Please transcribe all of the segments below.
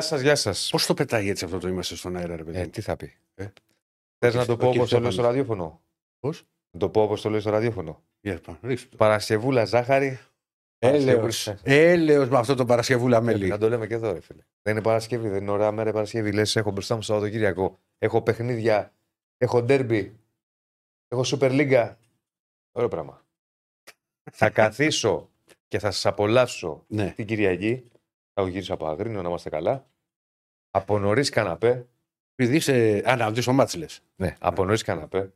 Γεια σας, γεια σας. Πώς το πετάει έτσι αυτό το είμαστε στον αέρα, ρε παιδί. Ε, τι θα πει. Ε. Θες να το πω ο κύριος όπως το λέω στο Στέφανος. ραδιόφωνο; Πώς; Να το πω όπως το λέω στο ραδιόφωνο. Για πάμε, ρίξτε το. Παρασκευούλα ζάχαρη. Έλεος. Έλεος με αυτό το Παρασκευούλα μέλι. Να το λέμε και εδώ, ρε φίλε. Δεν είναι Παρασκευή, δεν είναι ωραία μέρα η Παρασκευή. Λες, έχω μπροστά μου Σαββατοκύριακο. Έχω παιχνίδια. Έχω ντέρμπι. Έχω Super League. Ωραίο πράγμα. θα καθίσω και θα σας απολαύσω Ναι. την Κυριακή. Θα γυρίσω από Αγρίνιο να είμαστε καλά. Από νωρίς καναπέ. Επειδή είσαι. Α, να δει το μάτς λες. Ναι, από νωρίς καναπέ.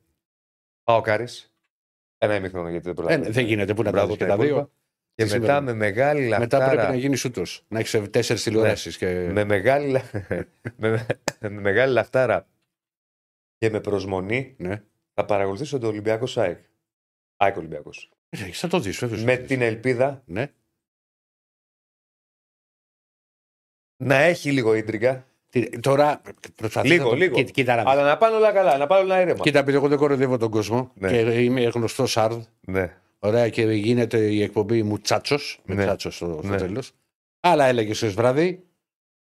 Πάω κάρις. Ένα ημίχρονο γιατί δεν Ε, προλαβαίνω. ναι, δεν γίνεται που να τα Μπράβο, δεις και τα τα δύο. υπόλοιπα. Και Τι μετά σήμερα. με μεγάλη Μετά λαχτάρα. πρέπει να γίνεις ούτως. Να έχεις τέσσερις τηλεοράσεις. Και... με, μεγάλη, λα- με, με μεγάλη λαχτάρα και με προσμονή Ναι. θα παρακολουθήσω το Ολυμπιακό ΣΑΕΚ. ΑΕΚ Ολυμπιακός. Ε, Θα το δεις, βέβαια. Με την ελπίδα Ναι. Να έχει λίγο ίντρικα, Τι- Τώρα προσπαθεί. Λίγο, να το... λίγο. Κοίτα, κοίτα, να δεις. αλλά να πάνε όλα καλά, να πάνε όλα ήρεμα. κοίτα, επειδή εγώ δεν κοροϊδεύω τον κόσμο Ναι. και είμαι γνωστός Σάρδ. Ναι. Ωραία, και γίνεται η εκπομπή μου τσάτσος. Με Ναι. τσάτσος στο, στο Ναι. τέλος. Άλλα έλεγες ω βράδυ.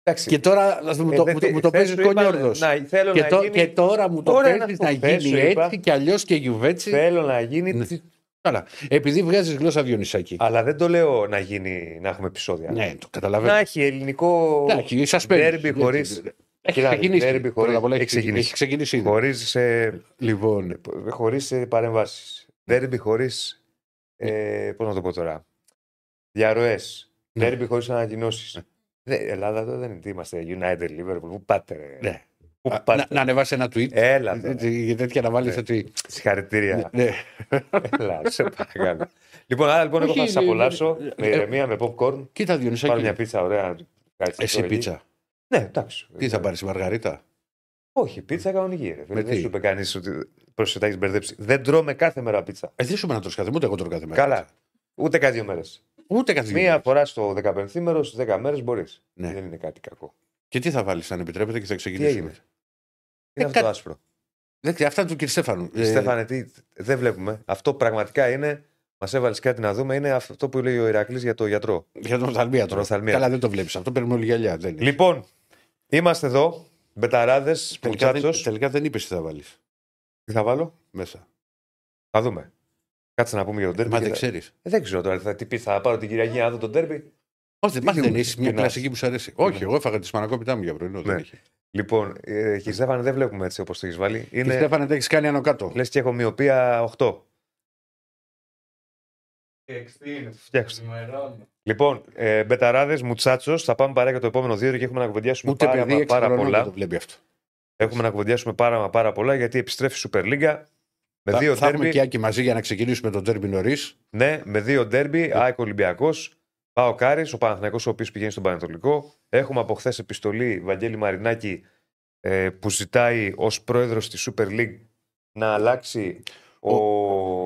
Εντάξει. Και τώρα μου Ε, το, δεν μου το, θε- μου το θες παίζεις σου είπα κονιόρδος. να- Θέλω Και, να το- γίνει, και τώρα μου το Ωραία, παίζεις να να, σου- θες γίνει σου είπα. έτσι κι αλλιώς και γιουβέτσι. θέλω να γίνει. Ναι. τσι- Καλά. Επειδή βγάζεις γλώσσα Διονυσάκη. Αλλά δεν το λέω να γίνει, να έχουμε επεισόδια. Ναι, το Να καταλαβαίνω. έχει ελληνικό Εντάξει, σας ντέρμπι παίρνει. χωρίς- Έχει Κοίτα, ξεκινήσει. ντέρμπι χωρίς- Πρώτα απ' όλα έχει έχει ξεκινήσει. ξεκινήσει. Έχει ξεκινήσει ήδη. χωρίς, ε, Λοιπόν, χωρίς ε, παρεμβάσεις. Ντέρμπι χωρίς, ε, πώς να το πω τώρα, διαρροές. Ναι. Ντέρμπι χωρίς ανακοινώσεις. Δε, Ελλάδα τώρα δεν είναι, τι είμαστε, United, Liverpool, πού πάτε ρε. ναι. Πού Α, πάτε. να, να ανεβάσει ένα tweet. Έλα τώρα. Έτσι, Για τέτοια να βάλεις Ναι. ότι. Συγχαρητήρια. Ναι. Έλα, σε παρακαλώ. λοιπόν, άρα λοιπόν εγώ θα Όχι, σας ναι, απολαύσω ναι, με ναι. ηρεμία, με popcorn. Κοίτα, Πάρω Διονυσάκη. μια πίτσα ωραία. κάτσε Εσύ εδώ εκεί. πίτσα. Ναι, εντάξει. Τι θα πάρεις, Μαργαρίτα; Όχι, πίτσα κανονική. Ρε. Με Δεν τι; σου είπε κανείς ότι πρόσεχε τα έχει μπερδέψεις. Δεν τρώμε κάθε μέρα πίτσα. Ε, δεν σου είπα να τρως κάθε, ούτε εγώ τρώω κάθε μέρα. Καλά. Ούτε κάθε δύο μέρες. Ούτε κάθε δύο Μία μέρες. φορά στο 15 μέρο, στις 10 μέρες μπορείς. Ναι. Δεν είναι κάτι κακό. Και τι θα βάλεις, αν επιτρέπετε, και θα Τι ξεκινήσουμε. έγινε; Είναι Ε, αυτό το κα- άσπρο. Δεν ξέρω, αυτά του κ. Στέφανου. Ε, Στέφανε, τι, δεν βλέπουμε. Αυτό πραγματικά είναι. Μας έβαλες κάτι να δούμε. Είναι αυτό που λέει ο Ηρακλής για το γιατρό. Για τον οφθαλμίατρο. Τον οφθαλμίατρο. Καλά, δεν το βλέπεις. Αυτό παίρνουμε όλοι γυαλιά. Δεν είναι. Λοιπόν, είμαστε εδώ. Μπεταράδες, τελικά, δεν, Πουτσάτσο. τελικά δεν είπες τι θα βάλεις Τι θα βάλω; μέσα. Θα δούμε. Κάτσε να πούμε για τον τέρμπι. Μα και δεν θα- ξέρεις. Ε, δεν ξέρω τώρα. Θα, τι πει, θα πάρω την Κυριακή να δω τον τέρμπι. Όχι, μα δεν είναι έχει μια πεινάς. κλασική που σου αρέσει. Όχι, εγώ έφαγα τη σπανακόπιτά μου για πρωινό. Δεν Ναι. είχε. Λοιπόν, ε, και Στέφανε, δεν βλέπουμε έτσι όπως το έχεις βάλει. Και Είναι, Στέφανε, τι έχεις κάνει άνω κάτω. λες και έχω μοιοπία 8. Φτιάξτε. Λοιπόν, ε, μπεταράδες, μουτσάτσος, θα πάμε παρά για το επόμενο δύο ώρο και έχουμε να κουβεντιάσουμε Ούτε πάρα, παιδί μα- έξι πάρα χρονών δεν πολλά. το βλέπει αυτό. Έχουμε να κουβεντιάσουμε πάρα, μα πάρα πολλά γιατί επιστρέφει η Super League. Με Θα, δύο θα έχουμε ντέρμπι. και Άκη μαζί για να ξεκινήσουμε τον τέρμπι νωρίς. Ναι, με δύο ντέρμπι. ΑΕΚ Ολυμπιακός. Πάω Κάρις, ο Παναθηναϊκός ο οποίος πηγαίνει στον Πανετολικό. Έχουμε από χθες επιστολή Βαγγέλη Μαρινάκη ε, που ζητάει ως πρόεδρος της Super League να αλλάξει ο,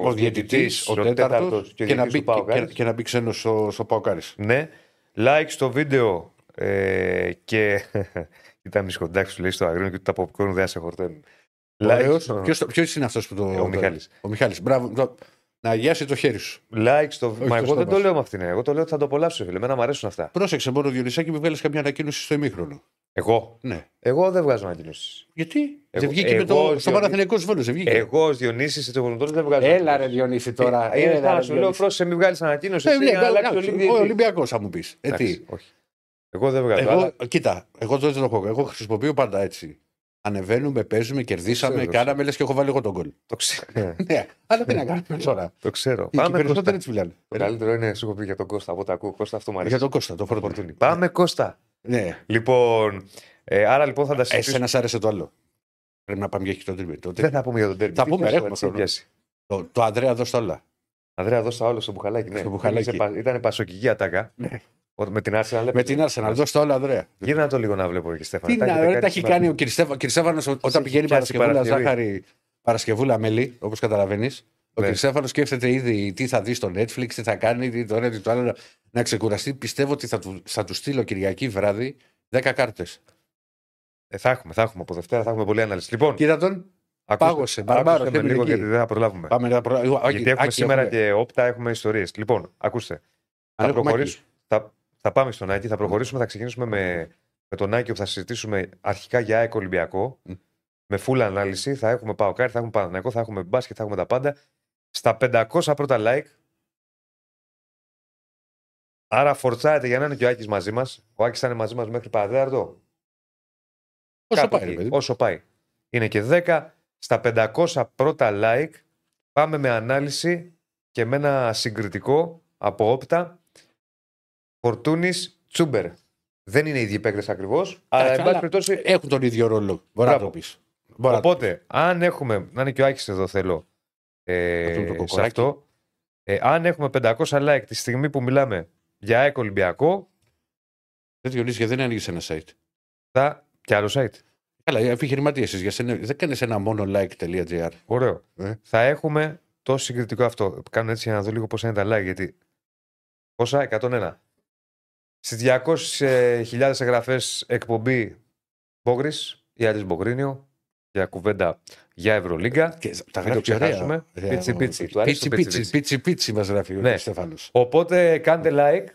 Ο διαιτητής, ο τέταρτος, και, και, να μπει, μπει, και, και να μπει ξένος στο, στο Παοκάρι. Ναι. Like στο βίντεο ε, και. Ήταν μισχοντάξει του λέει στο αγρίνο και του τα popcorn δεν σε χορταίνουν. Like, στο- Ποιος είναι αυτός που το. ο Μιχάλης. Ο Μιχάλης. Μπράβο. Το- Να αγιάσει το χέρι σου. like στο Όχι Μα το εγώ δεν στόμα το σου. λέω με αυτήν. Εγώ το λέω ότι θα το απολαύσω, φίλε. Εμένα μου αρέσουν αυτά. Πρόσεξε μόνο, Διονυσάκη, μην βγάλεις καμιά ανακοίνωση στο ημίχρονο. Εγώ; Ναι. Εγώ δεν βγάζω ανακοινώσει. Γιατί; Εγώ- δεν βγήκε με εγώ, το. Στο Διονύση- Παναθηναϊκός Βόλος, δεν βγήκε. Εγώ ως Διονύσης σε το δεν βγάζω. Έλα ρε Διονύση τώρα. Ε, Είναι Έλα, σαν να ρε, σου λέω, Διονύση. πρόσεχε, μην βγάλεις ανακοίνωση. Ε, εσύ, ναι, για να αλλάξει ο εντάξει, Ολυμπιακός. Ο Ολυμπιακό θα μου πεις. Ε, Εντάξει, τι. όχι. Εγώ δεν βγάζω. Εγώ, αλλά- κοίτα, εγώ δεν το έχω. Εγώ χρησιμοποιώ πάντα έτσι. Ανεβαίνουμε, παίζουμε, κερδίσαμε, ξέρω, κάναμε λες και έχω βάλει εγώ τον κολ. Το ξέρω. Ναι, αλλά τι να κάνουμε τώρα. Το ξέρω. Οι Πάμε περισσότεροι Κώστα. έτσι μιλάνε. Το καλύτερο είναι, σου έχω πει για τον Κώστα. Από τα ακούω. Κώστα, αυτό μου αρέσει. Για τον Κώστα, το φορτούνι. Φορτούνι. Πάμε Κώστα. Ναι, Λοιπόν, ε, άρα λοιπόν θα τα συζητήσουμε. εσένα σ' άρεσε το άλλο. Πρέπει να πάμε για το τρίμπι. Το, Δεν θα πούμε για τον τέρμι. Θα Τι πούμε, πιάσει, έχουμε τι χρόνο. πιάσει. το, το Ανδρέα δώσ' τα όλα. Ανδρέα, δώσ' τα όλα στο μπουχαλάκι. Ναι. Στο μπουχαλάκι. Ήταν, ήταν πασοκική ατάκα. Ναι. Ότι Με την Arsenal. Με την Arsenal, δώσ' τα όλα, Ανδρέα. Γύρνα το λίγο να βλέπω και Στέφανα. Τι Τα να, έχετε ρε, κάνει τα έχει σήμερα. κάνει ο Κυριστέφα- Κυριστέφανος ό- όταν έχει πηγαίνει πιάσει Παρασκευούλα Παρασκευή. ζάχαρη, Παρασκευούλα μέλι, όπως καταλαβαίνεις. Ο Ναι. Κυριστέφανο σκέφτεται ήδη τι θα δει στο Netflix, τι θα κάνει, τι το ένα, τι το άλλο. Να ξεκουραστεί. Πιστεύω ότι θα του, θα του στείλω Κυριακή βράδυ 10 κάρτες. Ε, θα έχουμε, θα έχουμε. Από Δευτέρα θα έχουμε πολλή ανάλυση. Λοιπόν, Κοίτα τον, ακούστε- πάγωσε, μπαρμπάρος, άκουστε με έμεινε λίγο εκεί. γιατί δεν θα προλάβουμε. πάμε να προ... Γιατί έχουμε σήμερα και όπτα, έχουμε ιστορίες. Λοιπόν, ακούστε. Θα, προχωρήσουμε, θα, θα πάμε στον Άκη, θα προχωρήσουμε, θα ξεκινήσουμε με με τον Άκη που θα συζητήσουμε αρχικά για ΑΕΚ Ολυμπιακό. Μμ. Με full ανάλυση. Θα έχουμε Παοκάρι, θα έχουμε Παναθηναϊκό, θα έχουμε μπάσκετ, θα έχουμε τα πάντα. Στα 500 πρώτα like. Άρα φορτσάρετε για να είναι και ο Άκης μαζί μας. Ο Άκης θα είναι μαζί μας μέχρι παραδέαρτο. Όσο Κάπου πάει, ρε εκεί, παιδί. μου. όσο πάει. Είναι και 10. Στα 500 πρώτα like πάμε με ανάλυση και με ένα συγκριτικό από όπτα. Φορτούνης Τσούμπερ. Δεν είναι οι ίδιοι παίκτες ακριβώς, αλλά εν πάση αλλά περιπτώσει. Έχουν τον ίδιο ρόλο. Μπορεί να Μπράβο. το πει. Μπορεί να το Οπότε, αν έχουμε. Να είναι και ο Άκης εδώ, θέλω. Ε, Αυτό το σε κοκοράκι. αυτό. Ε, αν έχουμε 500 like τη στιγμή που μιλάμε για ΑΕΚ Ολυμπιακό, Δεν Διονύση, γιατί δεν ανοίγει ένα site; θα. και άλλο site. Καλά, επιχειρηματίε για σένα. Δεν κάνεις ένα μόνο like.gr. Ωραίο. Ε. Θα έχουμε το συγκριτικό αυτό. Κάνω έτσι για να δω λίγο πόσα είναι τα like. Γιατί. Πόσα, 101. Στις 200.000 εγγραφές εκπομπή Μπόγκρι ή Άρης Μπογκρίνιο για κουβέντα για Ευρωλίγκα. Και τα Μην το γράφει ωραία. ξεχάσουμε. Ε, Πίτσι, πίτσι. Του αρέσει Πίτσι, το πίτσι, πίτσι, πίτσι, πίτσι μας γράφει ο Ναι. Στέφανος. Οπότε κάντε like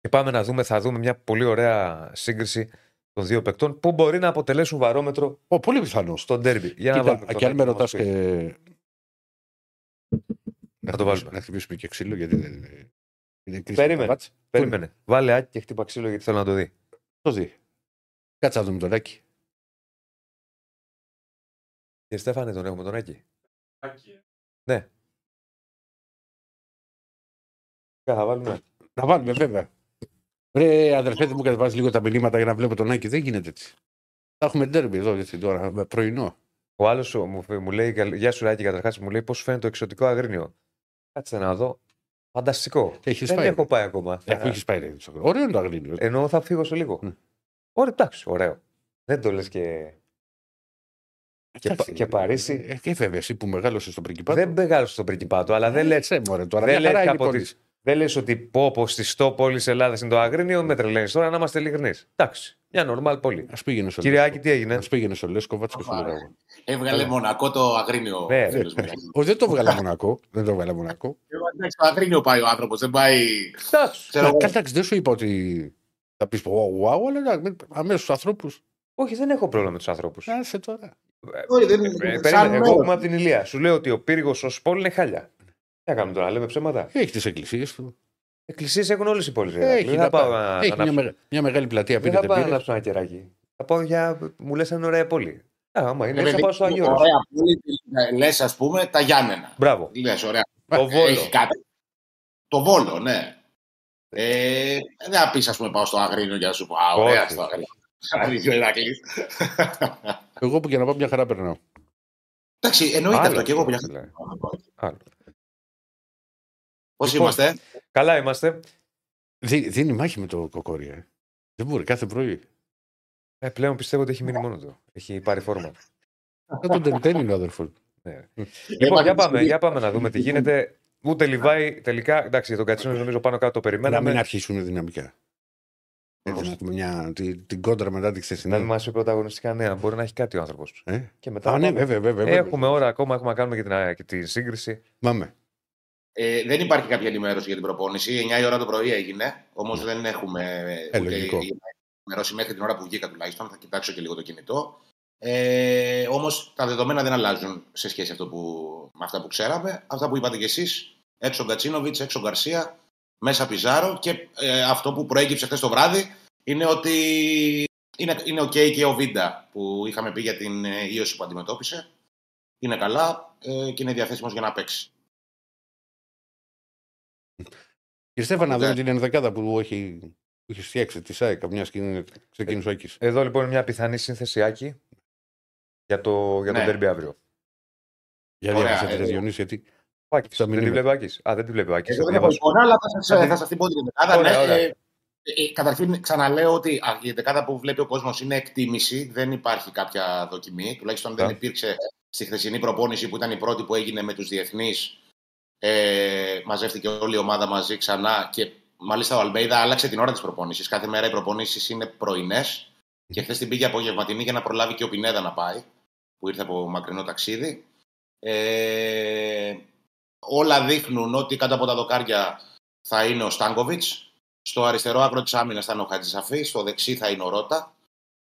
και πάμε να δούμε, θα δούμε μια πολύ ωραία σύγκριση των δύο παικτών που μπορεί να αποτελέσουν βαρόμετρο Ω, πολύ πιθανό. στο ντέρμπι. Για να βάλουμε Κοίτα, τον και αν με Άκη να ρωτάς μας πει. και. Να το βάλουμε. Να χτυπήσουμε και ξύλο γιατί δεν είναι. Είναι κρίσιμο Περίμενε. το μάτς. Περίμενε. Βάλε άκι και χτύπα ξύλο γιατί θέλω να το δει. Το δει. Κάτσε να δούμε τον Άκη. Και Στέφανε τον έχουμε τον Άκη. Ναι. Κα, Θα βάλουμε. Να βάλουμε βέβαια. Ρε αδερφέ μου κατεβάζεις λίγο τα μηνύματα για να βλέπω τον Άκη. Δεν γίνεται έτσι. Θα έχουμε ντέρμπι εδώ έτσι τώρα, με πρωινό. Ο άλλος μου, μου λέει: «Καλ- Γεια σου, Άκη, καταρχάς μου λέει πώς φαίνεται το εξωτικό αγρίνιο. Κάτσε να δω. Φανταστικό. Έχεις Δεν πάει. έχω πάει ακόμα. Αφού Θα- έχεις πάει. ρε, Ωραίο είναι το αγρίνιο. Ενώ θα φύγω σε λίγο. Ναι. Ωραία, εντάξει, ωραίο. Δεν το λες και. και, Εντάξει, Πα- και Παρίσι. Ε, και βέβαια, εσύ που μεγάλωσες στο Πριγκιπάτο. Δεν μεγάλωσε στον Πριγκιπάτο, αλλά δεν λε. λες, μωρέ, τώρα. Δεν μια χαρά λες είναι η από πόλη. τις- Δεν λες ότι πω πω στη στό πόλη Ελλάδας είναι το Αγρίνιο, με τρελαίνεις τώρα να είμαστε ειλικρινείς. Εντάξει, μια νορμάλ πόλη. Ας πήγαινε στο Κύριε Λέσκο. Άκη, τι έγινε; Ας πήγαινε στο Λέσκοβατς και σου Ωπα, λέγα ρε. εγώ. Έβγαλε Καλά. μονακό το αγρίνιο. Ναι, φίλος μου. Όχι, δεν το βγάλα μονακό. Δεν το βγάλα μονακό. Ε, εντάξει, Το αγρίνιο πάει ο άνθρωπος, δεν πάει. Εντάξει. Ξέρω εγώ. Καλά, δεν σου είπα ότι θα πεις wow, wow, αλλά αμέσως τους ανθρώπους. Όχι, δεν έχω πρόβλημα με τους ανθρώπους. Άσε τώρα. Όχι, δεν σαν Εγώ μέρος. είμαι από την Ηλία. Σου λέω ότι ο πύργος ως πόλη είναι χάλια. Τι να κάνουμε τώρα, λέμε ψέματα; Έχει τις εκκλησίες του. Εκκλησίες έχουν όλες οι πόλεις. Έχει, Δεν να θα πάω πάει. να Έχει μια, ανάψω. μεγα- μια μεγάλη πλατεία Δεν θα πίνετε πάω να μπύρες. ανάψω ένα κεράκι. Θα πάω για. Μου λες είναι ωραία πόλη. Α, άμα είναι, Ε, θα παιδί, πάω στο Αγίο. Ωραία πόλη. Λες, ας πούμε, τα Γιάννενα. Μπράβο. Λες, ωραία. Το Βόλο. Έχει κάτι. Το βόλο, ναι. Ε, δεν θα πεις, ας πούμε, πάω στο αγρίνιο για να σου πω. Α, ωραία, Όχι. στο αγρίνιο. Αγρίνιο Ηρακλής. Εγώ που και να πάω μια χαρά περνάω. Εντάξει, εννοείται Άλλο αυτό και εγώ που αυτό, δηλαδή. Άλλο. Πώς Λοιπόν, είμαστε; Καλά είμαστε. Δι- δίνει μάχη με το κοκόρι. Ε. Δεν μπορεί κάθε πρωί. Ε, πλέον πιστεύω ότι έχει μείνει μόνο του. Έχει πάρει φόρμα. Θα τον τεντένει είναι ο αδερφός. Ναι. Λοιπόν, για πάμε, για πάμε να δούμε τι γίνεται. Ούτε Λιβάη τελικά. Εντάξει, για τον Κατσίνο νομίζω πάνω κάτω το Να μην περιμέναμε. αρχίσουν δυναμικά. Έτσι, να έχουμε μια, την, την κόντρα μετά τη Να χθεσινή. μην μας πει πρωταγωνιστικά νέα. Μπορεί να έχει κάτι ο άνθρωπος. Ε; Και μετά. Α, ναι, πάμε. βέβαια, βέβαια. βέβαια. Έχουμε ώρα ακόμα, έχουμε να κάνουμε και την, και τη σύγκριση. Πάμε. Ε, δεν υπάρχει κάποια ενημέρωση για την προπόνηση. 9 η ώρα το πρωί έγινε. Όμως δεν έχουμε Ε, ούτε λογικό. ενημερώσει μέχρι την ώρα που βγήκα τουλάχιστον. Θα κοιτάξω και λίγο το κινητό. Ε, Όμως τα δεδομένα δεν αλλάζουν σε σχέση αυτό που, με αυτά που ξέραμε. Αυτά που είπατε κι εσείς. Έξω Γκατσίνοβιτς, έξω Γκαρσία, μέσα Πιζάρο. Και ε, αυτό που προέκυψε χθες το βράδυ είναι ότι είναι, είναι OK και ο Βίντα που είχαμε πει για την ε, ίωση που αντιμετώπισε. Είναι καλά ε, και είναι διαθέσιμος για να παίξει. Κύριε Στέφανα, να Ναι. δούμε την ενδεκάδα που έχει, που έχει φτιάξει τη ΣΑΕΚ, μια και ξεκίνησε ο Άκης. Εδώ λοιπόν είναι μια πιθανή σύνθεση Άκη για το, για το Ναι. ντέρμπι αύριο. Για Ωραία, διάβασα τη ε, Διονύση, γιατί Ο Άκης, Στα δεν τη μηνύματα. βλέπει ο Άκης. Α, δεν τη βλέπει ο Άκης. Εγώ Θα δεν έχω διαβάσω. εικόνα, αλλά θα σας, Θα τη- θα σας την πω την δεκάδα. Ωραία, ναι, ωραία. ε, ε, καταρχήν, ξαναλέω ότι α, η δεκάδα που βλέπει ο κόσμος είναι εκτίμηση. Δεν υπάρχει κάποια δοκιμή. Τουλάχιστον δεν Α. υπήρξε στη χθεσινή προπόνηση που ήταν η πρώτη που έγινε με τους διεθνείς. Ε, μαζεύτηκε όλη η ομάδα μαζί ξανά και μάλιστα ο Αλμπέιδα άλλαξε την ώρα της προπόνησης. Κάθε μέρα οι προπονήσει είναι πρωινές. Και χθες την πήγε απογευματινή για να προλάβει και ο Πινέδα να πάει, που ήρθε από μακρινό ταξίδι. Ε, όλα δείχνουν ότι κάτω από τα δοκάρια θα είναι ο Στάνκοβιτς. Στο αριστερό άκρο της άμυνας θα είναι ο Χατζησαφή, στο δεξί θα είναι ο Ρότα.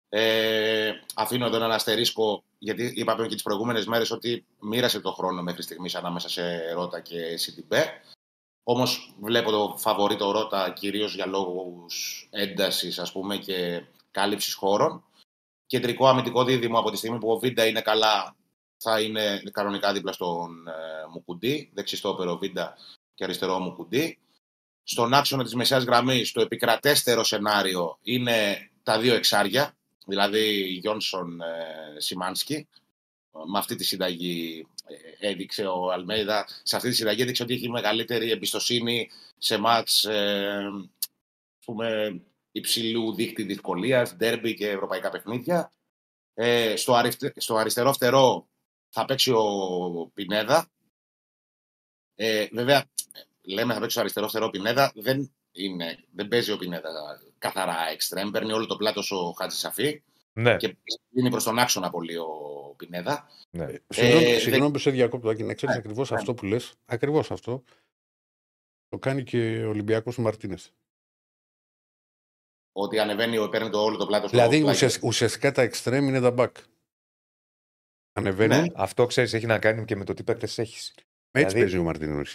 Ε, αφήνω εδώ ένα αστερίσκο, γιατί είπαμε και τις προηγούμενες μέρες ότι μοίρασε το χρόνο μέχρι στιγμής ανάμεσα σε Ρότα και Σιντιμπέ. Όμως βλέπω το φαβορή το Ρότα κυρίως για λόγους έντασης ας πούμε και κάλυψης χώρων. Κεντρικό αμυντικό δίδυμο από τη στιγμή που ο Βίντα είναι καλά θα είναι κανονικά δίπλα στον ε, Μουκουντή, δεξιστόπερο Βίντα και αριστερό Μουκουντή. Στον άξονα της μεσαίας γραμμής το επικρατέστερο σενάριο είναι τα δύο εξάρια, δηλαδή Γιόνσον ε, Σιμάνσκι. Με αυτή τη συνταγή ε, έδειξε ο Αλμέιδα, σε αυτή τη συνταγή έδειξε ότι έχει μεγαλύτερη εμπιστοσύνη σε μάτς ε, πούμε, υψηλού δίκτυ δυσκολίας, ντέρμπι και ευρωπαϊκά παιχνίδια. Ε, στο, αριστε, στο αριστερό φτερό θα παίξει ο Πινέδα. Ε, βέβαια, λέμε θα παίξει στο αριστερό φτερό Πινέδα, δεν, είναι, δεν παίζει ο Πινέδα καθαρά εξτρέμ, παίρνει όλο το πλάτο ο Χάτζη Σαφή Ναι, και είναι προς τον άξονα πολύ ο Πινέδα. ναι. Συγγνώμη, Ε, συγγνώμη που σε διακόπτω, Άκη, να ξέρεις Ναι, ακριβώς ναι. αυτό που λες. Ακριβώς αυτό. Το κάνει και ο Ολυμπιακός Μαρτίνες. Ότι ανεβαίνει, παίρνει το όλο το πλάτο Δηλαδή ουσιασ- ουσιαστικά τα εξτρέμ είναι τα back. Ανεβαίνουν. Ναι. Αυτό ξέρεις, έχει να κάνει και με το τι παίκτες έχεις. Έτσι Δηλαδή- παίζει ο Μαρτίνες μέχρι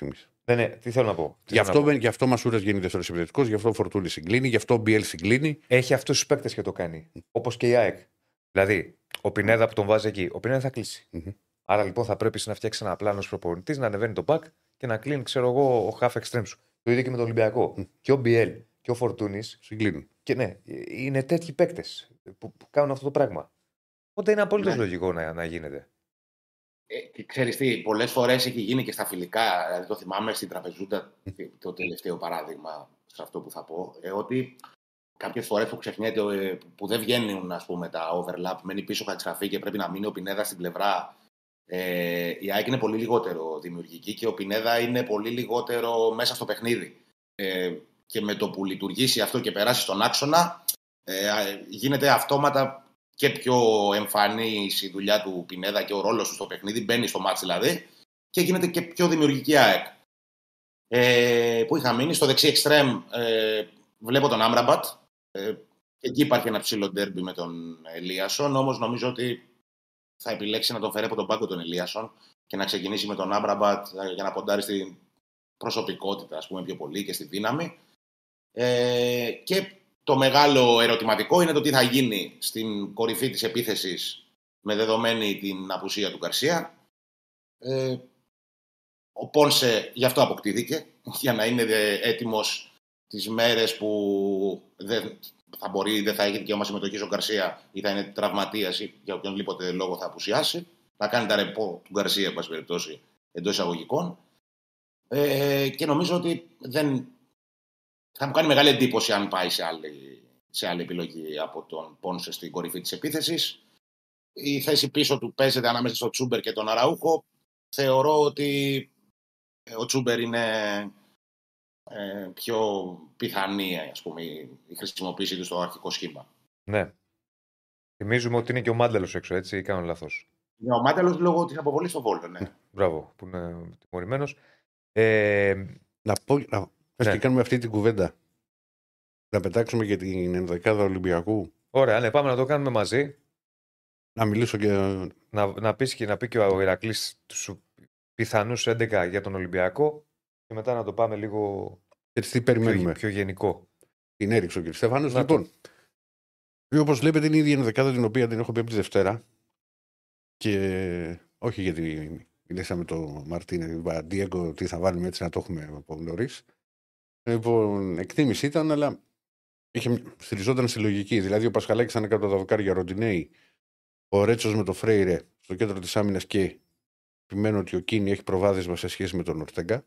στιγμή. Ναι, ναι, τι θέλω να πω. τι Γι' θέλω να αυτό, πω. μπαίνει- γι' αυτό ο Μασούρα γίνει δεύτερο επιθετικό, γι' αυτό ο Φορτούλης συγκλίνει, γι' αυτό ο Μπιέλ συγκλίνει. Έχει αυτούς τους παίκτες και το κάνει. Όπως και η ΑΕΚ. Δηλαδή, ο Πινέδα που τον βάζει εκεί, ο Πινέδα θα κλείσει. Μμμ. Άρα λοιπόν θα πρέπει εσύ να φτιάξει ένα πλάνο προπονητή, να ανεβαίνει το back και να κλείνει, ξέρω εγώ, ο half extreme σου. Το ίδιο και με τον Ολυμπιακό. Και ο Μπιέλ και ο Φορτούνης. Συγκλίνουν. Και ναι, είναι τέτοιοι παίκτες που, που κάνουν αυτό το πράγμα. Οπότε είναι απολύτως Ναι. λογικό να, να γίνεται. Ε, και ξέρεις τι, πολλές φορές έχει γίνει και στα φιλικά, δηλαδή το θυμάμαι στην Τραπεζούντα, το τελευταίο παράδειγμα σε αυτό που θα πω, ε, ότι κάποιες φορές που ξεχνιέται, ε, που δεν βγαίνουν ας πούμε, τα overlap, μένει πίσω ο Χατσαφή και πρέπει να μείνει ο Πινέδας στην πλευρά, ε, η ΑΕΚ είναι πολύ λιγότερο δημιουργική και ο Πινέδα είναι πολύ λιγότερο μέσα στο παιχνίδι. Ε, και με το που λειτουργήσει αυτό και περάσει στον άξονα, ε, ε, γίνεται αυτόματα και πιο εμφανής η δουλειά του Πινέδα και ο ρόλος του στο παιχνίδι, μπαίνει στο μάτς δηλαδή, και γίνεται και πιο δημιουργική ΑΕΚ. Ε, που είχα μείνει στο δεξί εξτρέμ, ε, βλέπω τον Άμραμπατ. Ε, εκεί υπάρχει ένα ψηλό ντέρμπι με τον Ελίασον, όμως νομίζω ότι θα επιλέξει να τον φέρει από τον πάγκο τον Ελίασον και να ξεκινήσει με τον Άμραμπατ ε, για να ποντάρει στην προσωπικότητα, ας πούμε, πιο πολύ και στη δύναμη. Ε, και το μεγάλο ερωτηματικό είναι το τι θα γίνει στην κορυφή της επίθεσης με δεδομένη την απουσία του Καρσία. Ε, ο Πόνσε γι' αυτό αποκτήθηκε, για να είναι ε, έτοιμος τις μέρες που δεν θα μπορεί, δεν θα έχει δικαίωμα συμμετοχής ο Γκαρσία ή θα είναι τραυματίας ή για οποιονδήποτε λόγο θα απουσιάσει. Θα κάνει τα ρεπό του Γκαρσία, εν πάση περιπτώσει, εντός εισαγωγικών. Ε, και νομίζω ότι δεν, θα μου κάνει μεγάλη εντύπωση αν πάει σε άλλη, σε άλλη επιλογή από τον Πόνσε στην κορυφή της επίθεσης. Η θέση πίσω του παίζεται ανάμεσα στο Τσούμπερ και τον Αραούχο. Θεωρώ ότι ο Τσούμπερ είναι ε, πιο πιθανή ας πούμε, η χρησιμοποίησή του στο αρχικό σχήμα. Ναι. Θυμίζουμε ότι είναι και ο Μάντελος έξω, έτσι, ή κάνω λάθος. Είναι ο Μάτελος λόγω της αποβολής στο Βόλτο, ναι. Μπράβο, που είναι τιμωρημένος. Ε, Να πω. Να... Πες Ναι. και κάνουμε αυτή την κουβέντα. Να πετάξουμε για την ενδεκάδα Ολυμπιακού. ωραία, ναι, πάμε να το κάνουμε μαζί. Να μιλήσω και. Να, να, πεις και, να πει και ο Ηρακλής τους πιθανούς 11 για τον Ολυμπιακό και μετά να το πάμε λίγο Έτσι τι πιο, περιμένουμε. πιο γενικό. Την έριξε ο κ. Στέφανο. Να Λοιπόν, όπως βλέπετε είναι η ίδια ενδεκάδα την οποία την έχω πει από τη Δευτέρα. Και όχι γιατί μιλήσαμε το Μαρτίνε, Ντιέγκο, τι θα βάλουμε έτσι να το έχουμε από νωρίς. Λοιπόν, εκτίμηση ήταν, αλλά είχε, στηριζόταν στη λογική. Δηλαδή, ο Πασχαλάκης ήταν κάτω από τα δοκάρια Ροντινέη, ο Ρέτσος με το Φρέιρε στο κέντρο της άμυνας και επιμένω ότι ο Κίνη έχει προβάδισμα σε σχέση με τον Ορτέγκα.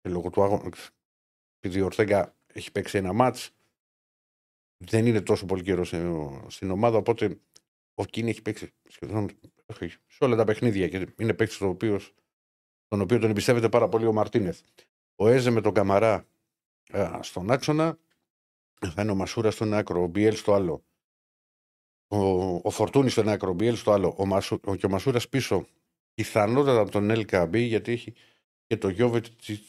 Και λόγω του άγωνα, επειδή ο Ορτέγκα έχει παίξει ένα μάτς, δεν είναι τόσο πολύ καιρός σε- στην ομάδα. Οπότε ο Κίνη έχει παίξει σχεδόν όχι, σε όλα τα παιχνίδια και είναι παίκτης τον οποίος, τον οποίο τον εμπιστεύεται πάρα πολύ ο Μαρτίνεθ. Ο Έζε με τον Καμαρά ε, στον άξονα θα είναι ο Μασούρα στο ένα άκρο, ο Μπιέλ στο άλλο. Ο, ο Φορτούνη στο ένα άκρο, ο Μπιέλ στο άλλο. Ο, Μασου, ο, και ο Μασούρας πίσω πιθανότατα από τον LKB γιατί έχει και το Γιώβετ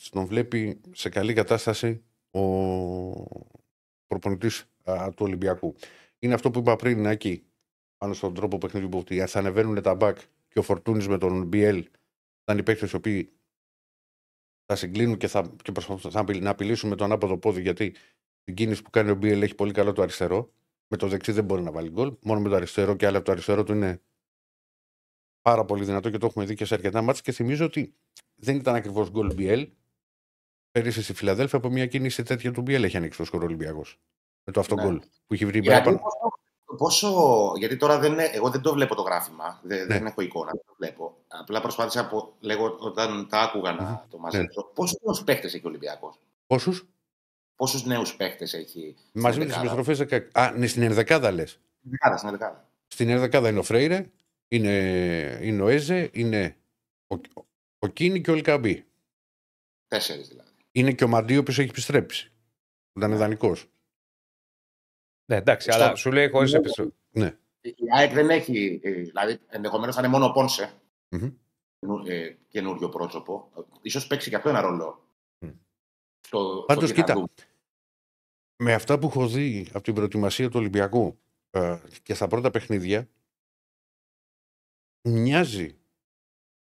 τον βλέπει σε καλή κατάσταση ο προπονητής του Ολυμπιακού. Είναι αυτό που είπα πριν, Νάκη, πάνω στον τρόπο παιχνιδιού που ότι θα ανεβαίνουν τα μπακ και ο Φορτούνης με τον BL θα είναι οι παίκτες οι οποίοι θα συγκλίνουν και θα, και θα να απειλήσουν με τον άποδο πόδι γιατί την κίνηση που κάνει ο BL έχει πολύ καλό το αριστερό. Με το δεξί δεν μπορεί να βάλει γκολ. Μόνο με το αριστερό και άλλα από το αριστερό του είναι πάρα πολύ δυνατό και το έχουμε δει και σε αρκετά μάτια. Και θυμίζω ότι δεν ήταν ακριβώς γκολ BL. Πέρυσι στη Φιλαδέλφια από μια κίνηση τέτοια του BL έχει ανοίξει το σκορ Ολυμπιακός. Με το αυτό γκολ ναι. που έχει βρει πέρα. Πόσο, γιατί τώρα δεν, εγώ δεν το βλέπω το γράφημα, δεν, ναι. δεν έχω εικόνα, δεν το βλέπω. Απλά προσπάθησα από, λέγω, όταν τα άκουγα να το μαζέψω. Ναι. Πόσου νέους παίχτες έχει ο Ολυμπιακός; Πόσους; Πόσους νέους παίχτες έχει. Μαζί με τις επιστροφές. Α, ναι, στην ενδεκάδα λες. Στην ενδεκάδα. Στην ενδεκάδα είναι ο Φρέιρε, είναι, είναι ο Έζε, είναι ο, ο Κίνη και ο Ελκαμπή. Τέσσερις δηλαδή. Είναι και ο Μαντίο που έχει επιστρέψει. Που ήταν ιδανικός. Ναι, εντάξει, αλλά σου λέει χωρίς επιστροφή. Ναι. Η ΑΕΚ δεν έχει. Ε, δηλαδή, ενδεχομένως θα είναι μόνο ο Πόνσε. Mm-hmm. Ε, καινούριο πρόσωπο. σω παίξει και αυτό ένα ρόλο. Mm. Στο, Πάντως, κοίτα. Με αυτά που έχω δει από την προετοιμασία του Ολυμπιακού ε, και στα πρώτα παιχνίδια, μοιάζει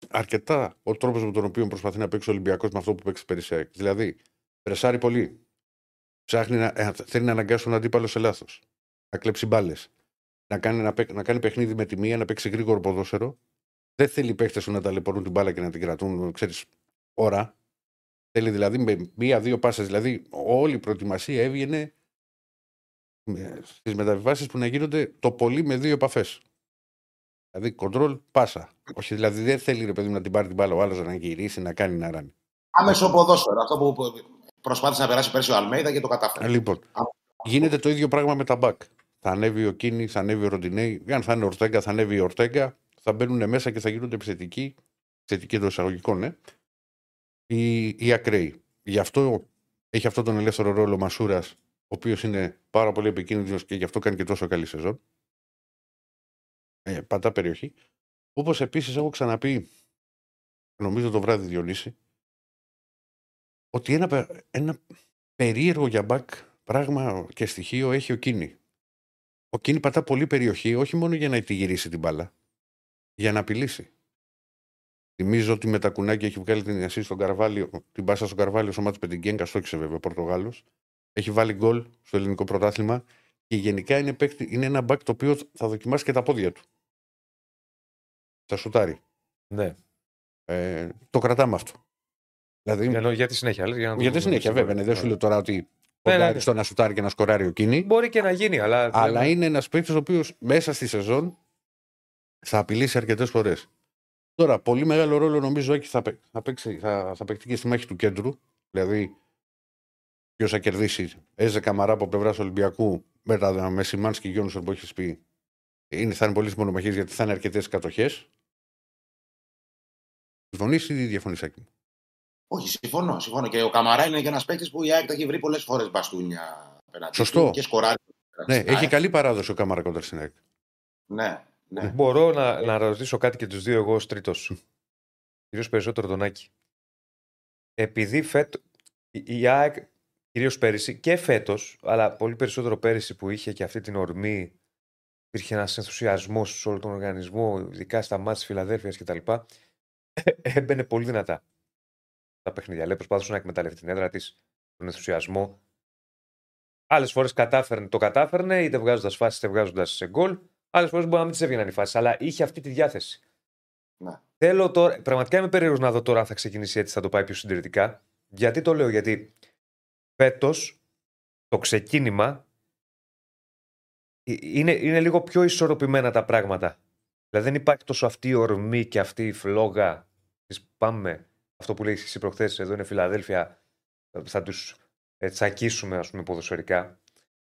αρκετά ο τρόπος με τον οποίο προσπαθεί να παίξει ο Ολυμπιακός με αυτό που παίξει πέρυσι. Δηλαδή, πρεσάρει πολύ. Ψάχνει να, ε, θέλει να αναγκάσει τον αντίπαλο σε λάθος. Να κλέψει μπάλες. Να κάνει, να, να κάνει παιχνίδι με τη μία, να παίξει γρήγορο ποδόσφαιρο. Δεν θέλει οι παίχτε να ταλαιπωρούν την μπάλα και να την κρατούν, ξέρεις, ώρα. Θέλει δηλαδή με μία-δύο πάσες. Δηλαδή, όλη η προετοιμασία έβγαινε στις μεταβιβάσεις που να γίνονται το πολύ με δύο επαφές. Δηλαδή, κοντρόλ, πάσα. Όχι, δηλαδή δεν θέλει ρε παιδί να την πάρει την μπάλα ο άλλος να γυρίσει, να κάνει να ράνει. Άμεσο ποδόσφαιρο. Αυτό που προσπάθησε να περάσει πέρσι ο Αλμέιδα και το κατάφερε. Λοιπόν, γίνεται το ίδιο πράγμα με τα μπακ. Θα ανέβει ο Κίνη, θα ανέβει ο Ροντινέη. Αν θα είναι ο Ορτέγκα, θα ανέβει ο Ορτέγκα. Θα μπαίνουν μέσα και θα γίνονται επιθετικοί. Επιθετικοί των εισαγωγικών, ναι. Οι, οι ακραίοι. Γι' αυτό έχει αυτόν τον ελεύθερο ρόλο ο Μασούρας, ο οποίος είναι πάρα πολύ επικίνδυνος και γι' αυτό κάνει και τόσο καλή σεζόν. Ε, πατά περιοχή. Όπως επίσης έχω ξαναπεί, νομίζω το βράδυ Διονύση, ότι ένα, ένα περίεργο για μπακ πράγμα και στοιχείο έχει ο Κίνη. Ο Κίνη πατά πολύ περιοχή, όχι μόνο για να τη γυρίσει την μπάλα, για να απειλήσει. Θυμίζω ότι με τα κουνάκια έχει βγάλει την Ιασή στον Καρβάλιο, την πάσα στον Καρβάλιο στο μάτι Πεντιγκέγκα, στόχισε βέβαια ο Πορτογάλος. Έχει βάλει γκολ στο ελληνικό πρωτάθλημα και γενικά είναι, παίκτη, είναι ένα μπακ το οποίο θα δοκιμάσει και τα πόδια του. Θα σουτάρει. Ναι. Ε, το κρατάμε αυτό. Δηλαδή, για, για της συνέχεια. για, για τη συνέχεια, βέβαια. Ναι, δεν σου λέω τώρα ότι ναι, ναι, ναι. στο να σουτάρει και να σκοράρει ο Κίνη. Μπορεί και να γίνει, αλλά. Αλλά είναι ένας παίκτης ο οποίος μέσα στη σεζόν θα απειλήσει αρκετές φορές. Τώρα, πολύ μεγάλο ρόλο νομίζω έχει θα, θα, παίξει, θα, θα παίξει και στη μάχη του κέντρου. Δηλαδή, ποιος θα κερδίσει. Έζε Καμαρά από πλευράς Ολυμπιακού με, τα, με Σιμάνσκι και Γιόνσον που έχεις πει. Είναι, θα είναι πολύ μονομαχίες γιατί θα είναι αρκετές κατοχές. Συμφωνείς ή διαφωνείς, Άκη όχι, συμφωνώ, συμφωνώ. Και ο Καμαρά είναι και ένας παίκτης που η ΑΕΚ έχει βρει πολλές φορές μπαστούνια πέναντι. Σωστό. Και σκοράρει. Ναι, έχει καλή παράδοση ο Καμαρά κοντά στην ΑΕΚ. Ναι, ναι. Μπορώ να, να ρωτήσω κάτι και τους δύο εγώ ως τρίτος. Κυρίω περισσότερο τον Άκη. Επειδή φέτο. Η ΑΕΚ, κυρίως πέρυσι και φέτος, αλλά πολύ περισσότερο πέρυσι που είχε και αυτή την ορμή, υπήρχε ένας ενθουσιασμός σε όλο τον οργανισμό, ειδικά στα μάτια της Φιλαδέλφιας κτλ. Έμπαινε πολύ δυνατά τα παιχνίδια. Λέει προσπάθησε να εκμεταλλευτεί την έδρα της, τον ενθουσιασμό. Άλλες φορές το κατάφερνε, είτε βγάζοντας φάσεις είτε βγάζοντας σε γκολ. Άλλες φορές μπορεί να μην τι έβγαιναν οι φάσεις, αλλά είχε αυτή τη διάθεση. Να. Θέλω τώρα, πραγματικά είμαι περίεργος να δω τώρα αν θα ξεκινήσει έτσι, θα το πάει πιο συντηρητικά. Γιατί το λέω, Γιατί φέτος το ξεκίνημα ε, είναι, είναι λίγο πιο ισορροπημένα τα πράγματα. Δηλαδή δεν υπάρχει τόσο αυτή η ορμή και αυτή η φλόγα της πάμε αυτό που λέει εσύ προχθές, εδώ είναι Φιλαδέλφια, θα τους ε, τσακίσουμε, ας πούμε, ποδοσφαιρικά.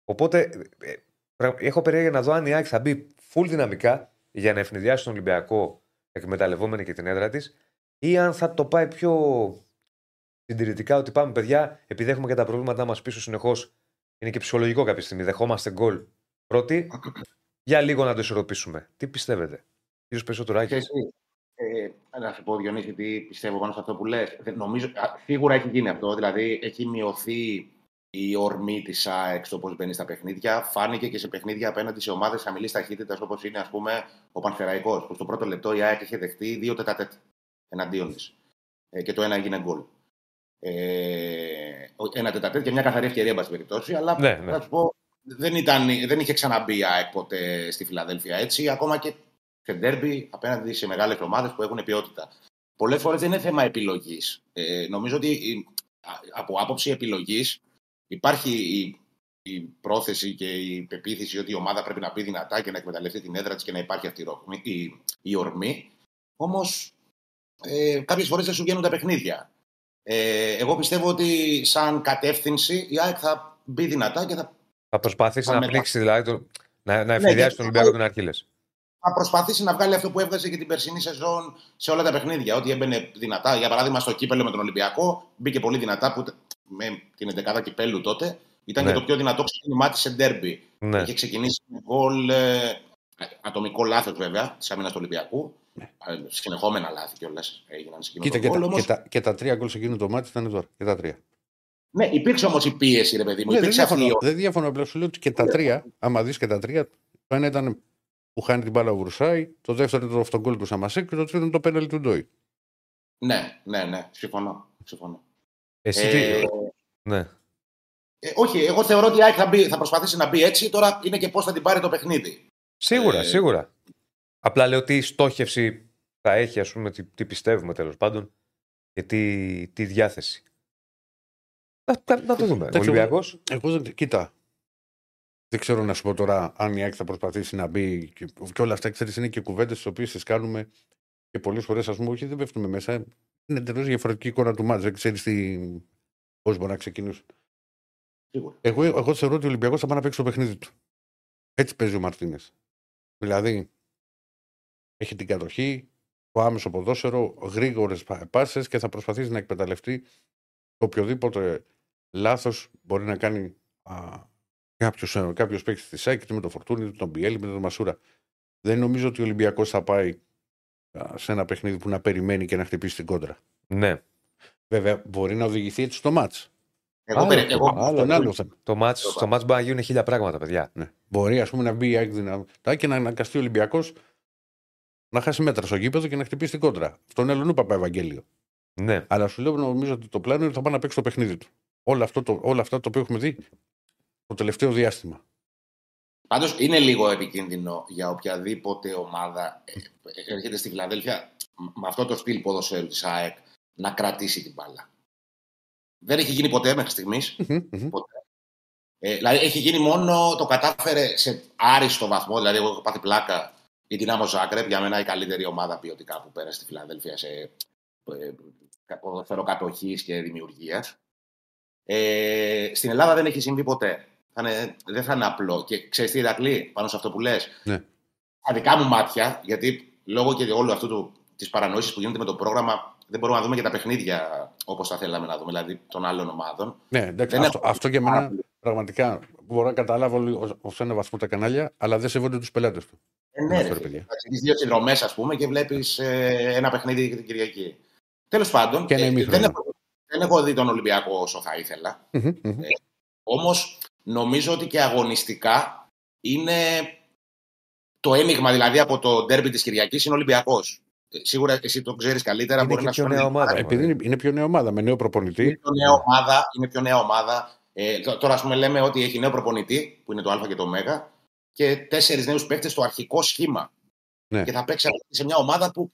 Οπότε ε, ε, έχω περίεργα να δω αν η Άκη θα μπει full δυναμικά για να ευνηδιάσει τον Ολυμπιακό εκμεταλλευόμενη και την έδρα της, ή αν θα το πάει πιο συντηρητικά ότι πάμε παιδιά, επειδή έχουμε και τα προβλήματά μας πίσω συνεχώς, είναι και ψυχολογικό κάποια στιγμή. Δεχόμαστε γκολ πρώτη, για λίγο να το ισορροπήσουμε. Τι πιστεύετε, κύριος Πεσοτουράκη. Ε, να σου πω, Διονύση, τι πιστεύω πάνω σε αυτό που λες. Νομίζω, σίγουρα έχει γίνει αυτό. Δηλαδή, έχει μειωθεί η ορμή της ΑΕΚ στο πώς μπαίνει στα παιχνίδια. Φάνηκε και σε παιχνίδια απέναντι σε ομάδες χαμηλής ταχύτητας όπως είναι ας πούμε, ο Πανθεραϊκός. Που στο πρώτο λεπτό η ΑΕΚ είχε δεχτεί δύο τετατέτ εναντίον της. Ε, και το ένα έγινε γκολ. Ε, ένα τετατέτ και μια καθαρή ευκαιρία, εν πάση περιπτώσει. Αλλά Ναι, ναι. θα σου πω, δεν, ήταν, δεν είχε ξαναμπεί η ΑΕΚ ποτέ στη Φιλαδέλφια έτσι, ακόμα και σε ντέρμπι απέναντι σε μεγάλες ομάδες που έχουν ποιότητα. Πολλές φορές δεν είναι θέμα επιλογής. Ε, νομίζω ότι η- α- από άποψη επιλογής υπάρχει η, η πρόθεση και η πεποίθηση ότι η ομάδα πρέπει να πει δυνατά και να εκμεταλλευτεί την έδρα της και να υπάρχει αυτή η, ροχμή- η, η ορμή. Όμως ε, κάποιες φορές δεν σου βγαίνουν τα παιχνίδια. Ε, εγώ πιστεύω ότι σαν κατεύθυνση η ΑΕΚ θα μπει δυνατά και θα Θα προσπαθήσει Θα να μετά. πνίξει δηλαδή, το, να, να Ναι, εφηδιάσει γιατί- τον Ολυμπιακό τον Αρχίλε. Θα προσπαθήσει να βγάλει αυτό που έβγαζε και την περσινή σεζόν σε όλα τα παιχνίδια. Ότι έμπαινε δυνατά. Για παράδειγμα, στο κύπελο με τον Ολυμπιακό μπήκε πολύ δυνατά που με την 11η κυπέλου τότε ήταν Ναι. και το πιο δυνατό ξεκίνημά της σε ντέρμπι. Ναι. Είχε ξεκινήσει με γκολ. Ε, ατομικό λάθος βέβαια της άμυνας του Ολυμπιακού. Ε, Συνεχόμενα λάθη κιόλας έγιναν σε εκείνο Κοίτα, το και, γκολ. τα, Όμως, και, τα, και τα τρία γκολ σε εκείνο το μάτι ήταν τώρα. Και τα τρία. Ναι, υπήρξε όμως η πίεση, ρε παιδί μου. Ναι, δεν υπήρξε αυτή η διαφωνώ. Δεν διαφωνώ. Απλά σου λέω ότι και τα τρία, άμα δεις και τα τρία, το ένα ήταν που χάνει την μπάλα ο Βρουσάη, το δεύτερο ήταν το αυτογκόλ του Σαμασέκ και το τρίτο ήταν το πέναλι του Ντόι. Ναι, ναι, ναι. Συμφωνώ. συμφωνώ. Εσύ Ε, τι. Ναι. ε, όχι, εγώ θεωρώ ότι η ΑΕΚ θα, μπει- θα προσπαθήσει να μπει έτσι. Τώρα είναι και πώς θα την πάρει το παιχνίδι. Σίγουρα, ε, σίγουρα. Απλά λέω τι στόχευση θα έχει, ας πούμε, τι, τι πιστεύουμε τέλος πάντων και τι, τι διάθεση. Να, να, να το δούμε. Ο Εντάξει, Ολυμπιακός. Εγώ δεν. Κοίτα. Δεν ξέρω να σου πω τώρα αν η ΑΕΚ θα προσπαθήσει να μπει και, και όλα αυτά. Ξέρεις, είναι και κουβέντες τις οποίες τις κάνουμε και πολλές φορές, ας πούμε, όχι δεν πέφτουμε μέσα. Είναι εντελώς διαφορετική εικόνα του μάτζ. Δεν ξέρεις πώς μπορεί να ξεκινήσει. Σίγουρα. Εγώ, εγώ θεωρώ ότι ο Ολυμπιακός θα πάει να παίξει το παιχνίδι του. Έτσι παίζει ο Μαρτίνες. Δηλαδή, έχει την κατοχή, το άμεσο ποδόσφαιρο, γρήγορες πάσες και θα προσπαθήσει να εκμεταλλευτεί το οποιοδήποτε λάθος μπορεί να κάνει κάποιος κάποιος παίκτης της ΣΑΚ, είτε με τον Φορτούνη, είτε τον Μπιέλ, είτε με τον Μασούρα. Δεν νομίζω ότι ο Ολυμπιακός θα πάει α, σε ένα παιχνίδι που να περιμένει και να χτυπήσει την κόντρα. Ναι. Βέβαια, μπορεί να οδηγηθεί έτσι στο μάτς. Εγώ, Άλλο περι- αυτό, εγώ, Άλλο, είναι άλλο θέμα. Το μάτς, στο μάτς μπορεί να γίνουν χίλια πράγματα, παιδιά. Ναι. Μπορεί ας πούμε, να μπει η ΑΕΚ δυνατά και να αναγκαστεί ο Ολυμπιακός να χάσει μέτρα στο γήπεδο και να χτυπήσει την κόντρα. Στον Ελλονού Παπα Ευαγγέλιο. Ναι. Αλλά σου λέω νομίζω ότι το πλάνο είναι ότι θα πάει να παίξει το παιχνίδι του. Όλα, αυτό το, όλα αυτά το οποίο έχουμε δει το τελευταίο διάστημα. Πάντως είναι λίγο επικίνδυνο για οποιαδήποτε ομάδα ε, ε, έρχεται στη Φιλαδέλφια με αυτό το στυλ ποδοσφαίρου της ΑΕΚ να κρατήσει την μπάλα. Δεν έχει γίνει ποτέ μέχρι στιγμής. Ε, δηλαδή έχει γίνει μόνο το κατάφερε σε άριστο βαθμό. Δηλαδή, εγώ έχω πάθει πλάκα η Δυνάμο Ζάγκρεπ, για μένα η καλύτερη ομάδα ποιοτικά που πέρασε στη Φιλαδέλφια σε ε, ποδοσφαίρο κατοχής και δημιουργίας. Ε, στην Ελλάδα δεν έχει συμβεί ποτέ. Θα είναι, δεν θα είναι απλό. Και ξέρεις τι, Ηρακλή, πάνω σε αυτό που λες. Ναι. Τα δικά μου μάτια, γιατί λόγω και όλου αυτού της παρανόησης που γίνεται με το πρόγραμμα, δεν μπορούμε να δούμε και τα παιχνίδια όπως θα θέλαμε να δούμε, δηλαδή των άλλων ομάδων. Ναι, εντάξει, Δεν αυτό, έχω- αυτό για μένα πραγματικά μπορώ να καταλάβω ω ένα βαθμό τα κανάλια, αλλά δεν σεβόνται τους πελάτες του. Ε, ναι, Αυτό, ρε, ρε, φίλε. παιδιά. Εντάξει, έχεις δύο συνδρομές, ας πούμε, και βλέπεις ένα παιχνίδι την Κυριακή. Τέλος πάντων, Και ένα ε, ημίχρονο. δεν, έχω, δεν έχω δει τον Ολυμπιακό όσο θα ήθελα. Μμμ, μμμ. Όμως νομίζω ότι και αγωνιστικά είναι το ένιγμα δηλαδή από το ντέρμπι της Κυριακής είναι Ολυμπιακός. Σίγουρα εσύ το ξέρεις καλύτερα. Είναι μπορεί και να πιο σου νέα φέρνει- ομάδα. Επειδή είναι, είναι πιο νέα ομάδα με νέο προπονητή. Είναι πιο νέα ομάδα. Είναι πιο νέα ομάδα. Ε, τ- τώρα, ας πούμε, λέμε ότι έχει νέο προπονητή, που είναι το Α και το Μ, και τέσσερις νέους παίκτες στο αρχικό σχήμα. Ναι. Και θα παίξει σε μια ομάδα που.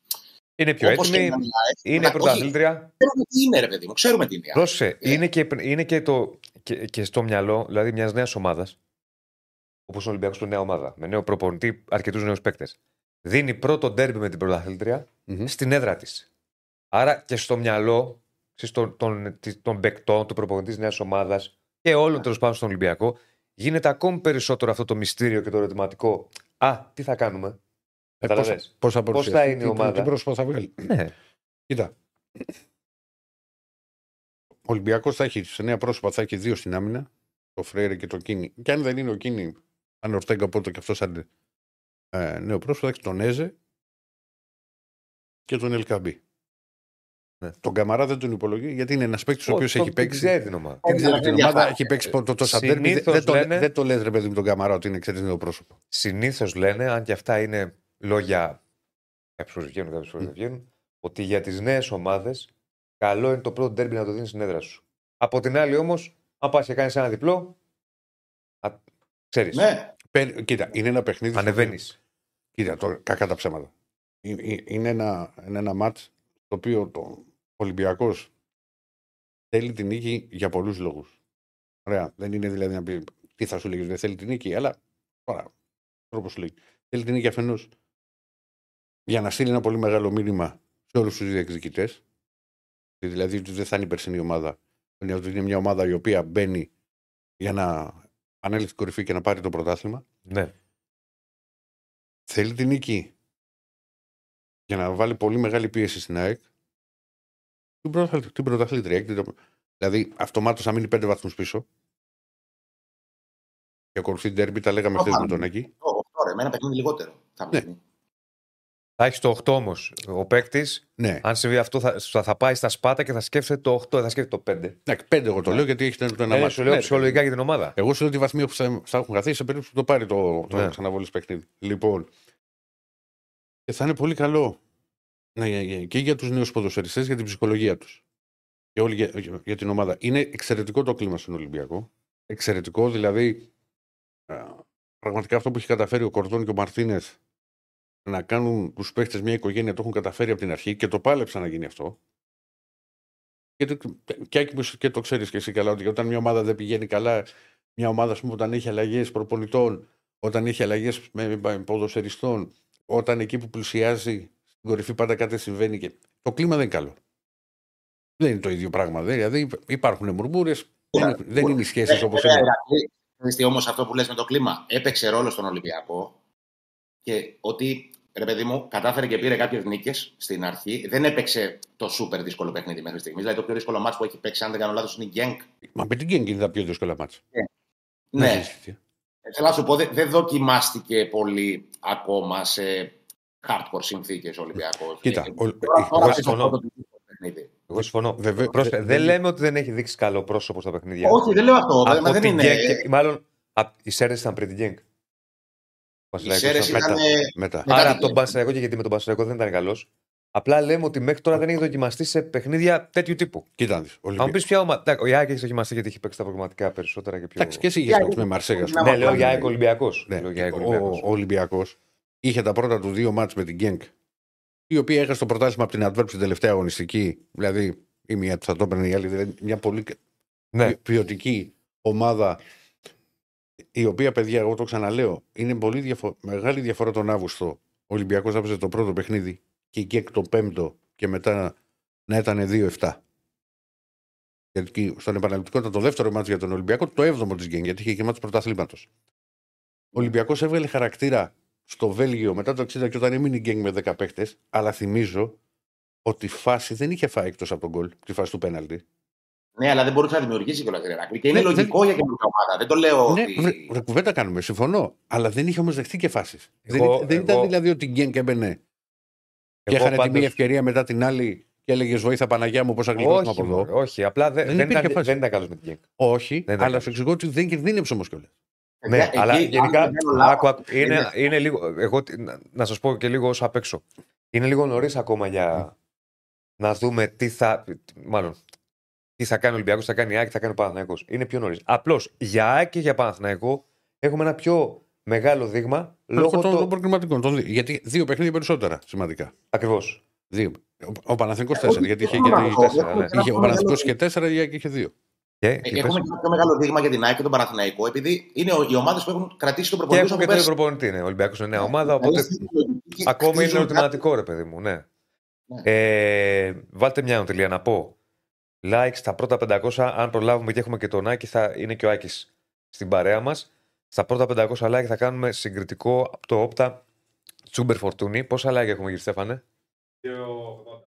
Είναι πιο όπως και έτοιμη, να μιλάει, είναι όχι, πρωταθλήτρια. Ξέρουμε τι είναι, ρε παιδί μου. Ξέρουμε τι είναι. Πρόσεχε, Ε. είναι, και, είναι και, το, και, και στο μυαλό δηλαδή μιας νέας ομάδας, όπως ο Ολυμπιακός του νέα ομάδα, με νέο προπονητή, αρκετούς νέους παίκτες. Δίνει πρώτο ντέρμπι με την πρωταθλήτρια Μμμ. στην έδρα της. Άρα και στο μυαλό ξέρεις, των, των, της- των παικτών, του προπονητή της νέας ομάδας και όλων τέλος πάντων στον Ολυμπιακό, γίνεται ακόμη περισσότερο αυτό το μυστήριο και το ερωτηματικό. Α, τι θα κάνουμε; Ε, πώς, Καταλαβες. πώς θα Πώς παρουσιαστεί, θα είναι η τι- ομάδα. Τι πρόσωπο θα βγάλει. Ναι. Κοίτα. Ο Ολυμπιακός θα έχει σε νέα πρόσωπα θα έχει δύο στην άμυνα. Το Φρέιρε και το Κίνη. Και αν δεν είναι ο Κίνη, αν ο Ορτέγκα οπότε και αυτός σαν ε, νέο πρόσωπο, θα έχει τον Έζε και τον Ελκαμπή. Τον Καμαρά δεν τον υπολογίζει γιατί είναι ένας παίκτης ο οποίος Όχι, έχει το- παίξει. την ξέρει την ομάδα. Δεν ξέρει Όχι, την δεν ομάδα, διαφάνει. έχει παίξει το τόσα τέρμι. Δεν, Συνήθως δεν, το, λένε- δεν το λες ρε παιδί μου τον Καμαρά ότι είναι εξαιρετικό πρόσωπο. Συνήθως λένε, αν και αυτά είναι λόγια κάποιου που βγαίνουν, κάποιου που δεν βγαίνουν, ότι για τις νέες ομάδες καλό είναι το πρώτο τέρμπι να το δίνεις στην έδρα σου. Από την άλλη όμως, αν πας και κάνεις ένα διπλό, ξέρεις, Ναι, Πε- Κοίτα, είναι ένα παιχνίδι. στο ανεβαίνεις. Κοίτα, τώρα, κακά τα ψέματα. Ε- ε- Είναι ένα, είναι ένα μάτς το οποίο το Ολυμπιακός θέλει την νίκη για πολλούς λόγους. Ωραία. Δεν είναι δηλαδή να πει τι θα σου λέγεις, δεν θέλει την νίκη, αλλά τώρα, τρόπος σου λέει. Θέλει την νίκη αφενός για να στείλει ένα πολύ μεγάλο μήνυμα σε όλους τους διεκδικητές. Δηλαδή ότι δεν θα είναι η περσινή ομάδα. Είναι ότι είναι μια ομάδα η οποία μπαίνει για να ανέλθει στην κορυφή και να πάρει το πρωτάθλημα Ναι. θέλει την νίκη για να βάλει πολύ μεγάλη πίεση στην ΑΕΚ την, πρωταθλη- την πρωταθλήτρια. Την- Δηλαδή, αυτομάτως θα μείνει πέντε βαθμούς πίσω. Και ακολουθεί ντέρμπι, τα λέγαμε χθες με τον Άκη. το- τώρα, με ένα παιχνίδι λιγότερο. Θα Ναι. Μείνει. Θα έχεις το 8 όμως. Ο παίκτης, Ναι, αν συμβεί αυτό, θα, θα, θα πάει στα σπάτα και θα σκέφτεται το 8, δεν θα σκέφτεται το 5. Εντάξει, πέντε εγώ το λέω γιατί έχεις το ένα Ναι, μάτι. σου λέω Ναι, ψυχολογικά για την ομάδα. Εγώ σου λέω ότι οι βαθμοί που θα, θα έχουν χαθεί σε περίπτωση που το πάρει το, το Ναι. ξαναβολή παιχνίδι. Λοιπόν, και θα είναι πολύ καλό ναι, και για τους νέους ποδοσφαιριστές για την ψυχολογία τους. Και όλη για, για- για την ομάδα. Είναι εξαιρετικό το κλίμα στον Ολυμπιακό. Εξαιρετικό, δηλαδή. α, πραγματικά αυτό που έχει καταφέρει ο Κορδόν και ο Μαρτίνε να κάνουν τους παίχτες μια οικογένεια το έχουν καταφέρει από την αρχή και το πάλεψαν να γίνει αυτό. Και το, και, Άκη, και το ξέρεις και εσύ καλά ότι όταν μια ομάδα δεν πηγαίνει καλά, μια ομάδα ας πούμε, όταν έχει αλλαγές προπονητών, όταν έχει αλλαγές με, με ποδοσφαιριστών, όταν εκεί που πλησιάζει στην κορυφή πάντα κάτι συμβαίνει και το κλίμα δεν είναι καλό. Δεν είναι το ίδιο πράγμα. Δεν, δηλαδή υπάρχουν μουρμούρες, δεν, δεν είναι οι σχέσεις όπως Βέβαια, είναι. Ηρακλή, ξέρεις τι όμως αυτό που λες με το κλίμα έπαιξε ρόλο στον Ολυμπιακό και ότι ρε παιδί μου κατάφερε και πήρε κάποιε νίκε στην αρχή. Δεν έπαιξε το σούπερ δύσκολο παιχνίδι μέχρι στιγμή. Δηλαδή το πιο δύσκολο μάτσο που έχει παίξει, αν δεν κάνω λάθο, είναι η Γκένκ. Μα με την Γκένγκ είναι τα πιο δύσκολα μάτσα. Ναι, θέλω να σου πω, δεν, δεν δοκιμάστηκε πολύ ακόμα σε hardcore συνθήκε ο Ολυμπιακό. Κοίτα, ο- Τώρα, τώρα εγώ παίζει συμφωνώ. αυτό το παιχνίδι. Εγώ συμφωνώ. Βέβαια, Πρόσεχε, δε- δεν δεν- λέμε ότι δεν έχει δείξει καλό πρόσωπο στα παιχνίδια. Όχι, δεν λέω αυτό. Από μα δεν την είναι. Genk και- μάλλον απ- οι Σέρε ήταν πριν την Γκένγκ. Οι Σέρες μετά. ήταν. μετά. μετά Άρα την από τον Genk. Πανσεραϊκό και γιατί με τον Πανσεραϊκό δεν ήταν καλός. Απλά λέμε ότι μέχρι τώρα δεν έχει δοκιμαστεί σε παιχνίδια τέτοιου τύπου. Κοίτα, να δεις, Θα μου Ολυμπιακός. πεις ποια ομάδα. Εντάξει, Ο Ιάκη έχει δοκιμαστεί γιατί έχει παίξει τα προγραμματικά περισσότερα και πιο. Εντάξει, και εσύ Για- είχε με Μαρσέγα. ας Ναι, πούμε. Ναι, λέω για Ναι. ΑΕΚ Ολυμπιακός. Ναι. Λέω για ΑΕΚ Ο, Ολυμπιακός. ο Ολυμπιακός είχε τα πρώτα του δύο μάτς με την Γκένκ, η οποία έχασε το πρωτάθλημα από την Αντβέρπ στην τελευταία αγωνιστική. Δηλαδή, η μία θα το έπαιρνε η άλλη. Δηλαδή, μια πολύ Ναι, ποι- ποιοτική ομάδα. Η οποία, παιδιά, εγώ το ξαναλέω, είναι πολύ διαφο- μεγάλη διαφορά τον Αύγουστο. Ο Ολυμπιακός έπαιζε το πρώτο παιχνίδι και η Γκένκ το πέμπτο και μετά να ήταν 2-7. Γιατί στον επαναληπτικό ήταν το δεύτερο ματς για τον Ολυμπιακό, το έβδομο της Γκενκ, γιατί είχε και ματς πρωταθλήματος. Ο Ολυμπιακός έβγαλε χαρακτήρα στο Βέλγιο μετά το 60 και όταν έμεινε η Γκενκ με 10 παίχτες, αλλά θυμίζω ότι φάση δεν είχε φάει εκτός από το γκολ, τη φάση του πέναλτη. Ναι, αλλά δεν μπορούσε να δημιουργήσει κιόλα την Ερακλή. Και είναι Ναι, λογικό για καινούργια ομάδα. Δεν το λέω. Ναι, ότι... βρε, βρε, κουβέντα κάνουμε, συμφωνώ. Αλλά δεν είχε όμως δεχτεί και φάσεις. Δεν, Εγώ- ήταν- δεν ήταν εγώ- δηλαδή ότι η Γκενκ έμπαινε και Εγώ έχανε τη πάντως- μία ευκαιρία μετά την άλλη και έλεγε Βοήθα Παναγιά μου, πώς θα γλιτώσουμε όχι, από εδώ. μωρέ, όχι. Απλά δεν, Δεν δεν, υπήρχε ήταν, φάση. δεν ήταν καλός με την Γκένγκ. Όχι, Δεν ήταν αλλά καλός. σου εξηγώ ότι δεν κινδύνεψε όμως κιόλας. Ναι, Εκεί, αλλά αν γενικά. δεν κάνω λάθος, Άκου, άκου, είναι, είναι- είναι λίγο. Εγώ τι- να, να σας πω και λίγο όσο απ' έξω. Είναι λίγο νωρίς ακόμα για να δούμε τι θα. Μάλλον. Τι θα κάνει ο Ολυμπιακός, τι θα κάνει η ΑΕΚ, τι θα κάνει ο Παναθηναϊκός. Είναι πιο νωρίς. Απλώς για ΑΕΚ και για Παναθηναϊκό έχουμε ένα πιο μεγάλο δείγμα Λόγω λόγω των, των του. προκριματικών. των δύο. Γιατί δύο παιχνίδια περισσότερα σημαντικά. Ακριβώς. Δύο. Ο, ο Παναθηναϊκός Όχι, τέσσερα. Γιατί είχε, όχι, γιατί, όχι, τέσσερα, έχουμε ναι. και ένα είχε ο πιο Παναθηναϊκός μεγάλο- είχε τέσσερα, η ΑΕΚ είχε δύο. Και, Ε, και, Έχουμε πες. και ένα πιο μεγάλο δείγμα για την ΑΕΚ και τον Παναθηναϊκό, επειδή είναι ο- οι ομάδες που έχουν κρατήσει τον και προπονητή έχουμε και από τον πέρσι. προπονητή. Ναι. Ο Ολυμπιακός είναι νέα Ναι. ομάδα, οπότε Δηλαδή, στην λογική ακόμα είναι χτίζουν ερωτηματικό, ρε παιδί μου. Ναι. Ναι. Ε, βάλτε μια νοτελεία να πω. Like στα πρώτα 500, αν προλάβουμε και έχουμε και τον Άκη, θα είναι και ο Άκης στην παρέα μας. Στα πρώτα 500 like θα κάνουμε συγκριτικό από το Όπτα Τσούμπερ Φορτούνι. Πόσα like έχουμε, κύριε Στέφανε;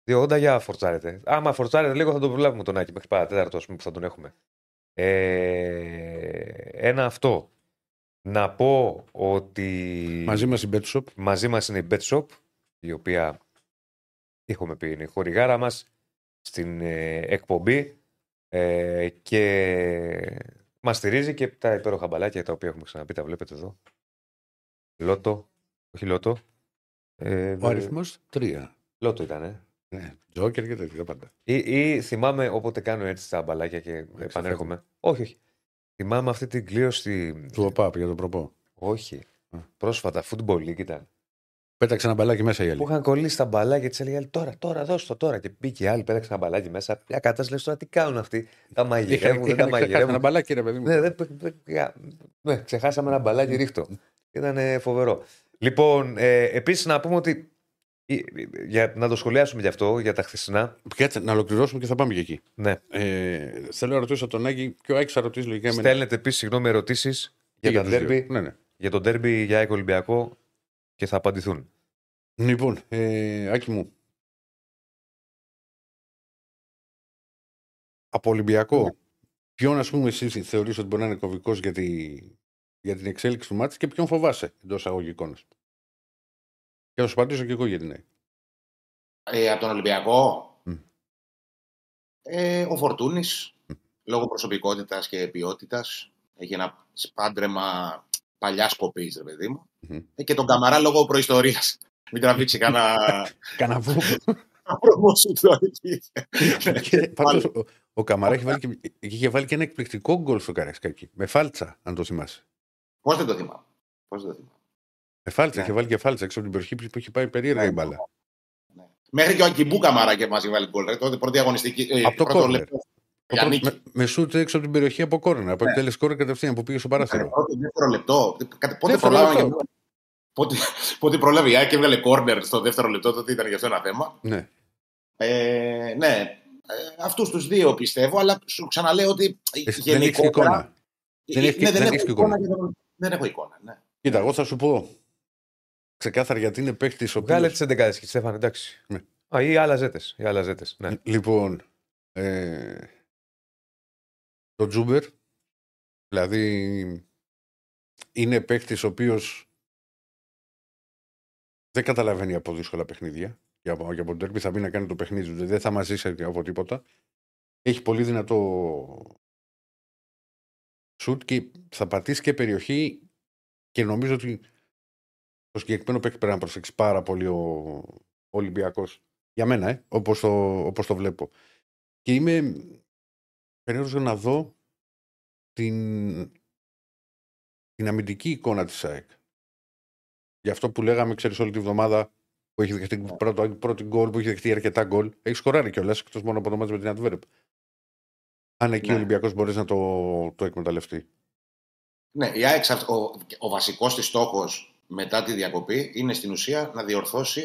2,80 για φορτσάρετε. Άμα φορτσάρετε λίγο θα τον προλάβουμε τον Άκη μέχρι παρατέταρτο, ας πούμε, που θα τον έχουμε. Ε, ένα αυτό. Να πω ότι Μαζί μας η BetShop. μαζί μας είναι η BetShop, η οποία έχουμε πει είναι η χορηγάρα μας. Στην ε, εκπομπή ε, και μας στηρίζει και τα υπέροχα μπαλάκια τα οποία έχουμε ξαναπεί, τα βλέπετε εδώ. Λότο, όχι λότο. Ε, Ο αριθμός 3. Λότο ήταν, ε. Ναι, Τζόκερ και τέτοια πάντα. Ή, ή θυμάμαι όποτε κάνω έτσι τα μπαλάκια και επανέρχομαι. Όχι, όχι. Θυμάμαι αυτή την κλήρωση. Του ΟΠΑΠ για τον προπό. Όχι. Α. Πρόσφατα, football league ήταν. Πέταξε ένα μπαλάκι μέσα η άλλη. Που είχαν κολλήσει τα μπαλάκια της έλεγε τώρα, τώρα, δώσ' το τώρα. Και μπήκε η άλλη, πέταξε ένα μπαλάκι μέσα. Μια κατάσταση τώρα τι κάνουν αυτοί. Τα μαγειρεύουν, δεν τα Είχαν ξεχάσει ένα μαγειρεύουν. μπαλάκι, ρε παιδί μου. Ναι, δεν, δεν- δεν- ναι, ξεχάσαμε ένα μπαλάκι ρίχτο. Ήταν φοβερό. Λοιπόν, ε, επίσης να πούμε ότι. ε, Για, να το σχολιάσουμε γι' αυτό, για τα χθεσινά. Κάτσε να ολοκληρώσουμε και θα πάμε και εκεί. Ναι. Ε, θέλω να ρωτήσω τον Άγγι και ο Άκης θα ρωτήσει λογικά εμένα. Στέλνετε επίσης συγγνώμη ερωτήσεις Και για, τα τους δύο; ντέρμπι, Ναι, ναι. για τον ντέρμπι για ΑΕΚ Ολυμπιακό και θα απαντηθούν. Λοιπόν, ε, Άκη μου. Από Ολυμπιακό, Ναι. ποιον ας πούμε εσύ θεωρείς ότι μπορεί να είναι κομβικός για, τη, για την εξέλιξη του μάτς και ποιον φοβάσαι εντός αγωγικών; ας πούμε. Και θα σου απαντήσω και εγώ για την ΑΕΚ. Ε, από τον Ολυμπιακό; Μμ. Ε, ο Φορτούνης, λόγω προσωπικότητας και ποιότητας, έχει ένα σπάντρεμα παλιάς κοπής, ρε παιδί μου. Μμμ. Ε, και τον Καμαρά λόγω προϊστορίας. Μην τραβήξει κανένα Καναβού. προμόσου τώρα εκεί. Και πάντως, ο, ο Καμαρά έχει βάλει, και, είχε βάλει και ένα εκπληκτικό γκολ στο Καραϊσκάκι. Με φάλτσα, αν το θυμάσαι. Πώς δεν το θυμάμαι. Πώς δεν το θυμάμαι. Με φάλτσα, Ναι. είχε βάλει και φάλτσα έξω από την περιοχή που είχε πάει περίεργα Ναι. η μπάλα. Ναι. Μέχρι και ο Ακιμπού Καμαρά και μαζί βάλει γκολ. ρε. Τότε πρώτη αγωνιστική. ε, Από το πρώτο κόρνερ. λεπτό. Ο Για πρώτος- νίκη. με, με σούτ έξω από την περιοχή από κόρνερ. Από Ναι. εκτέλεση κόρνερ κατευθείαν που πήγε στο Ε, παράθυρο. Πρώτο, δεύτερο λεπτό. Κάτι- Πότε Δεύτερο προλάβαμε λεπτό. και- Πότε, πότε προλάβει η Άκη και έβγαλε κόρνερ στο δεύτερο λεπτό, τότε ήταν γι' αυτό ένα θέμα. Ναι. Ε, ναι, ε, αυτούς τους δύο πιστεύω, αλλά σου ξαναλέω ότι Εσύ δεν έχεις γενικότερα... εικόνα. Δεν Ε, έχεις- ναι, δεν έχω έχεις εικόνα. για τον- Δεν έχω εικόνα, ναι. Κοίτα, εγώ θα σου πω ξεκάθαρα γιατί είναι παίχτη ο Βγάλε οποίος... τις 11 και Στέφαν, εντάξει. Ναι. Α, ή άλλα ζέτε. Ή άλλα ζέτες, Ναι. Λοιπόν, ε, το Τζούμπερ, δηλαδή είναι παίχτη ο οποίος δεν καταλαβαίνει από δύσκολα παιχνίδια. Για, από- για από τον τέρπι θα μπει να κάνει το παιχνίδι του, δεν θα μαζί σε από τίποτα. Έχει πολύ δυνατό σουτ και θα πατήσει και περιοχή και νομίζω ότι το συγκεκριμένο παίκτη πρέπει να προσέξει πάρα πολύ ο, ο Ολυμπιακός. Για μένα, ε, όπως, το, όπως το βλέπω. Και είμαι περίεργος για να δω την, την αμυντική εικόνα της ΑΕΚ. Για αυτό που λέγαμε, ξέρεις, όλη τη βδομάδα που έχει δεχτεί πρώτο, πρώτη γκολ, που έχει δεχτεί αρκετά γκολ. Έχεις σκοράρει κιόλας, εκτός μόνο από το μάτι με την Adverb. Αν εκεί Ναι. ο Ολυμπιακός μπορείς να το, το εκμεταλλευτεί. Ναι, η ΑΕΚ, αυ- ο, ο βασικός της στόχος μετά τη διακοπή είναι στην ουσία να διορθώσει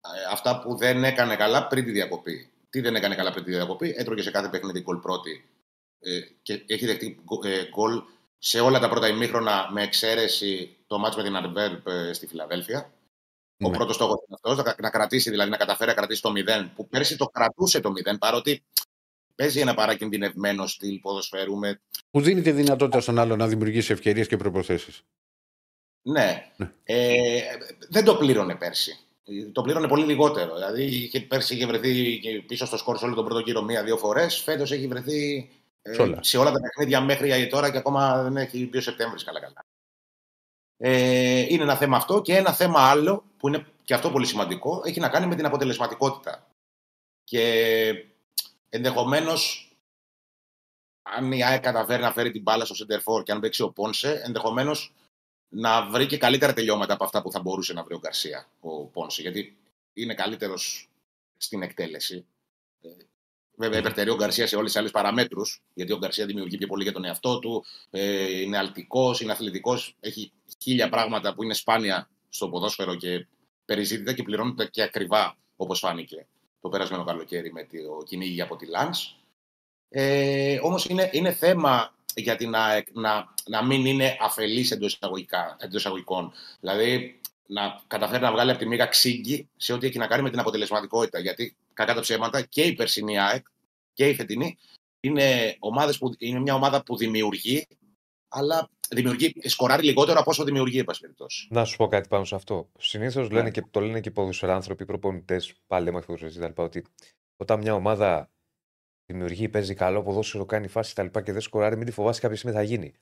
ε, αυτά που δεν έκανε καλά πριν τη διακοπή. Τι δεν έκανε καλά πριν τη διακοπή, έτρωγε σε κάθε παιχνίδι γκολ πρώτη ε, και έχει δεχτεί γκο- ε, γκολ σε όλα τα πρώτα ημίχρονα με εξαίρεση το μάτς με την Adverb ε, στη Φιλαδέλφια. Ο Ναι. πρώτος στόχος είναι αυτός, να, να κρατήσει, δηλαδή να καταφέρει να κρατήσει το 0, που πέρσι το κρατούσε το 0, παρότι παίζει ένα παρακινδυνευμένο στυλ ποδοσφαίρου με Που δίνει τη δυνατότητα στον άλλο να δημιουργήσει ευκαιρίες και προποθέσει. Ναι. Ναι. Ε, δεν το πλήρωνε πέρσι. Το πλήρωνε πολύ λιγότερο. Δηλαδή, είχε, πέρσι είχε βρεθεί και πίσω στο σκορ σε όλο τον πρώτο γύρο μία-δύο φορές. Φέτος έχει βρεθεί ε, Σε όλα. σε όλα τα παιχνίδια μέχρι τώρα και ακόμα δεν έχει μπει ο Σεπτέμβρης καλά-καλά. Ε, είναι ένα θέμα αυτό και ένα θέμα άλλο που είναι και αυτό πολύ σημαντικό έχει να κάνει με την αποτελεσματικότητα. Και ενδεχομένως, αν η ΑΕΚ καταφέρει να φέρει την μπάλα στο center for και αν παίξει ο Πόνσε, ενδεχομένως να βρει και καλύτερα τελειώματα από αυτά που θα μπορούσε να βρει ο Γκαρσία, ο Πόνσε, γιατί είναι καλύτερος στην εκτέλεση. Ε, Βέβαια, υπερτερεί ο Γκαρσία σε όλες τις άλλες παραμέτρους, γιατί ο Γκαρσία δημιουργεί πιο πολύ για τον εαυτό του, ε, είναι αλτικός, είναι αθλητικός, έχει χίλια πράγματα που είναι σπάνια στο ποδόσφαιρο και περιζήτητα και πληρώνονται και ακριβά, όπως φάνηκε το περασμένο καλοκαίρι με το κυνήγι από τη Λάνς. Ε, Όμως είναι, είναι θέμα γιατί να, να, να μην είναι αφελής εντός εισαγωγικών. Δηλαδή να καταφέρει να βγάλει από τη μοίρα ξύγκη σε ό,τι έχει να κάνει με την αποτελεσματικότητα. Γιατί κακά τα ψέματα και η περσινή ΑΕΚ και η φετινή είναι, ομάδες που, είναι μια ομάδα που δημιουργεί, αλλά δημιουργεί, σκοράρει λιγότερο από όσο δημιουργεί, εν πάση περιπτώσει. Να σου πω κάτι πάνω σε αυτό. Συνήθως Ναι. λένε και, το λένε και ποδοσφαιράνθρωποι, προπονητές, πάλι λέμε ποδοσφαιριστέ κτλ. Ότι όταν μια ομάδα δημιουργεί, παίζει καλό ποδόσφαιρο, κάνει φάση κτλ. και δεν σκοράρει, μην τη φοβάσει κάποια στιγμή θα γίνει.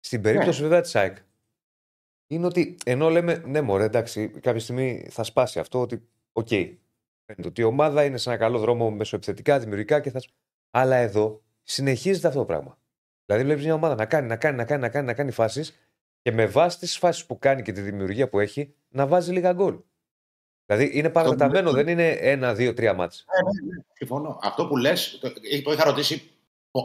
Στην περίπτωση βέβαια της ΑΕΚ, είναι ότι ενώ λέμε ναι, μωρέ, εντάξει, κάποια στιγμή θα σπάσει αυτό, ότι OK. Okay, ότι η ομάδα είναι σε ένα καλό δρόμο μεσοεπιθετικά, δημιουργικά και θα. Αλλά εδώ συνεχίζεται αυτό το πράγμα. Δηλαδή, βλέπεις μια ομάδα να κάνει, να κάνει, να κάνει, να κάνει, να κάνει φάσεις και με βάση τις φάσεις που κάνει και τη δημιουργία που έχει, να βάζει λίγα γκολ. Δηλαδή είναι παρατεταμένο, δεν είναι ένα, δύο, τρία ματς. Ναι, ναι, ναι, συμφωνώ. Αυτό που λες, το, το είχα ρωτήσει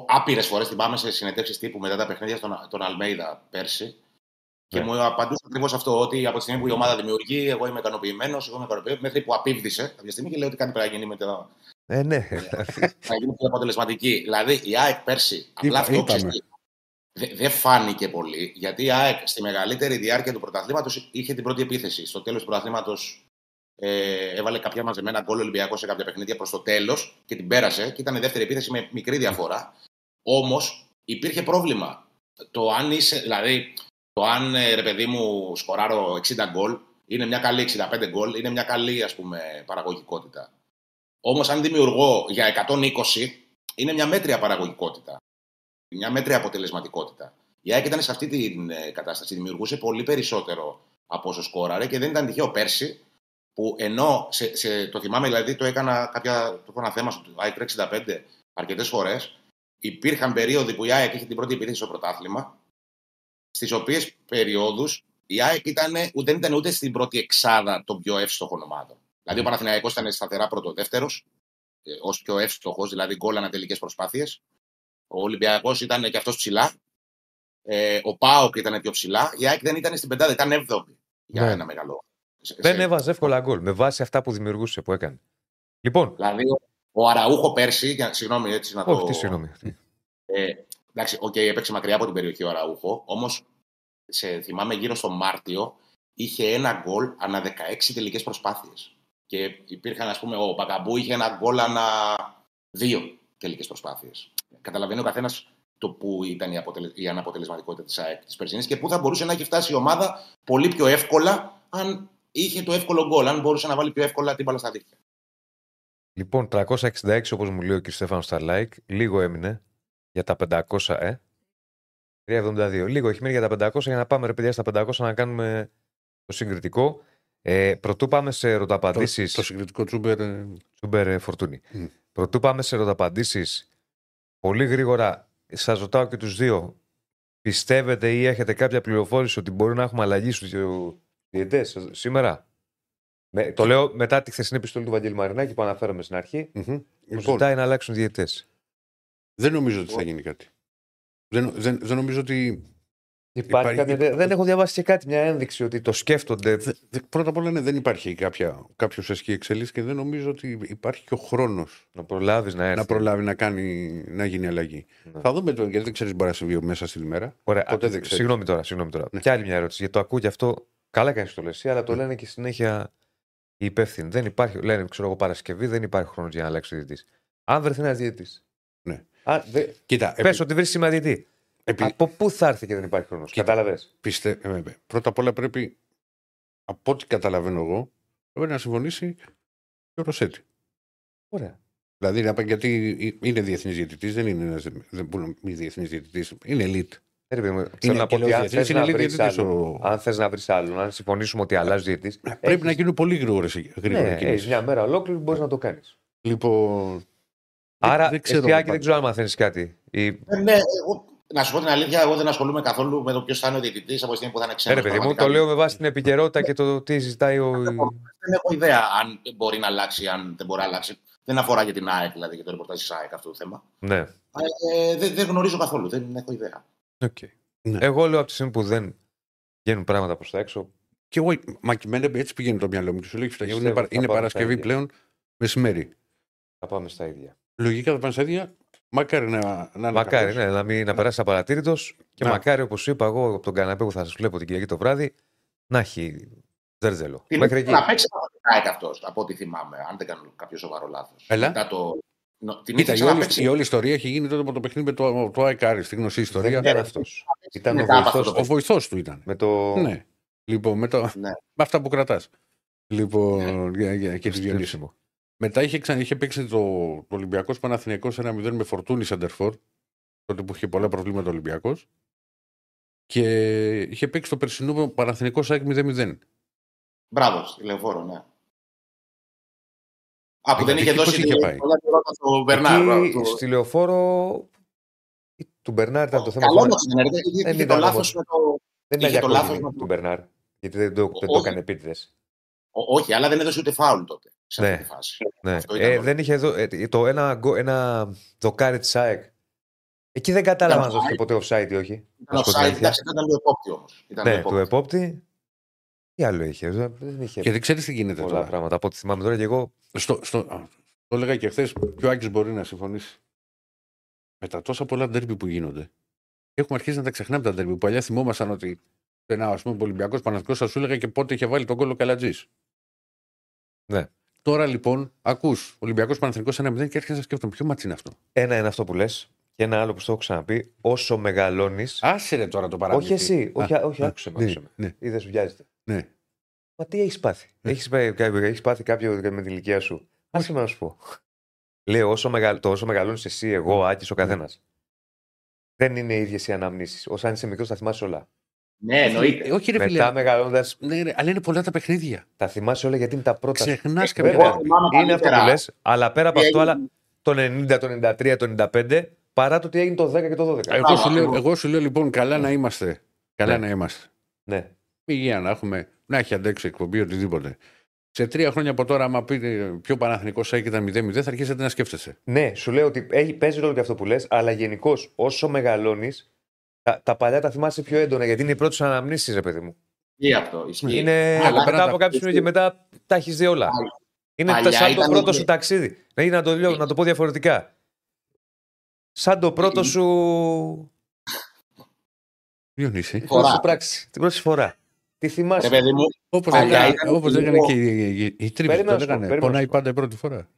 άπειρες φορές, θυμάμαι σε συνεντεύξεις τύπου μετά τα παιχνίδια στον, τον Αλμέιδα πέρσι. Και ναι. μου απαντούσε ακριβώς αυτό, ότι από τη στιγμή που η ομάδα δημιουργεί, εγώ είμαι ικανοποιημένος, εγώ είμαι ικανοποιημένος, μέχρι που απίβδησε κάποια στιγμή και λέει ότι κάτι πρέπει να γίνει με το. Ε, ναι. Θα γίνει πιο αποτελεσματική. Δηλαδή η ΑΕΚ πέρσι, απλά αυτό δεν φάνηκε πολύ, γιατί η ΑΕΚ στη μεγαλύτερη διάρκεια του πρωταθλήματος είχε την πρώτη επίθεση. Στο τέλος του πρωταθλήματος ε, έβαλε κάποια μαζεμένα γκολ Ολυμπιακός σε κάποια παιχνίδια προς το τέλος και την πέρασε και ήταν η δεύτερη επίθεση με μικρή διαφορά. Όμως υπήρχε πρόβλημα. Το αν είσαι, δηλαδή, το αν ε, ρε παιδί μου σκοράρω 60 γκολ είναι μια καλή 65 γκολ, είναι μια καλή ας πούμε, παραγωγικότητα. Όμως αν δημιουργώ για 120 είναι μια μέτρια παραγωγικότητα. Μια μέτρια αποτελεσματικότητα. Η ΑΕΚ ήταν σε αυτή την ε, κατάσταση. Δημιουργούσε πολύ περισσότερο από όσο σκόραρε και δεν ήταν τυχαίο πέρσι που ενώ σε, σε, το θυμάμαι, δηλαδή το έκανα κάποια, το ένα θέμα στο ΑΕΚ 65 αρκετές φορές. Υπήρχαν περίοδοι που η ΑΕΚ είχε την πρώτη επίθεση στο πρωτάθλημα, στις οποίες περιόδους η ΑΕΚ ήταν, δεν ήταν ούτε στην πρώτη εξάδα των πιο εύστοχων ομάδων. Δηλαδή ο Παναθηναϊκός ήταν σταθερά πρώτο-δεύτερο, ε, ως πιο εύστοχος, δηλαδή γκολ ανατελικέ προσπάθειες. Ο Ολυμπιακός ήταν και αυτός ψηλά. Ε, ο Πάοκ ήταν πιο ψηλά. Η ΑΕΚ δεν ήταν στην πεντάδα, ήταν έβδομη για ναι. ένα μεγάλο δεν έβαζε εύκολα γκολ με βάση αυτά που δημιουργούσε, που έκανε. Λοιπόν. Δηλαδή, ο Αραούχο πέρσι, για, συγγνώμη έτσι να το. Όχι, τι συγγνώμη. Ε, εντάξει, OK, okay, έπαιξε μακριά από την περιοχή ο Αραούχο, όμως σε, θυμάμαι γύρω στο Μάρτιο είχε ένα γκολ ανά 16 τελικές προσπάθειες. Και υπήρχαν, ας πούμε, ο Μπακαμπού είχε ένα γκολ ανά δύο τελικές προσπάθειες. Καταλαβαίνει ο καθένας το που ήταν η, αποτελε... η αναποτελεσματικότητα της ΑΕΚ της περσινή και πού θα μπορούσε να έχει φτάσει η ομάδα πολύ πιο εύκολα αν είχε το εύκολο γκολ, αν μπορούσε να βάλει πιο εύκολα την μπάλα στα δίχτυα. Λοιπόν, 366 όπως μου λέει ο κ. Στέφανος στα like, λίγο έμεινε για τα 500, ε. 372. Λίγο έχει μείνει για τα 500 για να πάμε ρε παιδιά στα 500 να κάνουμε το συγκριτικό. Ε, πρωτού πάμε σε ρωταπαντήσεις. Το, το συγκριτικό τσούμπερ. Ε, τσούμπερ ε, φορτούνι. Mm. Πρωτού πάμε σε ρωταπαντήσεις. Πολύ γρήγορα σας ρωτάω και τους δύο. Πιστεύετε ή έχετε κάποια πληροφόρηση ότι μπορεί να έχουμε αλλαγή στους διαιτέ σήμερα; Με, το λέω μετά τη χθεσινή επιστολή του Βαγγέλη Μαρινάκη που αναφέραμε στην αρχή. Mm-hmm. Λοιπόν, ζητάει να αλλάξουν διαιτέ. Δεν νομίζω ότι θα γίνει κάτι. Δεν, δεν, δεν νομίζω ότι. Υπάρχει, υπάρχει... Κάποια... Δεν έχω διαβάσει και κάτι, μια ένδειξη ότι το σκέφτονται. Δε, δε, πρώτα απ' όλα ναι, δεν υπάρχει κάποιος εσχή εξελίξη και δεν νομίζω ότι υπάρχει και ο χρόνος να προλάβεις να, έρθει. να προλάβει να, κάνει, να γίνει αλλαγή. Ναι. Θα δούμε το, γιατί δεν ξέρεις μπορεί να συμβεί μέσα στην ημέρα. Ωραία. Ποτέ δεν Συγγνώμη τώρα. Συγγνώμη τώρα. Ναι. Και άλλη μια ερώτηση. Γιατί το ακούω και αυτό Καλά κάνεις το λεσί, αλλά το λένε και συνέχεια οι υπεύθυνοι. Δεν υπάρχει, λένε, ξέρω εγώ, Παρασκευή, δεν υπάρχει χρόνος για να αλλάξει ο διαιτή. Αν βρεθεί ένας διαιτή. Ναι. Δε... Κοίτα, πες επί... ότι βρει σήμερα διαιτή. Επί... Από πού θα έρθει και δεν υπάρχει χρόνος. Κατάλαβες; Πιστε... Ε, ε, πρώτα απ' όλα πρέπει, από ό,τι καταλαβαίνω εγώ, πρέπει να συμφωνήσει και ο Ρωσέτη. Ωραία. Δηλαδή, γιατί είναι διεθνής διαιτητής, δεν είναι ένα μη διεθνής διαιτητής, είναι elite. Θέλω να πω ότι αν θες να βρεις άλλον, αν θες να βρεις άλλον, αν συμφωνήσουμε ότι αλλάζεις διαιτή. Ε, πρέπει να γίνουν πολύ γρήγορες ναι, Έχεις μια μέρα ολόκληρη μπορείς να το κάνεις. Λοιπόν. Άρα, δεν ξέρω, δεν ξέρω αν μαθαίνεις κάτι. Ή... Ε, ναι, εγώ, να σου πω την αλήθεια, εγώ δεν ασχολούμαι καθόλου με το ποιος θα είναι ο διαιτητής από τη στιγμή που θα είναι ξένος. Ε, παιδί μου, το λέω με βάση την επικαιρότητα και το τι ζητάει ο. Δεν έχω ιδέα αν μπορεί να αλλάξει, αν δεν μπορεί να αλλάξει. Δεν αφορά για την ΑΕΚ, δηλαδή, για το ρεπορτάζ της ΑΕΚ αυτό το θέμα. Ναι. Ε, δεν, δεν γνωρίζω καθόλου, δεν έχω ιδέα. Okay. Ναι. Εγώ λέω από τη στιγμή που δεν βγαίνουν πράγματα προς τα έξω. Και εγώ, μα και έτσι πηγαίνει το μυαλό μου. Σου λέει, είναι, είναι Παρασκευή πλέον μεσημέρι. Θα πάμε στα ίδια. Λογικά θα πάμε στα ίδια. Μακάρι να, να Μακάρι, ναι, να, μην, να περάσει απαρατήρητος και να. μακάρι, όπως είπα εγώ, από τον καναπέ που θα σας βλέπω την Κυριακή το βράδυ, να έχει ζερζέλο. Μέχρι εκεί. Να παίξει αυτός, από ό,τι θυμάμαι, αν δεν κάνω κάποιο σοβαρό λάθος. Μετά το, την Κοίτα, η, όλη, η όλη ιστορία έχει γίνει τότε από το παιχνίδι με το, το Αεκάρι, στη γνωστή ιστορία. Δεν ήταν αυτός. Ήταν ο βοηθό του ήταν. Με το... Ναι. Λοιπόν, με, το... ναι. με αυτά που κρατάς. Λοιπόν, για, για, και τη Διονύση. Μετά είχε, ξα... είχε παίξει το, το Ολυμπιακός Παναθηναϊκός 1-0 με φορτούνη Σαντερφόρ. Τότε που είχε πολλά προβλήματα ο Ολυμπιακός. Και είχε παίξει το περσινό Παναθηναϊκός ΣΑΚ 0-0. Μπράβο, στη λεωφόρο, ναι. Α, που δεν Εκεί είχε πώς δώσει είχε πάει; πολλά πράγματα στο Μπερνάρ. μπράβο, Εκεί του- στη λεωφόρο. του Μπερνάρ ήταν το θέμα. Καλό του- όμως δεν είναι, είχε- Δεν είχε ήταν το λάθος όμως. με το... Δεν ήταν είχε για το λάθος κόκκινη με- του Μπερνάρ. Γιατί δεν το, δεν το Όχι. έκανε επίτηδες. Ό- Όχι, αλλά δεν έδωσε ούτε φάουλ τότε. Σε αυτή Ναι. τη φάση. Ναι. Αυτό ήταν Ε, το- δεν είχε δω, ε, το ένα, γκο- ένα δοκάρι της ΑΕΚ. Εκεί δεν κατάλαβα αν Ήταν δόθηκε ποτέ offside ή όχι. Ήταν Να σου πω την offside, αλήθεια. εντάξει, ήταν του επόπτη όμως. Ήταν Ναι, του του επόπτη. επόπτη. Τι άλλο είχε. Δεν δεν είχε Και δεν ξέρεις τι γίνεται πολλά τώρα. πράγματα. Από ό,τι θυμάμαι τώρα και εγώ. Στο, στο, α, το έλεγα και χθες, και ο Άκη μπορεί να συμφωνήσει. Με τα τόσα πολλά ντέρμπι που γίνονται. Έχουμε αρχίσει να τα ξεχνάμε τα ντέρμπι. Που παλιά θυμόμασταν ότι ένα ας πούμε Ολυμπιακός Παναθηνικό θα σου έλεγα και πότε είχε βάλει τον κόλλο Καλατζής. Ναι. Τώρα λοιπόν, ακούς Ολυμπιακός Παναθηνικό 1-0 και έρχεσαι να σκέφτομαι ποιο ματς είναι αυτό; Ένα είναι αυτό που λες. Και ένα άλλο που στο έχω ξαναπεί. Όσο μεγαλώνει. Άσε ρε τώρα το παράδειγμα. Όχι εσύ. Όχι, όχι α, άκουσε με. ναι, άκουσε με. ναι, Ή δεν σου βιάζεται. ναι. Μα τι έχεις πάθει; Έχεις έχεις πάθει κάποιο με την ηλικία σου; Άσε με να σου πω. Λέω όσο, μεγαλ, το όσο μεγαλώνεις εσύ, εγώ, Άκης, ο καθένας. Δεν είναι ίδιες οι αναμνήσεις. Όσο αν είσαι μικρός, θα θυμάσαι όλα. Ναι, εννοείται. Ε, όχι ρε φίλε. Μετά μεγαλώνοντα, Ναι, ρε, αλλά είναι πολλά τα παιχνίδια. θα θυμάσαι όλα γιατί είναι τα πρώτα. σου. Ξεχνάς Ε, κάποια εγώ ντέρμπι. θυμάμαι Είναι αυτό που καλύτερα. λες, αλλά πέρα από Τι αυτό, έγινε; αλλά το 90, το 93, το 95, παρά το τι έγινε το 10 και το 12. Εγώ Μπράβο, σου, λέω, ακριβώς. εγώ σου λέω λοιπόν καλά να είμαστε. Καλά Ναι. να είμαστε. Ναι. Υγεία να έχουμε, να έχει αντέξει εκπομπή, οτιδήποτε. Σε τρία χρόνια από τώρα, άμα πείτε πιο Παναθηνικό ΣΑΕΚ ήταν 0-0, θα αρχίσετε να σκέφτεσαι. ναι, σου λέω ότι έχει, παίζει ρόλο και αυτό που λες, αλλά γενικώς όσο μεγαλώνεις, τα, τα παλιά τα θυμάσαι πιο έντονα γιατί είναι οι πρώτες αναμνήσεις, ρε παιδί μου. Ισχύει αυτό. Ισχύει. Είναι Αλλά μετά τα- από κάποιο σημείο και μετά τα έχεις δει όλα. Παλιά- Είναι παλιά σαν το ήταν πρώτο και- σου ταξίδι. Ναι, να το, λέω, να το πω διαφορετικά. Σαν το πρώτο σου. Διονύση. την πρώτη Φορά. σου πράξη; Την πρώτη σου φορά; Τι Ρε θυμάσαι. παιδί μου, Όπως Παλιά έκανε, ήταν όπως λίγο- έκανε και η, η, η Τρίπη. Περίμενα Το να σου πω, λέγανε. περίμενα να Πονάει σου πω. πάντα η πρώτη φορά.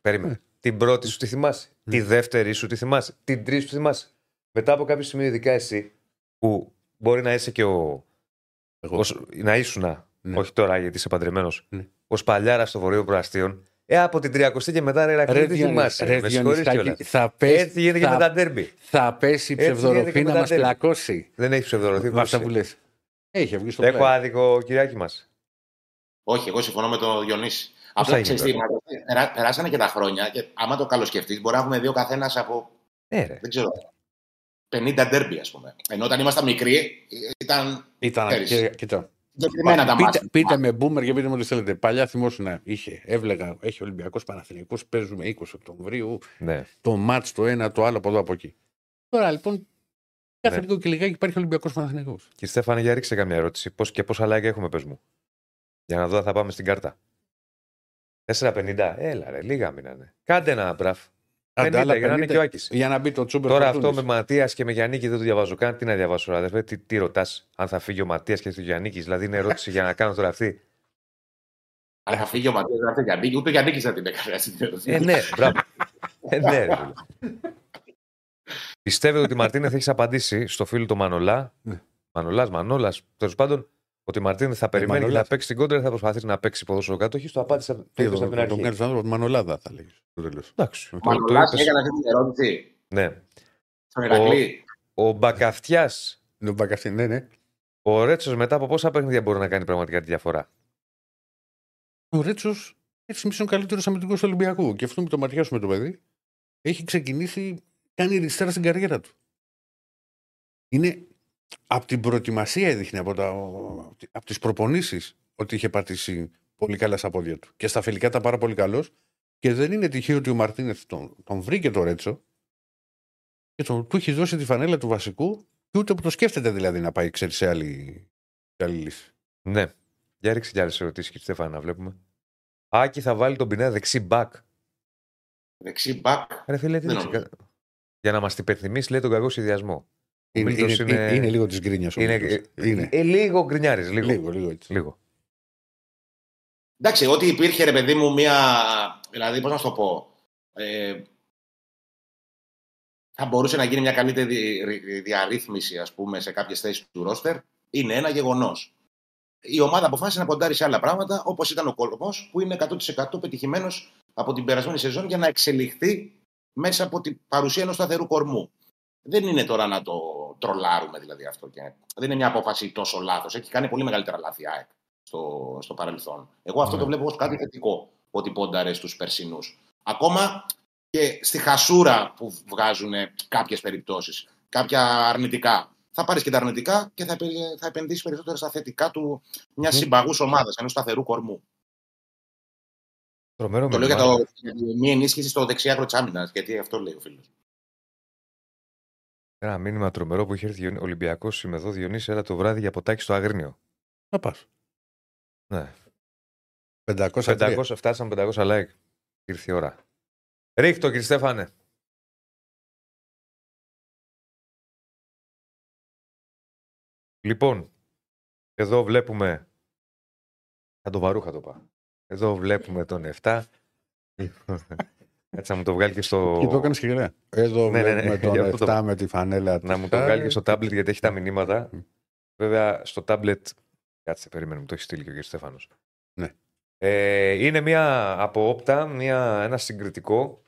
Περίμενε. Την πρώτη σου τη θυμάσαι; Ναι. Τη δεύτερη σου τη θυμάσαι; Την τρίτη σου τη θυμάσαι; Μετά από κάποιο σημείο, ειδικά εσύ, που μπορεί να είσαι και ο. Εγώ. ως- να ήσουν, Ναι. όχι τώρα γιατί είσαι παντρεμένος, Ναι. ως παλιάρα στο βορείο προαστίων. Ε, από την 30 και μετά ρε, Ρακλή, τι Διονύση, θυμάσαι. ρε, με συγχωρείς Διονυσάκη, κιόλας. θα πέσει, Έτσι γίνεται και θα, με τα ντέρμπι. θα πέσει η Έτσι γίνεται ψευδοροφή και με να τα μας ντέρμπι. πλακώσει. Δεν έχει ψευδορωθεί. Με αυτά που λες. Έχει βγει στο Έχω πλάι. άδικο, κυριάκι μας. όχι, εγώ συμφωνώ με τον Διονύση. θα Απλά γίνει ξέρεις τι, περά- περάσανε και τα χρόνια και άμα το καλοσκεφτείς, μπορεί να έχουμε δει ο καθένας από Ναι, ρε. δεν ξέρω, 50 ντέρμπι, ας πούμε. Ενώ όταν ήμασταν μικροί, ήταν Ήταν. Πέρυσι. και- Κοίτα. συγκεκριμένα τα πείτε, μάτια. πείτε με boomer και πείτε με ό,τι θέλετε. Παλιά θυμόσουν είχε, έβλεγα, έχει Ολυμπιακό Παναθηνικό, παίζουμε 20 Οκτωβρίου, Ναι. το μάτ το ένα, το άλλο από εδώ από εκεί. Τώρα λοιπόν, κάθε Ναι. λίγο και λιγάκι υπάρχει Ολυμπιακός Παναθηνικό. Κύριε Στέφανε, για ρίξε καμιά ερώτηση. Πώς και πόσα like έχουμε, πες μου. Για να δω αν θα πάμε στην κάρτα. 4,50. Έλα, ρε, λίγα μείνανε. Κάντε ένα μπραφ. 50 για να είναι και ο Άκης. Για να μπει το τσούμπερ Τώρα Φορτούνης. αυτό με Ματίας και με Γιάννη δεν το διαβάζω καν. Τι να διαβάσω, τώρα, αδερφέ. Τι, τι ρωτάς, αν θα φύγει ο Ματίας και ο Γιάννη. Δηλαδή είναι ερώτηση για να κάνω τώρα αυτή. Αλλά θα φύγει ο Ματίας, δεν θα έρθει για νίκη, ούτε για νίκη θα την έκανε αυτή την ερώτηση. Ε, ναι, μπράβο. ε, ναι, ρε, φίλε. Πιστεύετε ότι η Μαρτίνε θα έχεις απαντήσει στο φίλο του Μανολά; Ναι. Μανολάς, Μανόλας. Τέλος πάντων, ότι η Μαρτίνε θα περιμένει και Μανολάς. θα παίξει την κόντρα ή θα προσπαθήσει να παίξει ποδόσφαιρο κάτω. Όχι, το απάντησε το Τι, είπες τον- από την Τον αρχή. κάνει άνθρωπο Μανολάδα, θα λέγεις. Στο τέλος. Εντάξει. το- το Μανολάς είπες. έκανε αυτή την ερώτηση Ναι. στον Ηρακλή. Ο Μπακαφτιάς, Ναι, Μπακαστή, ναι, ναι. ο Ρέτσος μετά από πόσα παιχνίδια μπορεί να κάνει πραγματικά τη διαφορά; Ο Ρέτσος έχει μισό καλύτερο αμυντικό του Ολυμπιακού. Και αυτό με το ματιάσουμε το παιδί. Έχει ξεκινήσει, κάνει ριστέρα στην καριέρα του. Είναι από την προετοιμασία έδειχνε από, τα, από τις προπονήσεις ότι είχε πατήσει πολύ καλά στα πόδια του. Και στα φιλικά ήταν πάρα πολύ καλός και δεν είναι τυχαίο ότι ο Μαρτίνεθ τον, τον βρήκε το Ρέτσο και τον, του έχει δώσει τη φανέλα του βασικού και ούτε που το σκέφτεται δηλαδή να πάει ξέρει, σε άλλη, σε άλλη λύση. Ναι. Για ρίξε κι άλλες ερωτήσεις, κύριε Στέφανα, να βλέπουμε. Άκη θα βάλει τον Πινέα δεξί μπακ. Δεξί μπακ. Ρε φίλε, τι Δεν δεξί- νομίζω. Για να μας την υπενθυμίσει, λέει τον κακό σχεδιασμό. Ο Είναι, Μίλτος είναι, είναι... είναι λίγο της γκρίνιας ο είναι, Μίλτος. ε, είναι. ε, λίγο γκρινιάρης. Λίγο. Λίγο, λίγο έτσι. λίγο. Εντάξει, ότι υπήρχε ρε παιδί μου μία. Δηλαδή, πώς να σου το πω. Ε, θα μπορούσε να γίνει μια καλύτερη δι- διαρρύθμιση, ας πούμε, σε κάποιες θέσεις του ρόστερ. Είναι ένα γεγονός. Η ομάδα αποφάσισε να ποντάρει σε άλλα πράγματα, όπως ήταν ο Κόλπο, που είναι 100% πετυχημένος από την περασμένη σεζόν για να εξελιχθεί μέσα από την παρουσία ενός σταθερού κορμού. Δεν είναι τώρα να το τρολάρουμε δηλαδή αυτό. Και δεν είναι μια απόφαση τόσο λάθος. Έχει κάνει πολύ μεγαλύτερα λάθη ΑΕΚ στο, στο παρελθόν. Εγώ αυτό Ναι. το βλέπω ως κάτι θετικό ότι πόνταρε στους περσινούς. Ακόμα και στη χασούρα που βγάζουν κάποιες περιπτώσεις, κάποια αρνητικά. Θα πάρεις και τα αρνητικά και θα, επε- θα επενδύσεις περισσότερο στα θετικά του μιας Μμμ. συμπαγούς ομάδας, ενός σταθερού κορμού. Τρομερό Το λέω για, μήνυμα. το, για τη μία ενίσχυση στο δεξιάκρο τη άμυνας, γιατί αυτό λέει ο φίλος. Ένα μήνυμα τρομερό που είχε έρθει ο Ολυμπιακός. Είμαι εδώ, Διονύση, έλα το βράδυ για ποτάκι στο Αγρίνιο. Να πας. Ναι. 500, 500, φτάσαμε 500 like. Ήρθε η ώρα. Ρίχτω, κύριε Στέφανε. Λοιπόν, εδώ βλέπουμε. Θα το βαρούχα το πάω. Εδώ βλέπουμε τον 7. Έτσι να μου το βγάλει και στο. Και το έκανες και γελέα. Εδώ Ναι, ναι, ναι, βλέπουμε γι' αυτό τον το- 7 με τη φανέλα. Να της μου το ΑΕΚ. βγάλει και στο tablet γιατί έχει τα μηνύματα. Μμ. Βέβαια στο tablet. Κάτσε, περίμενε, μου το έχει στείλει και ο κ. Στέφανος. Ναι. Ε, είναι μια από όπτα, μια, ένα συγκριτικό.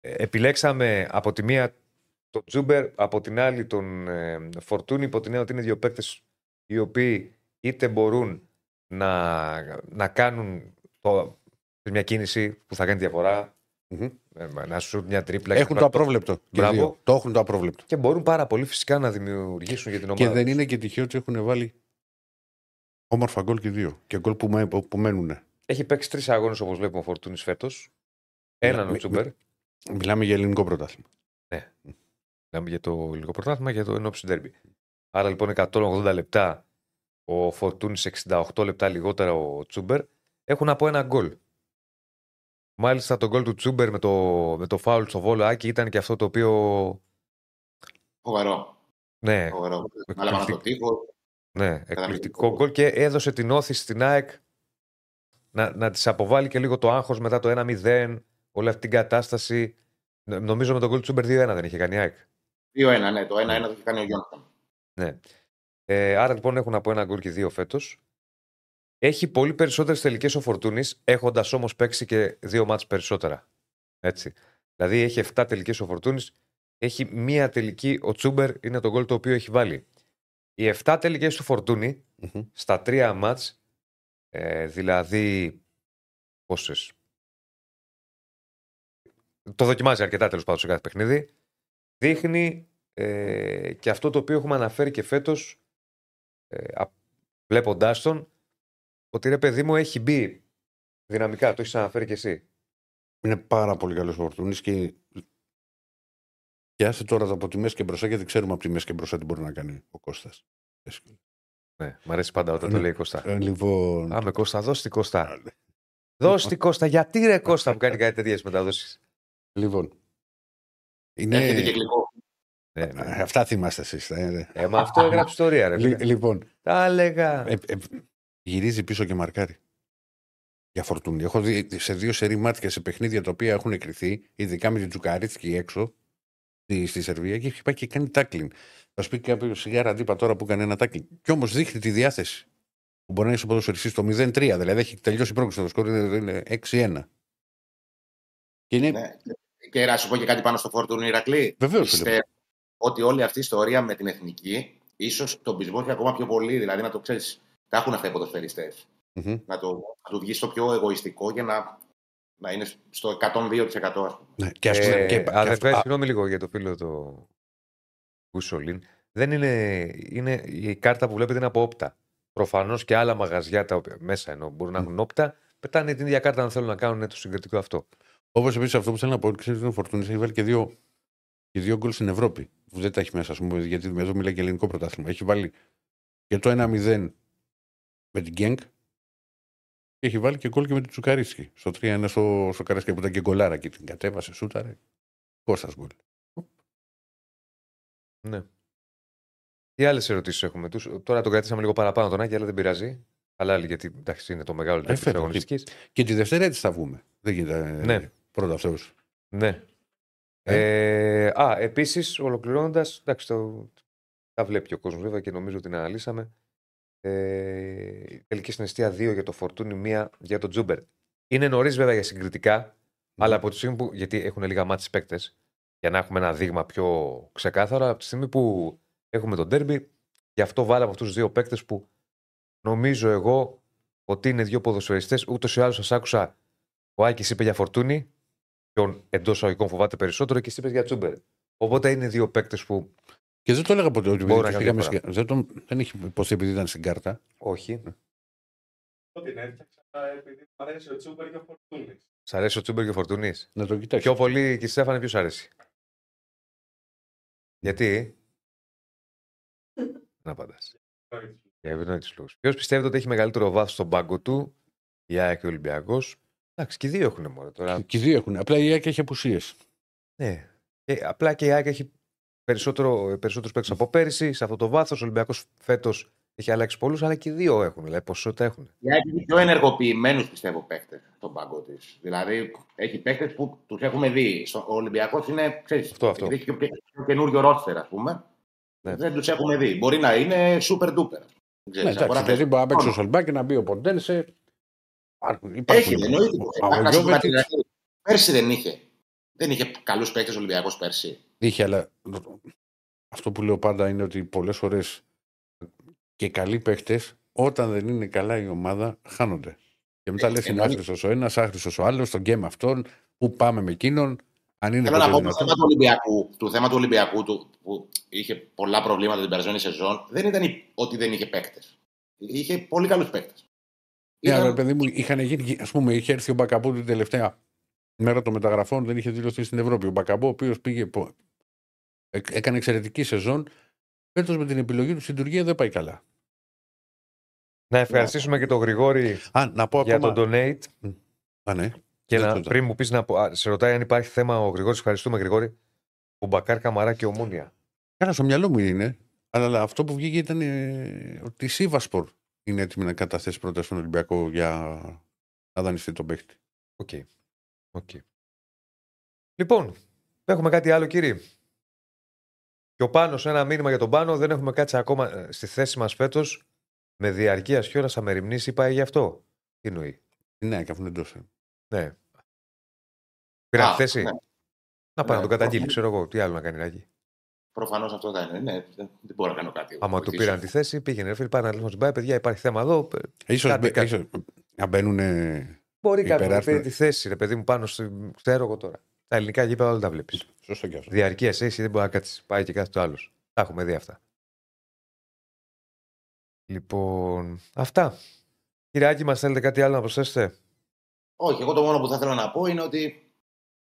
Ε, επιλέξαμε από τη μία τον Τζούμπερ, από την άλλη τον ε, Φορτούνη. Υπό την έννοια ότι είναι δύο παίκτες οι οποίοι είτε μπορούν να, να κάνουν το, μια κίνηση που θα κάνει διαφορά, Μμμ. ε, να σου μια τρίπλα. και Έχουν να- το απρόβλεπτο. και Μπράβο. δύο. Το έχουν το απρόβλεπτο. και μπορούν πάρα πολύ φυσικά να δημιουργήσουν για την ομάδα. Και δεν τους. είναι και τυχαίο ότι έχουν βάλει όμορφα γκολ και δύο. Και γκολ που, με, που μένουν. Έχει παίξει τρεις αγώνες όπως βλέπουμε ο Φορτούνης φέτος. Έναν ο Μη- Τσούμπερ. Μιλάμε για ελληνικό πρωτάθλημα. Μιλάμε για το ελληνικό πρωτάθλημα για το ενόψι ντέρμπι. Άρα λοιπόν 180 λεπτά ο Φορτούνης, 68 λεπτά λιγότερα ο Τσούμπερ έχουν από ένα γκολ. Μάλιστα το γκολ του Τσούμπερ με το, με το φάουλ στο Βόλο Άκη ήταν και αυτό το οποίο. Φοβερό. Ναι, Φοβερό. Αλλά πάνω στο τείχο. ναι εκπληκτικό γκολ και έδωσε την όθηση στην ΑΕΚ να, να της αποβάλει και λίγο το άγχος μετά το 1-0, όλη αυτή την κατάσταση. Ν- Νομίζω με τον γκολ του Τσούμπερ 2-1 δεν είχε κάνει η ΑΕΚ. 2-1, ναι. Το 1-1 το έχει κάνει ο Γιόνταν. Ναι. Ε, άρα λοιπόν έχουν από ένα γκολ και δύο φέτος. Έχει πολύ περισσότερες τελικές ο Φορτούνης, έχοντας όμως παίξει και δύο μάτς περισσότερα. Έτσι. Δηλαδή έχει 7 τελικές ο Φορτούνης, έχει μία τελική ο Τσούμπερ, είναι το γκολ το οποίο έχει βάλει. Οι 7 τελικές του Φορτούνη Μμμ. στα τρία μάτς, ε, δηλαδή πόσες; Το δοκιμάζει αρκετά τέλος πάντων σε κάθε παιχνίδι. Δείχνει ε, και αυτό το οποίο έχουμε αναφέρει και φέτος, ε, βλέποντάς τον, ότι ρε παιδί μου έχει μπει δυναμικά. Το έχεις αναφέρει και εσύ. Είναι πάρα πολύ καλός ο Φορτούνη και. Και άσε τώρα από τη μέση και μπροστά, γιατί ξέρουμε από τη μέση και μπροστά τι μπορεί να κάνει ο Κώστας. Ναι, μ' αρέσει πάντα όταν το Ναι. λέει η Κώστα. Ε, λοιπόν. Άμε Κώστα, δώσ' την Κώστα. Δώσ' την Κώστα, γιατί ρε Κώστα μου κάνει κάτι τέτοιες μεταδόσεις. Λοιπόν. Είναι... Έρχεται και γλυκό. Ναι, ναι. Ε, Αυτά θυμάστε εσείς. Ε, Ε, μα αυτό έγραψε ιστορία, ρε. φίλε. λοιπόν, Τα έλεγα. ε, ε, γυρίζει πίσω και μαρκάρει. Για φορτούνη. Έχω δει σε δύο σερή μάτια σε παιχνίδια τα οποία έχουν εκριθεί, ειδικά με την Τζουκαρίτσκι έξω στη, στη Σερβία και έχει πάει και κάνει τάκλιν. Θα σου πει κάποιος σιγάρα αντίπα τώρα που έκανε ένα τάκλιν. Κι όμως δείχνει τη διάθεση. Που μπορεί να είσαι ποδοσφαιριστής στο 0-3, δηλαδή έχει τελειώσει η πρόκληση. Το σκορ είναι, είναι 6-1. Και είναι. Ναι. Και να σου πω και κάτι πάνω στο Φόρτουν Ηρακλή. Βεβαίως, Πιστεύω ότι όλη αυτή η ιστορία με την εθνική ίσως τον πεισμόχει ακόμα πιο πολύ. Δηλαδή να το ξέρεις, τα έχουν αυτά οι ποδοσφαιριστές. Μμμ. Να το, να το βγεις στο πιο εγωιστικό για να, να είναι στο 102% ας πούμε. Ναι, και ας Ε, πούμε. και- και αδερφέ, αυτό- α, συγγνώμη λίγο για το φίλο το Γκουσολίν. Δεν είναι, είναι. Η κάρτα που βλέπετε είναι από όπτα. Προφανώς και άλλα μαγαζιά τα οποία μέσα ενώ μπορούν να έχουν όπτα, πετάνε την ίδια κάρτα αν θέλουν να κάνουν το συγκριτικό αυτό. Όπως επίσης αυτό που θέλω να πω, ξέρεις ότι ο Φορτούνης έχει βάλει και δύο, και δύο γκολ στην Ευρώπη. Που δεν τα έχει μέσα, ας πούμε, γιατί εδώ μιλάει και ελληνικό πρωτάθλημα. Έχει βάλει και το 1-0 με την Γκένκ και έχει βάλει και γκολ και με την Τσουκαρίσκη. Στο 3-1 στο, στο Καρασκέ που ήταν και γκολάρα και την κατέβασε, σούταρε. Κώστα γκολ. Ναι. Τι άλλες ερωτήσεις έχουμε; Τους, τώρα τον κρατήσαμε λίγο παραπάνω τον Άκη, αλλά δεν πειράζει. Αλλά άλλη, γιατί εντάξει, είναι το μεγάλο τέλο της φέτος, αγωνιστικής. Και τη Δευτέρα έτσι θα βγούμε. Δεν γίνεται Ναι. πρώτα αυτός. Ναι. Ε, α, επίσης, ολοκληρώνοντας, εντάξει, το, τα βλέπει ο κόσμος βέβαια και νομίζω ότι την αναλύσαμε. Ε, η τελική συναισθία 2 για το Φορτούνι, 1 για τον Τζούμπερ. Είναι νωρίς βέβαια για συγκριτικά. Αλλά από τη στιγμή που. Γιατί έχουν λίγα μάτια παίκτες, για να έχουμε ένα δείγμα πιο ξεκάθαρο, από τη στιγμή που έχουμε τον τέρμπι, γι' αυτό βάλαμε αυτούς τους δύο παίκτες που νομίζω εγώ ότι είναι δύο ποδοσφαιριστές. Ούτως ή άλλως σας άκουσα. Ο Άκης είπε για φορτούνη, ποιον εντός αγωγικών φοβάται περισσότερο, και εσύ είπες για τσούμπερ. Οπότε είναι δύο παίκτες που. Και δεν το έλεγα ποτέ ότι Μπορεί να επειδή κάνει πήγαμε διαφορά. στην- δεν, τον, δεν έχει υποθεί επειδή ήταν στην κάρτα. Όχι. Την έφτιαξα επειδή μου αρέσει ο Τσούμπερ και ο Φορτούνης. Σ' αρέσει ο τσούμπερ και ο φορτούνης; Να το κοιτάξεις. Πιο πολύ και Στέφανε, ποιος αρέσει; Γιατί; Να απαντάς. Για ευνόητου λόγους. Ποιος πιστεύετε ότι έχει μεγαλύτερο βάθος στον πάγκο του, η ΑΕΚ και ο Ολυμπιακός. Εντάξει, και οι δύο έχουν μόνο τώρα. Και οι δύο έχουν. Απλά η ΑΕΚ έχει απουσίες. Ναι. Και απλά και η ΑΕΚ έχει περισσότερο, περισσότερους παίκτες από πέρυσι. Σε αυτό το βάθος, ο Ολυμπιακός φέτος έχει αλλάξει πολλούς, αλλά και οι δύο έχουν. Δηλαδή, ποσότητα έχουν. Η ΑΕΚ έχει πιο ενεργοποιημένους πιστεύω παίκτες στον πάγκο της. Δηλαδή έχει παίκτες που τους έχουμε δει. Στο- Ο Ολυμπιακός είναι. Ξέρεις, Αυτό, αυτό. Έχει πιο, πιο καινούριο ρόστερ, ας πούμε. Ναι. Δεν τους έχουμε δει. Μπορεί να είναι super duper. Δεν ξέρεις, Ναι, εντάξει, αγορά δηλαδή μπορεί να παίξει ο Μόνο. Σολμπά και να μπει ο Ποντένσε. Υπάρχουν. Έχει, υπάρχουν. εννοείται. Ο Να- να σου πω κάτι, Γιώβετιτς δηλαδή, Πέρσι δεν είχε. Δεν είχε καλούς παίκτες ο Ολυμπιακός πέρσι. Είχε, αλλά αυτό που λέω πάντα είναι ότι πολλές φορές και καλοί παίχτες, όταν δεν είναι καλά η ομάδα, χάνονται. Και μετά Ε, λες είναι εννοείται. άχρηστος ο ένας, άχρηστος ο άλλος, στον γκέμ αυτόν, πού πάμε με εκείνον, αν είναι Θέλω να ποτέ πω το δυνατόν. θέμα του Ολυμπιακού, του θέμα του Ολυμπιακού του, που είχε πολλά προβλήματα την περασμένη σεζόν, δεν ήταν ότι δεν είχε παίκτε. Είχε πολύ καλούς παίκτε. Ναι, αλλά παιδί μου, είχαν γίνει, ας πούμε, είχε έρθει ο Μπακαμπού την τελευταία μέρα των μεταγραφών, δεν είχε δηλωθεί στην Ευρώπη. Ο Μπακαμπού, ο οποίος πήγε, πο- ε- έκανε εξαιρετική σεζόν. Φέτος με την επιλογή του στην Τουρκία δεν πάει καλά. Να ευχαριστήσουμε και τον Γρηγόρη Α, να πω για ακόμα. τον donate. Α, ναι. Και Δεν να, το είδα. πριν μου πεις να πω, α, σε ρωτάει αν υπάρχει θέμα ο Γρηγόρης. Ευχαριστούμε, Γρηγόρη. Ο Μπακάρ Καμαρά και ομόνια. Κάνα στο μυαλό μου είναι. Αλλά αυτό που βγήκε ήταν ε, ότι η Σίβασπορ είναι έτοιμη να καταθέσει πρόταση στον Ολυμπιακό για να δανειστεί τον παίχτη. Οκ. Οκ. Λοιπόν, έχουμε κάτι άλλο, κύριε; Και ο Πάνος, ένα μήνυμα για τον Πάνο. Δεν έχουμε κάτσει ακόμα ε, στη θέση μας φέτος με διαρκεία χιόνα θα με ρημνήσει. Πάει γι' αυτό. Τι εννοεί; Ναι, και αφού δεν το έφερε. Ναι. Πήρα Α, τη θέση. ναι. Να πάει να Ναι, το καταγγείλει, προφανώς. ξέρω εγώ. Τι άλλο να κάνει εκεί. Προφανώς αυτό θα είναι. Ναι, δεν, δεν μπορώ να κάνω κάτι. Άμα του Βοηθήσω. πήραν τη θέση, πήγαινε. Ρε φίλε, πάει να λύσουμε στην πάει, παιδιά, υπάρχει θέμα εδώ. Ε, Ίσως, Κάντε μπε- κάτι. ίσως να μπαίνουν. Μπορεί κάποιος να Υπεράσπιση. πήρε τη θέση, ρε παιδί μου, πάνω στη. Ξέρω εγώ τώρα. Τα ελληνικά γήπεδα όλα τα βλέπεις. Σωστό κι αυτό. Διαρκεία εσύ δεν μπορεί να κάτσεις. Πάει και κάθε το άλλος. Τα έχουμε δει αυτά. Λοιπόν, αυτά. Κύριε Άκη, μας θέλετε κάτι άλλο να προσθέσετε; Όχι, εγώ το μόνο που θα ήθελα να πω είναι ότι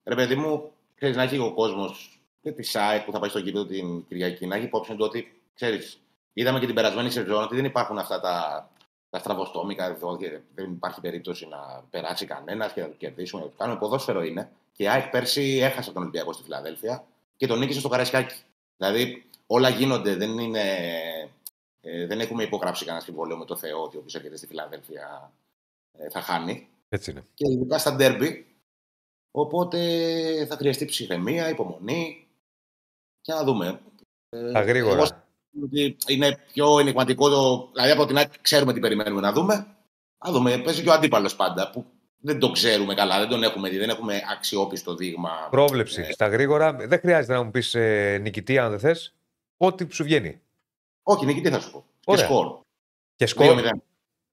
ρε παιδί μου, ξέρεις να έχει ο κόσμος και τη ΣΑΕ που θα πάει στο κήπεδο την Κυριακή να έχει υπόψη του ότι ξέρεις, είδαμε και την περασμένη σεζόν ότι δεν υπάρχουν αυτά τα, τα στραβοστόμικα εδώ και δεν υπάρχει περίπτωση να περάσει κανένας και να του κερδίσουμε. Να τους κάνουμε ποδόσφαιρο είναι. Και η ΑΕΚ πέρσι έχασε τον Ολυμπιακό στη Φιλαδέλφια και τον νίκησε στο Καραϊσκάκι. Δηλαδή όλα γίνονται, δεν είναι. Ε, δεν έχουμε υπογράψει κανένα συμβόλαιο με το Θεό ότι όποιος έρχεται στη Φιλαδέλφια ε, θα χάνει Έτσι είναι. και ειδικά στα ντέρμπι. Οπότε θα χρειαστεί ψυχραιμία, υπομονή και να δούμε. Ε, Τα εγώ γρήγορα. ότι είναι πιο ενηγματικό το. Δηλαδή από την άλλη ξέρουμε τι περιμένουμε να δούμε. Να δούμε. Παίζει και ο αντίπαλος πάντα που δεν το ξέρουμε καλά, δεν τον έχουμε δει, δεν έχουμε αξιόπιστο δείγμα. Πρόβλεψη. Ε. Στα γρήγορα. Δεν χρειάζεται να μου πεις ε, νικητή, αν δεν θες. Ό,τι σου βγαίνει. Όχι, νικητή θα σου πω. Ωραία. Και σκορ. Και σκορ.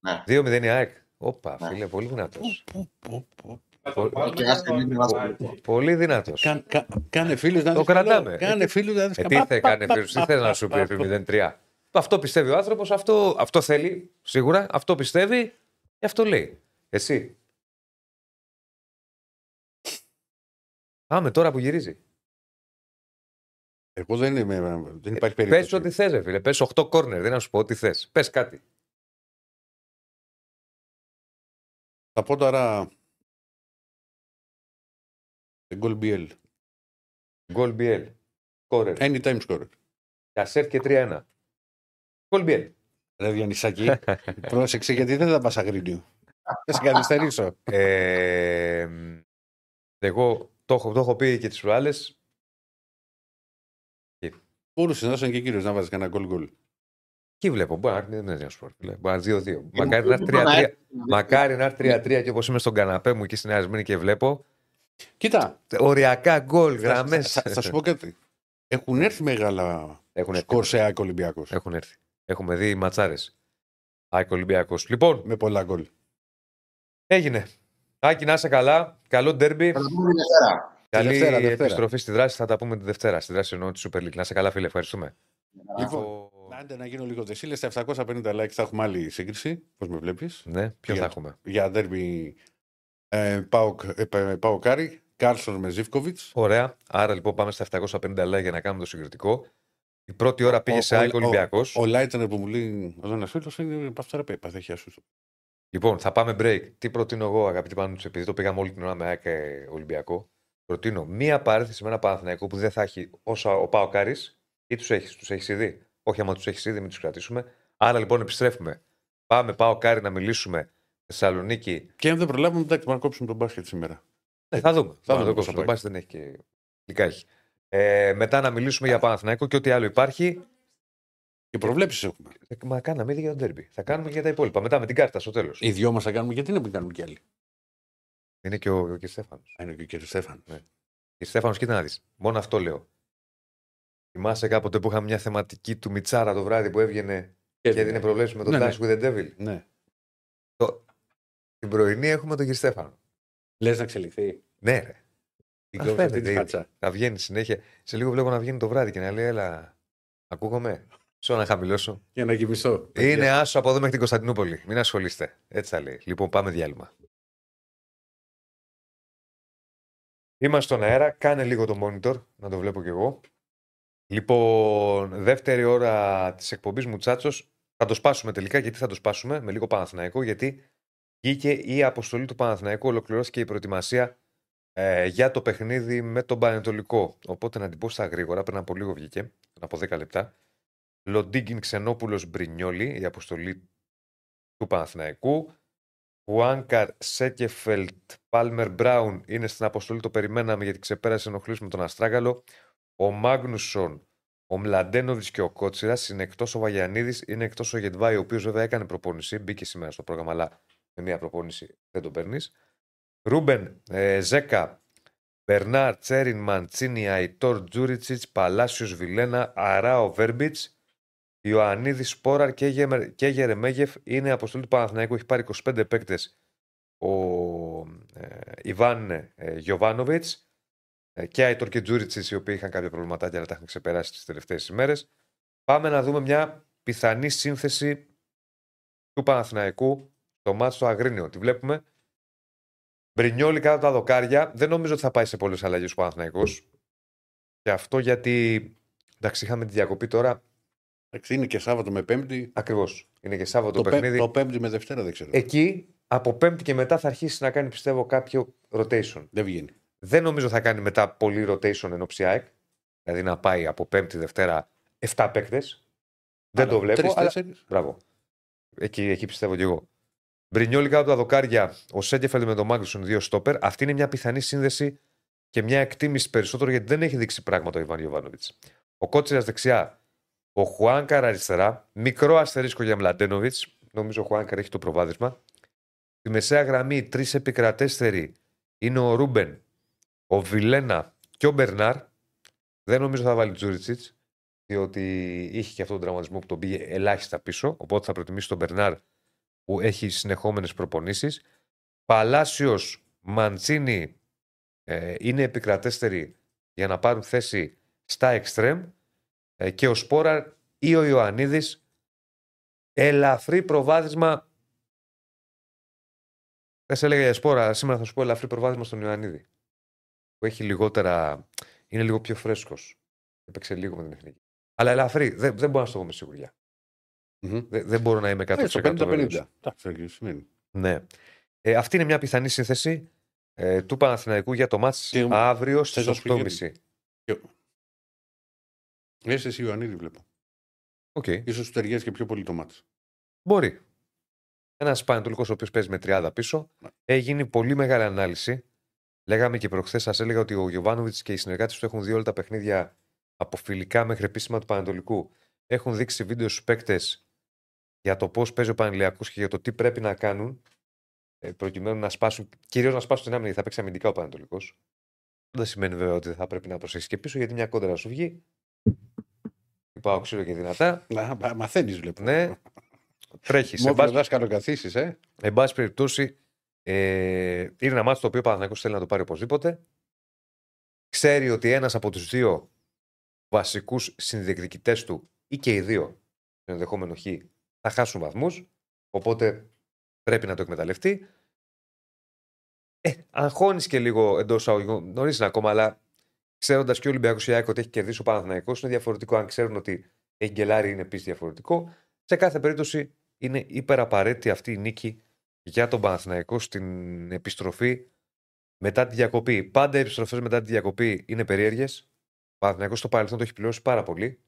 2-0. 2-0 η ΑΕΚ. Όπα, Ναι. φίλε, πολύ δυνατός. Πω, πω, πω. Να το πάρουμε Και και άστε να μην το μας βάλουμε. Πολύ δυνατός. Κα- κα- Κάνε φίλους να Το δεις κρατάμε. καλό. Κάνε φίλους να δεις Ε, καλά. τι θε, κάνε φίλους, τι θες να σου πει επί 0-3. Αυτό πιστεύει ο άνθρωπος, αυτό, αυτό θέλει σίγουρα, αυτό πιστεύει και αυτό λέει. Εσύ. Πάμε τώρα που γυρίζει. Εγώ δεν είμαι. Δεν υπάρχει Πε περίπτωση. ό,τι θες, ρε φίλε. Πες 8 κόρνερ, δεν να σου πω ό,τι θες. Πες κάτι. Θα πω τώρα. Γκολ BL. Γκολ BL. Κόρνερ. Anytime scorer. Κασέρ και 3-1. Γκολ BL. Ρε Διονυσάκη, πρόσεξε γιατί δεν θα πας αγρίνιο. Θα σε καθυστερήσω. Ε, εγώ το έχω, το έχω πει και τις προάλλες. Μπορούσε να είσαι και κύριος να βάζεις κανένα γκολ γκολ. Εκεί βλέπω. Μπορεί να έρθει, δεν είναι σπορ. φίλε. Μπορεί να έρθει 2-2. Μακάρι να έρθει 3-3. Μακάρι να έρθει 3-3 και όπως είμαι στον καναπέ μου εκεί στην Ασμένη και βλέπω. Κοίτα, Οριακά γκολ, θα, γραμμές. θα, θα σου πω κάτι. Έχουν έρθει μεγάλα Έχουν έρθει. σκορ σε ΑΕΚ Ολυμπιακός. Έχουν έρθει. Έχουμε δει ματσάρες. ΑΕΚ Ολυμπιακός. Λοιπόν, Με πολλά γκολ. έγινε. Άκη, να είσαι καλά. Καλό ντέρμπι. Θα τα πούμε την Δευτέρα. Καλή Δευτέρα, Δευτέρα. επιστροφή στη δράση. Θα τα πούμε τη Δευτέρα. Στη δράση εννοώ τη Super League. Να είσαι καλά, φίλε. Ευχαριστούμε. Λοιπόν, Άντε να γίνω λίγο δεσίλε. Στα 750 likes θα έχουμε άλλη σύγκριση. Πώς με βλέπεις. Ναι, ποιο Για- θα έχουμε; Για ντέρμπι ε, ΠΑΟΚ ε, ΠΑ- ΠΑΟΚ Άρης. Κάρλσον με Ζίβκοβιτς. Ωραία. Άρα λοιπόν πάμε στα 750 like για να κάνουμε το συγκριτικό. Η πρώτη ώρα πήγε σε ΑΕΚ Ολυμπιακός. Ο Λάιτσενερ που μου λέει ο ένα φίλος είναι παυτέρα πέπα. έχει ασούστο. Λοιπόν, θα πάμε break. Τι προτείνω εγώ, αγαπητοί Πανούτσου, επειδή το πήγαμε όλη την ώρα με ΑΕΚ ε, Ολυμπιακό. Προτείνω μία παρένθεση με ένα Παναθηναϊκό που δεν θα έχει όσα ο Πάο Κάρης ή τους έχεις. Τους έχεις ήδη. Όχι, άμα τους έχεις ήδη, μην τους κρατήσουμε. Άρα λοιπόν επιστρέφουμε. Πάμε Πάο Κάρη να μιλήσουμε Θεσσαλονίκη. Και αν δεν προλάβουμε, εντάξει, μπορούμε να κόψουμε τον μπάσκετ σήμερα. Ναι, θα δούμε. Θα δούμε δούμε. πώς Το θα μπάσκετ δεν έχει και. Λικά έχει. Ε, μετά να μιλήσουμε για Παναθηναϊκό και ό,τι άλλο υπάρχει. Και προβλέψεις έχουμε. Ε, Μα κάναμε ήδη για τον τέρμπι. Θα κάνουμε και για τα υπόλοιπα. Μετά με την κάρτα στο τέλος. Οι δυο μας θα κάνουμε γιατί να μην κάνουμε κι άλλοι; Είναι και ο, ο κ. Στέφανος. Α, Είναι και ο κ. Στέφαν. Και Στέφανος, κοίτα να δεις. Μόνο αυτό λέω. Θυμάσαι κάποτε που είχαμε μια θεματική του Μιτσάρα το βράδυ που έβγαινε και έδινε προβλέψεις με τον Ναι, ναι. Dance with the Devil; Ναι. Την πρωινή έχουμε τον κ. Στέφανο. Λες να εξελιχθεί. Ναι, ρε. Την Α, κόψει αυτή τη φαίνεται χάτσα. Θα βγαίνει συνέχεια. Σε λίγο βλέπω να βγαίνει το βράδυ και να λέει, Έλα, ακούγομαι. Σω να χαμηλώσω. Για να κοιμηθώ. Είναι άσο από εδώ μέχρι την Κωνσταντινούπολη. Μην ασχολείστε. Έτσι θα λέει. Λοιπόν, πάμε διάλειμμα. Είμαστε στον αέρα. Κάνε λίγο το monitor, να το βλέπω κι εγώ. Λοιπόν, δεύτερη ώρα της εκπομπής μου Τσάτσος. Θα το σπάσουμε τελικά. Γιατί θα το σπάσουμε; Με λίγο Παναθηναϊκό, γιατί βγήκε η αποστολή του Παναθηναϊκού, ολοκληρώθηκε η προετοιμασία ε, για το παιχνίδι με τον Πανετολικό. Οπότε να την πω στα γρήγορα, πριν από λίγο βγήκε, πριν από 10 λεπτά. Λοντίγκιν Ξενόπουλος Μπρινιόλη, η αποστολή του Παναθηναϊκού. Χουάνκαρ Σέκεφελτ Πάλμερ Μπράουν είναι στην αποστολή, το περιμέναμε γιατί ξεπέρασε ενοχλήσει με τον Αστράγαλο. Ο Μάγνουσον, ο Μλαντένοβιτ και ο Κότσιρας είναι εκτός ο Βαγιανίδης, είναι εκτός ο Γετβάη, ο οποίος βέβαια έκανε προπόνηση, μπήκε σήμερα στο πρόγραμμα, αλλά με μία προπόνηση δεν τον παίρνεις. Ρούμπεν, ε, Ζέκα, Μπερνάρ, Τσέριν, Μαντσίνη, Αϊτόρ, Τζούριτσιτς, Παλάσιος Βιλένα, Αράο Βέρμπιτς, Ιωαννίδης Σπόραρ και, Γεμερ, και Γερεμέγεφ είναι αποστολή του Παναθηναϊκού. Έχει πάρει 25 παίκτες ο ε, Ιβάν ε, Γιοβάνοβιτς ε, και Αϊτόρ και Τζούριτσιτς, οι οποίοι είχαν κάποια προβληματάκια αλλά τα έχουν ξεπεράσει τις τελευταίες ημέρες. Πάμε να δούμε μια πιθανή σύνθεση του Παναθηναϊκού στο ματς στο Αγρίνιο. Τη βλέπουμε. Μπρινιόλι κάτω από τα δοκάρια. Δεν νομίζω ότι θα πάει σε πολλές αλλαγές ο Παναθηναϊκός. Και αυτό γιατί. Εντάξει, είχαμε τη διακοπή τώρα. Εντάξει, είναι και Σάββατο με Πέμπτη. Ακριβώς. Είναι και Σάββατο Το, παιχνίδι. πέ, το Πέμπτη με Δευτέρα δεν ξέρω. Εκεί από Πέμπτη και μετά θα αρχίσει να κάνει πιστεύω κάποιο rotation. Δεν βγαίνει. Δεν νομίζω θα κάνει μετά πολύ rotation εν όψει ΑΕΚ. Δηλαδή να πάει από Πέμπτη Δευτέρα 7 παίκτες. Δεν το βλέπω. Αλλά... Τρει-τέσσερι. Μπράβο. Εκεί, εκεί πιστεύω κι εγώ. Μπρινιόλι κάτω από τα δοκάρια, ο Σέκεφελντ με τον Μάγκλουσον, δύο στόπερ. Αυτή είναι μια πιθανή σύνδεση και μια εκτίμηση περισσότερο γιατί δεν έχει δείξει πράγματα ο Ιβάν Ιωβάνοβιτς. Ο Κότσιρα δεξιά, ο Χουάνκαρ αριστερά, μικρό αστερίσκο για Μλαντένοβιτ. Νομίζω ο Χουάνκαρ έχει το προβάδισμα. Στη μεσαία γραμμή, τρεις επικρατέστεροι είναι ο Ρούμπεν, ο Βιλένα και ο Μπερνάρ. Δεν νομίζω θα βάλει Τζούριτσιτς, διότι είχε και αυτόν τον τραυματισμό που τον πήγε ελάχιστα πίσω. Οπότε θα προτιμήσει τον Μπερνάρ που έχει συνεχόμενες προπονήσεις. Παλάσιος, Μαντσίνη ε, είναι επικρατέστεροι για να πάρουν θέση στα εξτρέμ ε, και ο Σπόρα ή ο Ιωαννίδης ελαφρύ προβάδισμα δεν σε έλεγα για σπόρο, αλλά σήμερα θα σου πω ελαφρύ προβάδισμα στον Ιωαννίδη που έχει λιγότερα, είναι λίγο πιο φρέσκος. Έπαιξε λίγο με την εθνική. Αλλά ελαφρύ, δεν, δεν μπορώ να στο πω με σιγουριά. Μμμ. Δεν, δεν μπορώ να είμαι 100% Ε, στο βέβαιος. 50-50. Εντάξει, σημαίνει. Ναι. Ε, αυτή είναι μια πιθανή σύνθεση ε, του Παναθηναϊκού για το ματς Και- αύριο θες στις να σου πω 8.30. Είσαι εσύ Ιωαννίδη βλέπω. Οκ. Ίσως σου ταιριάζει και πιο πολύ το ματς. Μπορεί. Ένας Πανετολικός ο οποίος παίζει με 30 πίσω. Έχει γίνει πολύ μεγάλη ανάλυση. Λέγαμε και προχθές, σας έλεγα ότι ο Γιωβάνοβιτς και οι συνεργάτες του έχουν δει όλα τα παιχνίδια από φιλικά μέχρι επίσημα του Πανετολικού. Έχουν δείξει βίντεο στους παίκτες για το πώς παίζει ο Πανελιακό και για το τι πρέπει να κάνουν. ε, προκειμένου να σπάσουν, κυρίως να σπάσουν την άμυνα, γιατί θα παίξει αμυντικά ο Πανατολικό. Δεν σημαίνει βέβαια ότι θα πρέπει να προσέξει και πίσω, γιατί μια κόντρα σου βγει. Πάω ξύλο και δυνατά. Να μαθαίνεις, βλέπω. Ναι, τρέχεις. Μόνο πάση... δάσκαλο καθίσει, ε. Εν πάση περιπτώσει, ε, είναι ένα μάτι το οποίο ο Παναθηναϊκός θέλει να το πάρει οπωσδήποτε. Ξέρει ότι ένας από τους δύο βασικούς συνδιεκδικητές του ή και οι δύο, ενδεχόμενο χ, θα χάσουν βαθμούς. Οπότε πρέπει να το εκμεταλλευτεί. Ε, αγχώνεις και λίγο εντός αγωγικών. Νωρίς είναι ακόμα, αλλά ξέροντας και ο Ολυμπιακός Ιάκο ότι έχει κερδίσει ο Παναθυναϊκό, είναι διαφορετικό. Αν ξέρουν ότι έχει γκελάρει, είναι επίσης διαφορετικό. Σε κάθε περίπτωση είναι υπεραπαραίτητη αυτή η νίκη για τον Παναθηναϊκό στην επιστροφή μετά τη διακοπή. Πάντα οι επιστροφές μετά τη διακοπή είναι περίεργες. Ο Παναθηναϊκός στο παρελθόν το έχει πληρώσει πάρα πολύ.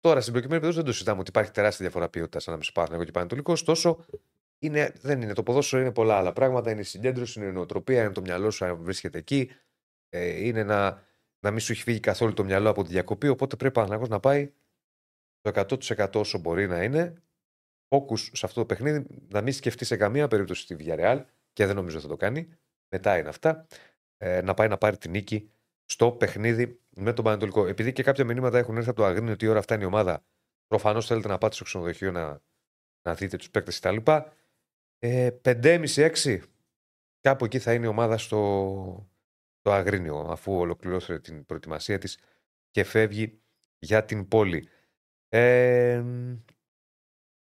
Τώρα στην προκειμένη περίπτωση δεν το συζητάμε ότι υπάρχει τεράστια διαφορά ποιότητας ανάμεσα στο Παναθηναϊκό και Πανατολικό. Ωστόσο, είναι, δεν είναι. Το ποδόσφαιρο είναι πολλά άλλα πράγματα. Είναι η συγκέντρωση, είναι η νοοτροπία, είναι το μυαλό σου αν βρίσκεται εκεί. Ε, είναι να, να μην σου έχει φύγει καθόλου το μυαλό από τη διακοπή. Οπότε πρέπει ο να πάει το 100% όσο μπορεί να είναι. Focus σε αυτό το παιχνίδι, να μην σκεφτεί σε καμία περίπτωση τη Villarreal και δεν νομίζω θα το κάνει. Μετά είναι αυτά. Ε, να πάει να πάρει τη νίκη στο παιχνίδι με τον Πανατολικό. Επειδή και κάποια μηνύματα έχουν έρθει από το Αγρίνιο ότι η ώρα φτάνει η ομάδα, προφανώς θέλετε να πάτε στο ξενοδοχείο να, να δείτε τους παίκτες κτλ. Ε, 5,5-6 κάπου εκεί θα είναι η ομάδα στο, στο Αγρίνιο, αφού ολοκληρώσει την προετοιμασία της και φεύγει για την πόλη. Ε,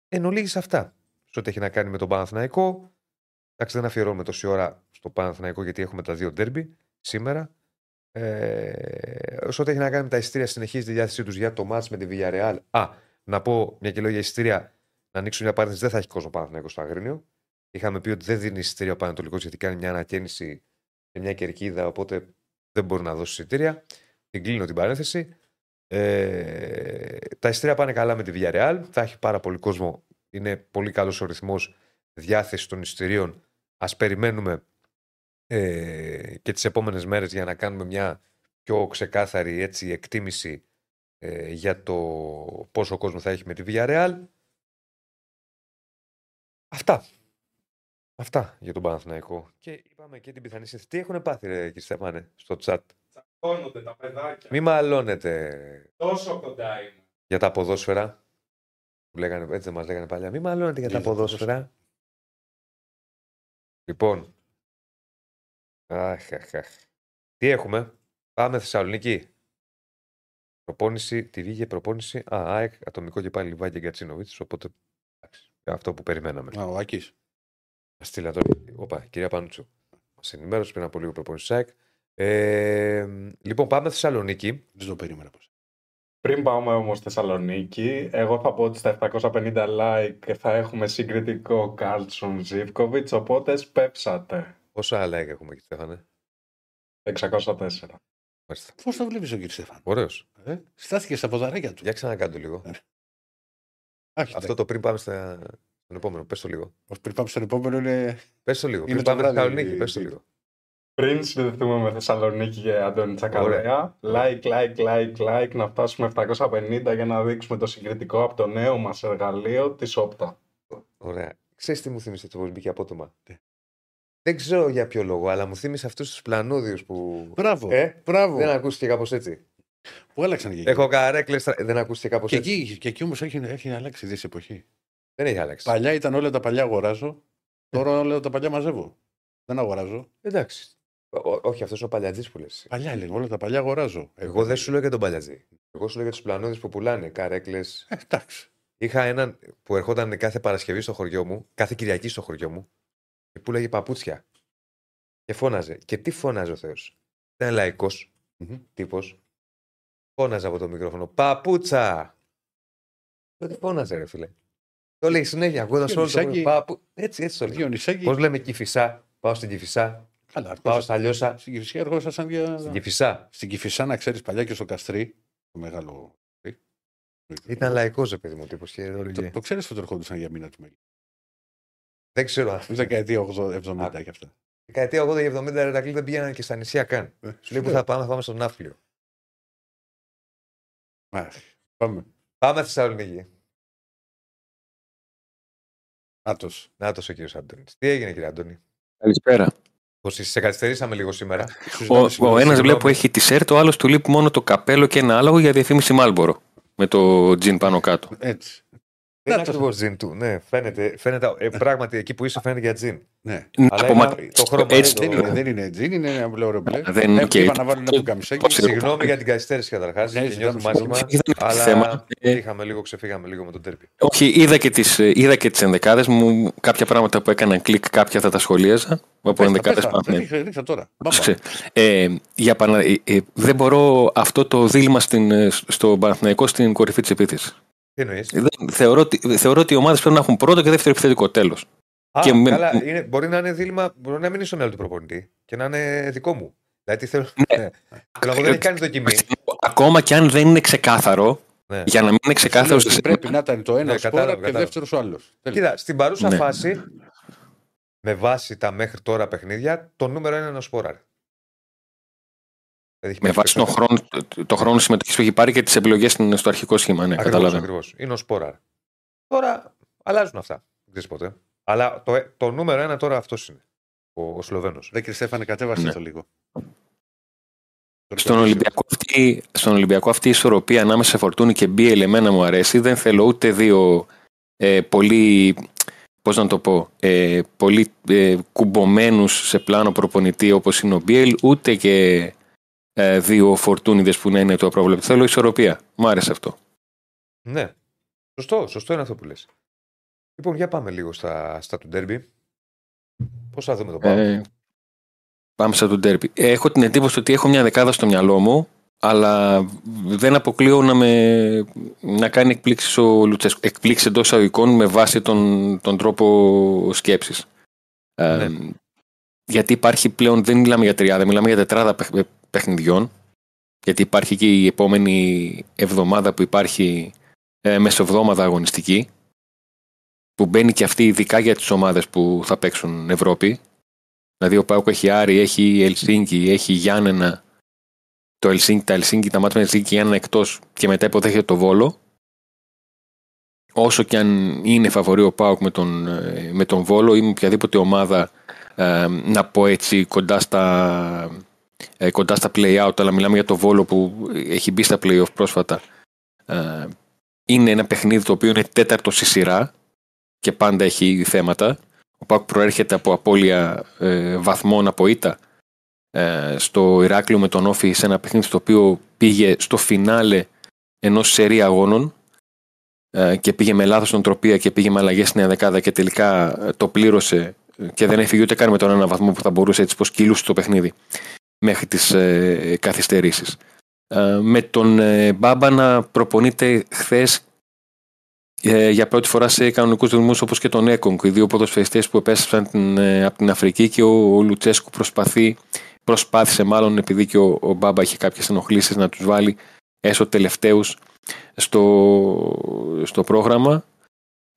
εν ολίγης αυτά σε ό,τι έχει να κάνει με τον Παναθηναϊκό. Εντάξει, δεν αφιερώνουμε τόση ώρα στο Παναθηναϊκό γιατί έχουμε τα δύο ντέρμπι σήμερα. Ε, όσο έχει να κάνει με τα ειστήρια, συνεχίζει τη διάθεσή τους για το μάτς με τη Villarreal. Α, να πω μια και λόγια ειστήρια, να ανοίξω μια παρένθεση, δεν θα έχει κόσμο Παναθηναϊκός στο Αγρίνιο. Είχαμε πει ότι δεν δίνει εισιτήρια ο Πανατολικός γιατί κάνει μια ανακαίνιση και μια κερκίδα, οπότε δεν μπορεί να δώσει εισιτήρια. Την κλείνω την παρένθεση. Ε, τα εισιτήρια πάνε καλά με τη Villarreal. Θα έχει πάρα πολύ κόσμο. Είναι πολύ καλός ο ρυθμός διάθεσης των εισιτηρίων. Α περιμένουμε ε, και τις επόμενες μέρες για να κάνουμε μια πιο ξεκάθαρη έτσι, εκτίμηση ε, για το πόσο κόσμο θα έχει με τη Villarreal. Αυτά. Αυτά για τον Παναθηναϊκό. Και είπαμε και την πιθανή συνθήκη. Τι έχουν πάθει, ρε, κύριε Στεφάνε, στο chat; Τσακώνονται τα παιδάκια. Μη μαλώνετε. Τόσο κοντά είναι. Για τα ποδόσφαιρα. Που λέγανε, έτσι δεν μας λέγανε παλιά. Μη μαλώνετε για τα ποδόσφαιρα. Λοιπόν, Αχ, αχ, αχ. Τι έχουμε; Πάμε Θεσσαλονίκη. Προπόνηση, τη βγήκε προπόνηση. Α, ΑΕΚ, ατομικό και πάλι Λιβάκη και Γκατσίνοβιτς. Οπότε αυτό που περιμέναμε. Α, ο Άκης. Στείλα τώρα. Όπα, κυρία Πανούτσου. Μας ενημέρωσε πριν από λίγο προπόνηση ΑΕΚ. Ε, λοιπόν, πάμε Θεσσαλονίκη. Δεν το περίμενα πώ. Πριν πάμε όμως Θεσσαλονίκη, εγώ θα πω ότι στα 750 like θα έχουμε συγκριτικό Κάρλσον Ζίβκοβιτς, οπότε σπεύσατε. Πόσα like έχουμε κύριε Στέφανε; 604. Πώς το βλέπεις ο κύριο Στέφανε; Ωραίος. Ε; Στάθηκε στα ποδαράκια του. Για ξανακάντο λίγο. Ε. Αυτό το πριν πάμε στα... στον επόμενο. Πες το λίγο. Πριν πάμε στον επόμενο είναι. Πες το λίγο. Είναι πριν το πάμε στη βράδυ, Θεσσαλονίκη. η- Πες το λίγο. Πριν συνδεθούμε με Θεσσαλονίκη και Αντώνη Τσακαλέα, like, like, like, like, να φτάσουμε 750 για να δείξουμε το συγκριτικό από το νέο μας εργαλείο της Όπτα. Ωραία. Ξέρεις τι μου θύμισε το πώ μπήκε απότομα; Τι; Δεν ξέρω για ποιο λόγο, αλλά μου θύμισε αυτούς τους πλανούδιου που. Μπράβο. Ε, Μπράβο. Δεν ακούστηκε κάπως έτσι. Που άλλαξαν και εκεί; Έχω καρέκλες. Δεν ακούστηκε κάπως Και έτσι. εκεί, και εκεί όμως έχει, έχει αλλάξει η εποχή. Δεν έχει αλλάξει. Παλιά ήταν όλα τα παλιά αγοράζω. Τώρα όλα τα παλιά μαζεύω. Δεν αγοράζω. Εντάξει. Ό- όχι, αυτός είναι ο παλιατζής που λες. Παλιά έλεγα, όλα τα παλιά αγοράζω. Εγώ δεν σου λέω για τον παλιατζή. Εγώ σου λέω για τους πλανούδιου που πουλάνε καρέκλες. Ε, εντάξει. Είχα έναν που ερχόταν κάθε Παρασκευή στο χωριό μου, κάθε Κυριακή στο χωριό μου, και πουλάγε παπούτσια. Και φώναζε. Και τι φώναζε ο Θεός. Ήταν λαϊκός Μμμ. τύπος. Φώναζε από το μικρόφωνο. Παπούτσα! Τότε φώναζε, ρε φίλε. Το λέει συνέχεια, ακούγοντας όλο το Διονυσάκη- χρόνο. Παπου... Έτσι, έτσι το λέει. Διονυσάκη. Πώς λέμε κυφισά, πάω στην κυφισά, Καλά, πάω στα λιώσα. Στην Κυφυσιά ερχόσασταν για. Στην κυφισά. Στην Κυφυσά, να ξέρεις παλιά και στο Καστρί. Το μεγάλο. Ήταν λαϊκός, ρε παιδί μου, τύπος. Και... Το, το ξέρεις ότι ερχόντουσαν για μήνα του μέλη. Δεν ξέρω. αν- Τη δεκαετία 80-70 και αυτά. Δεκαετία 80 και 70 ρετακλή δεν πήγαιναν και στα νησιά καν. Ε, Σου λέει που θα πάμε, θα πάμε στον Ναύπλιο. Αχ, Πάμε. Πάμε Θεσσαλονίκη. Άτος. Νάτος ο κύριος Άντωνη. Τι έγινε, κύριε Άντωνη; Καλησπέρα. Πως σε καθυστερήσαμε λίγο σήμερα. Ο, ο ένας συγγνώμη. βλέπω έχει τη σερτ, ο άλλος του λείπει μόνο το καπέλο και ένα άλογο για διαφήμιση Μάλμπορο. Με το τζιν πάνω κάτω. Έτσι. Δεν είναι Νάτος. ακριβώς τζιν του. Ναι, φαίνεται. φαίνεται ε, πράγματι εκεί που είσαι φαίνεται για τζιν. Ναι. Ναι, Αλλά από είναι μακριά. το χρώμα Έτσι το- Δεν είναι, δεν είναι τζιν, είναι ένα μπλε ρεμπλέ. Δεν είναι και- Είπα να βάλουν ένα πουκαμισάκι. Πώς είναι; Συγγνώμη για την καθυστέρηση καταρχάς. Ναι, και ζητάμε νιώθουμε συγγνώμη. άσχημα. Δεν είναι Αλλά θέμα. Ε, είχαμε λίγο, ξεφύγαμε λίγο με τον τέρπι. Όχι, είδα και τις, ε, είδα και τις ενδεκάδες μου, κάποια πράγματα που έκαναν κλικ, κάποια θα τα σχολίαζα, από Πες τα, ενδεκάδες πες τα. πάνω. ναι. Ρίξε- ρίξε τώρα. Μπαμπα. Ξέ- Ε, για παρα... ε, ε, δεν μπορώ αυτό το δίλημα στην, ε, στο Παναθηναϊκό στην κορυφή της επίθεσης. Τι εννοείς; Δεν, θεωρώ, ότι, θεωρώ ότι οι ομάδες πρέπει να έχουν πρώτο και δεύτερο επιθετικό τέλος. Α, και με- καλά, είναι, μπορεί να είναι δίλημα, μπορεί να μην είναι στο μυαλό του προπονητή και να είναι δικό μου. Δηλαδή, τι θέλω, Ναι. ναι. θέλω να πω, δεν έχει κάνει δοκιμή. Ακόμα και αν δεν είναι ξεκάθαρο, Ναι. για να μην είναι ξεκάθαρο. Λέω ότι Πρέπει να ήταν το ένα Ναι, σπόρα κατάλαβα, και κατάλαβα. δεύτερος ο άλλος. Κοίτα, στην παρούσα Ναι. φάση, με βάση τα μέχρι τώρα παιχνίδια, το νούμερο είναι ένα σπόραρ. Δηλαδή, έχει Με παίξει βάση τον πέντε- χρόνο, το, το χρόνο συμμετοχής που έχει πάρει και τις επιλογές στο αρχικό σχήμα. Ναι, Ακριβώς, καταλαβαίνω. ακριβώς. Είναι ο σπόραρ. Τώρα αλλάζουν αυτά. Δεν ξέρεις ποτέ. Αλλά το, το νούμερο ένα τώρα αυτός είναι. Ο, ο Σλοβαίνος. Ρε κύριε Στέφανε, κατέβασε Ναι. το λίγο. Στον Ολυμπιακό, αυτή, στον Ολυμπιακό αυτή η ισορροπία ανάμεσα σε Φορτούνη και Μπίελ εμένα μου αρέσει. Δεν θέλω ούτε δύο ε, πολύ, πώς να το πω, ε, πολύ ε, κουμπωμένους σε πλάνο προπονητή όπως είναι ο Μπίελ, ούτε και ε, δύο Φορτούνιδες που να είναι το απρόβλεπτο. Θέλω ισορροπία. Μου άρεσε αυτό. Ναι. Σωστό, σωστό είναι αυτό που λες. Λοιπόν, για πάμε λίγο στα, στα του ντέρμπι. Πώς θα δούμε το πάμε. Ε, πάμε σαν τον τέρπι. Έχω την εντύπωση ότι έχω μια δεκάδα στο μυαλό μου, αλλά δεν αποκλείω να, με, να κάνει εκπλήξεις ο Λουτσέσκο. Εκπλήξεις εντός αγωγικών με βάση τον, τον τρόπο σκέψης. Ε, Ναι. γιατί υπάρχει πλέον, δεν μιλάμε για τριάδα, μιλάμε για τετράδα παιχ- ε, παιχνιδιών. Γιατί υπάρχει και η επόμενη εβδομάδα που υπάρχει ε, μεσοβδόμαδα αγωνιστική που μπαίνει και αυτή ειδικά για τις ομάδες που θα παίξουν Ευρώπη. Δηλαδή ο Πάουκ έχει Άρη, έχει Ελσίνκι, έχει Γιάννενα. Το Ελσίνκι, τα Ελσίνκι, τα μάτια με Ελσίνκι και Γιάννενα εκτός και μετά υποδέχεται το Βόλο. Όσο και αν είναι φαβορή ο Πάουκ με τον, ε, με τον Βόλο ή με οποιαδήποτε ομάδα ε, να πω έτσι κοντά στα, ε, κοντά στα play-out αλλά μιλάμε για το Βόλο που έχει μπει στα play-off πρόσφατα. Ε, είναι ένα παιχνίδι το οποίο είναι τέταρτο στη σειρά και πάντα έχει θέματα. Ο Πάκ προέρχεται από απώλεια ε, βαθμών από ήττα. Ε, στο Ηράκλειο με τον Όφη σε ένα παιχνίδι στο οποίο πήγε στο φινάλε ενός σερή αγώνων ε, και πήγε με λάθος νοοτροπία και πήγε με αλλαγές στην δεκάδα και τελικά ε, το πλήρωσε και δεν έφυγε ούτε καν με τον ένα βαθμό που θα μπορούσε έτσι πως κυλούσε το παιχνίδι μέχρι τις ε, καθυστερήσεις. Ε, με τον ε, Μπάμπα να προπονείται χθες ε, για πρώτη φορά σε κανονικούς δρομού όπως και τον Έκογκ. Οι δύο ποδοσφαιριστές που επέστρεψαν την, ε, από την Αφρική και ο, ο Λουτσέσκου προσπαθεί, προσπάθησε μάλλον επειδή και ο, ο Μπάμπα είχε κάποιες ενοχλήσεις να τους βάλει έσω τελευταίους στο, στο πρόγραμμα.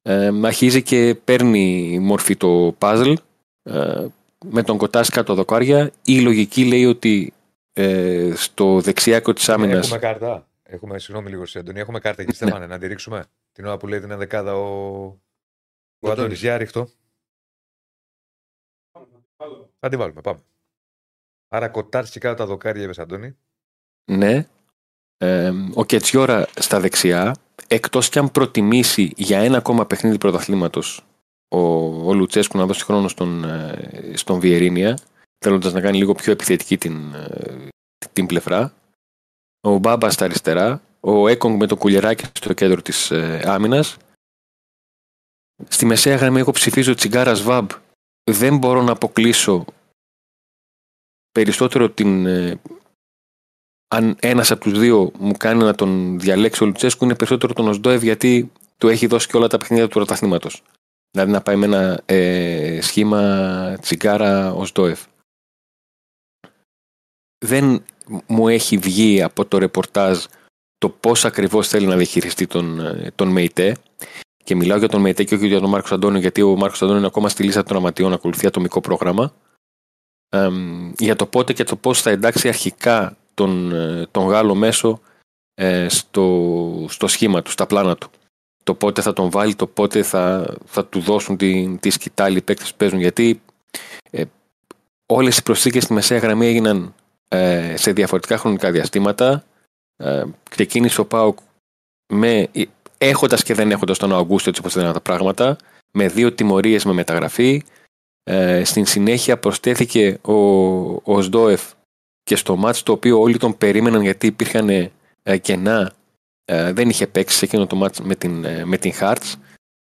Ε, αρχίζει και παίρνει μορφή το puzzle ε, με τον Κοτάς κάτω δοκάρια. Η λογική λέει ότι ε, στο δεξιάκο της άμυνας Έχουμε κάρτα. Έχουμε, συγγνώμη λίγο, σε Αντωνία. Έχουμε κάρτα Ναι. εκεί, Στέφανε, να τη ρίξουμε. Την ώρα που λέει την ενδεκάδα ο, ο Ο Αντώνης. Αντώνης. Για ρίχτω. Θα τη βάλουμε, πάμε. Άρα κοτάρσκι κάτω τα δοκάρια, είπες Αντώνη. Ναι. Ε, ο Κετσιόρα στα δεξιά, εκτός κι αν προτιμήσει για ένα ακόμα παιχνίδι πρωταθλήματος ο, ο Λουτσέσκου να δώσει χρόνο στον, ε, στον Βιερίνια, θέλοντας να κάνει λίγο πιο επιθετική την, ε, την πλευρά. Ο Μπάμπα στα αριστερά, ο Έκογκ με το κουλιεράκι στο κέντρο της ε, άμυνας. Στη μεσαία γραμμή εγώ ψηφίζω Τσιγκάρα Βαμπ. Δεν μπορώ να αποκλείσω περισσότερο την, ε, αν ένας από τους δύο μου κάνει να τον διαλέξει ο Λουτσέσκου είναι περισσότερο τον Οσντόευ γιατί του έχει δώσει και όλα τα παιχνίδια του πρωταθλήματος. Δηλαδή να πάει με ένα ε, σχήμα τσιγκάρα Οσντόευ. Δεν μου έχει βγει από το ρεπορτάζ το πώς ακριβώς θέλει να διαχειριστεί τον, ε, τον ΜΕΙΤΕ και μιλάω για τον ΜΕΙΤΕ και όχι για τον Μάρκος Αντώνιο γιατί ο Μάρκος Αντώνιο είναι ακόμα στη λίστα των αματιών ακολουθεί ατομικό πρόγραμμα Εμ, για το πότε και το πώς θα εντάξει αρχικά τον, ε, τον Γάλλο μέσο ε, στο, στο σχήμα του, στα πλάνα του. Το πότε θα τον βάλει, το πότε θα, θα του δώσουν τη, τη σκητάλη οι παίκτες που παίζουν. Γιατί ε, όλες οι προσθήκες στη μεσαία γραμμή έγιναν ε, σε διαφορετικά χρονικά διαστήματα. Ε, ξεκίνησε ο Πάουκ με, έχοντας και δεν έχοντας τον Αυγούστο έτσι όπως ήταν τα πράγματα, με δύο τιμωρίες με μεταγραφή. Ε, στην συνέχεια προσθέθηκε ο, ο Σδόεφ και στο μάτς το οποίο όλοι τον περίμεναν γιατί υπήρχαν ε, κενά ε, δεν είχε παίξει σε εκείνο το μάτς με την, ε, με την Hearts.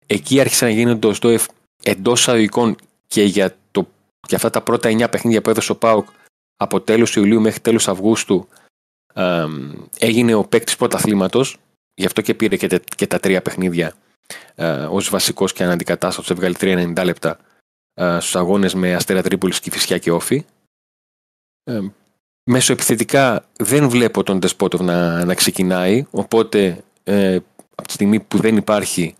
Εκεί άρχισε να γίνεται ο Σδόεφ εντός αγωγικών και για, το, για αυτά τα πρώτα 9 παιχνίδια που έδωσε ο Πάουκ από τέλος Ιουλίου μέχρι τέλος Αυγούστου ε, έγινε ο παίκτης πρωταθλήματος. Γι' αυτό και πήρε και, και τα τρία παιχνίδια ε, ως βασικός και αναντικατάστατος. Έβγαλε 3-90 λεπτά ε, στους αγώνες με Αστέρα Τρίπολης, Φυσιά και Όφη. Ε, μέσω επιθετικά δεν βλέπω τον Τεσπότοβ να, να ξεκινάει, οπότε ε, από τη στιγμή που δεν υπάρχει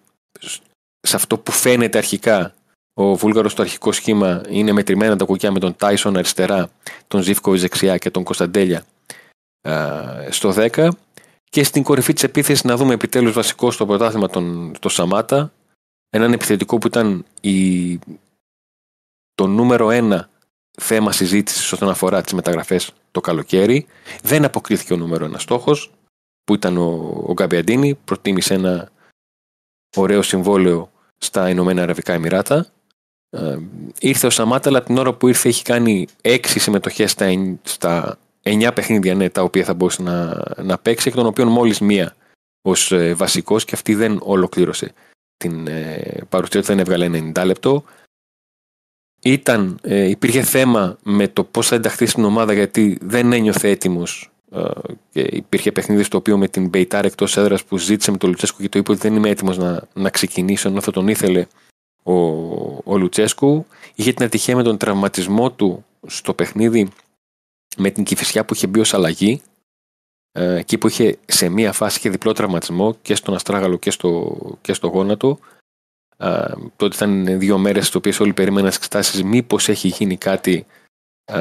σε αυτό που φαίνεται αρχικά ο Βούλγαρος στο αρχικό σχήμα είναι μετρημένα τα κουκιά με τον Τάισον αριστερά, τον Ζήφκο δεξιά και τον Κωνσταντέλια στο 10 και στην κορυφή της επίθεσης να δούμε επιτέλους βασικό στο πρωτάθλημα τον, το Σαμάτα έναν επιθετικό που ήταν η, το νούμερο ένα θέμα συζήτησης όσον αφορά τις μεταγραφές το καλοκαίρι. Δεν αποκρίθηκε ο νούμερο ένας στόχος, που ήταν ο, ο Γκαμπιαντίνη. Προτίμησε ένα ωραίο συμβόλαιο στα Ηνωμένα Αραβικά Εμμυράτα. Ε, ήρθε ο Σαμάτα, αλλά την ώρα που ήρθε έχει κάνει έξι συμμετοχές στα, στα 9 παιχνίδια ναι, τα οποία θα μπορούσε να, να παίξει, εκ των οποίων μόλις μία ως ε, βασικός και αυτή δεν ολοκλήρωσε την ε, παρουσία του, δεν έβγαλε 90 λεπτό. Ήταν, ε, υπήρχε θέμα με το πώς θα ενταχθεί στην ομάδα γιατί δεν ένιωθε έτοιμος. Ε, και υπήρχε παιχνίδι στο οποίο με την Μπεϊτάρ εκτός έδρας που ζήτησε με τον Λουτσέσκου και το είπε ότι δεν είμαι έτοιμος να, να ξεκινήσω ενώ θα τον ήθελε ο, ο Λουτσέσκου. Είχε την ατυχία με τον τραυματισμό του στο παιχνίδι με την κυφισιά που είχε μπει ως αλλαγή. Ε, εκεί που είχε σε μία φάση είχε διπλό τραυματισμό και στον αστράγαλο και στο, και στο γόνατο τότε ήταν δύο μέρες στις οποίες όλοι περίμεναν τις εξετάσεις μήπως έχει γίνει κάτι α,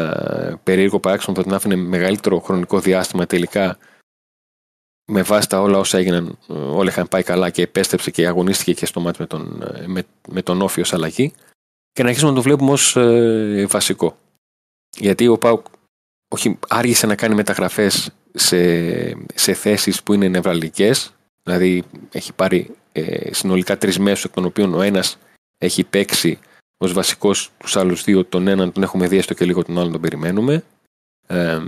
περίεργο παράξενο που θα την άφηνε μεγαλύτερο χρονικό διάστημα τελικά με βάση τα όλα όσα έγιναν όλα είχαν πάει καλά και επέστρεψε και αγωνίστηκε και στο μάτι με τον, με, με τον Όφη ως αλλαγή. Και να αρχίσουμε να το βλέπουμε ως ε, βασικό. Γιατί ο Πάουκ όχι άργησε να κάνει μεταγραφές σε, σε θέσεις που είναι νευραλικές δηλαδή έχει πάρει ε, συνολικά τρεις μέσους, εκ των οποίων ο ένας έχει παίξει ως βασικός τους άλλους δύο. Τον έναν τον έχουμε δει έστω και λίγο, τον άλλον τον περιμένουμε. Ε,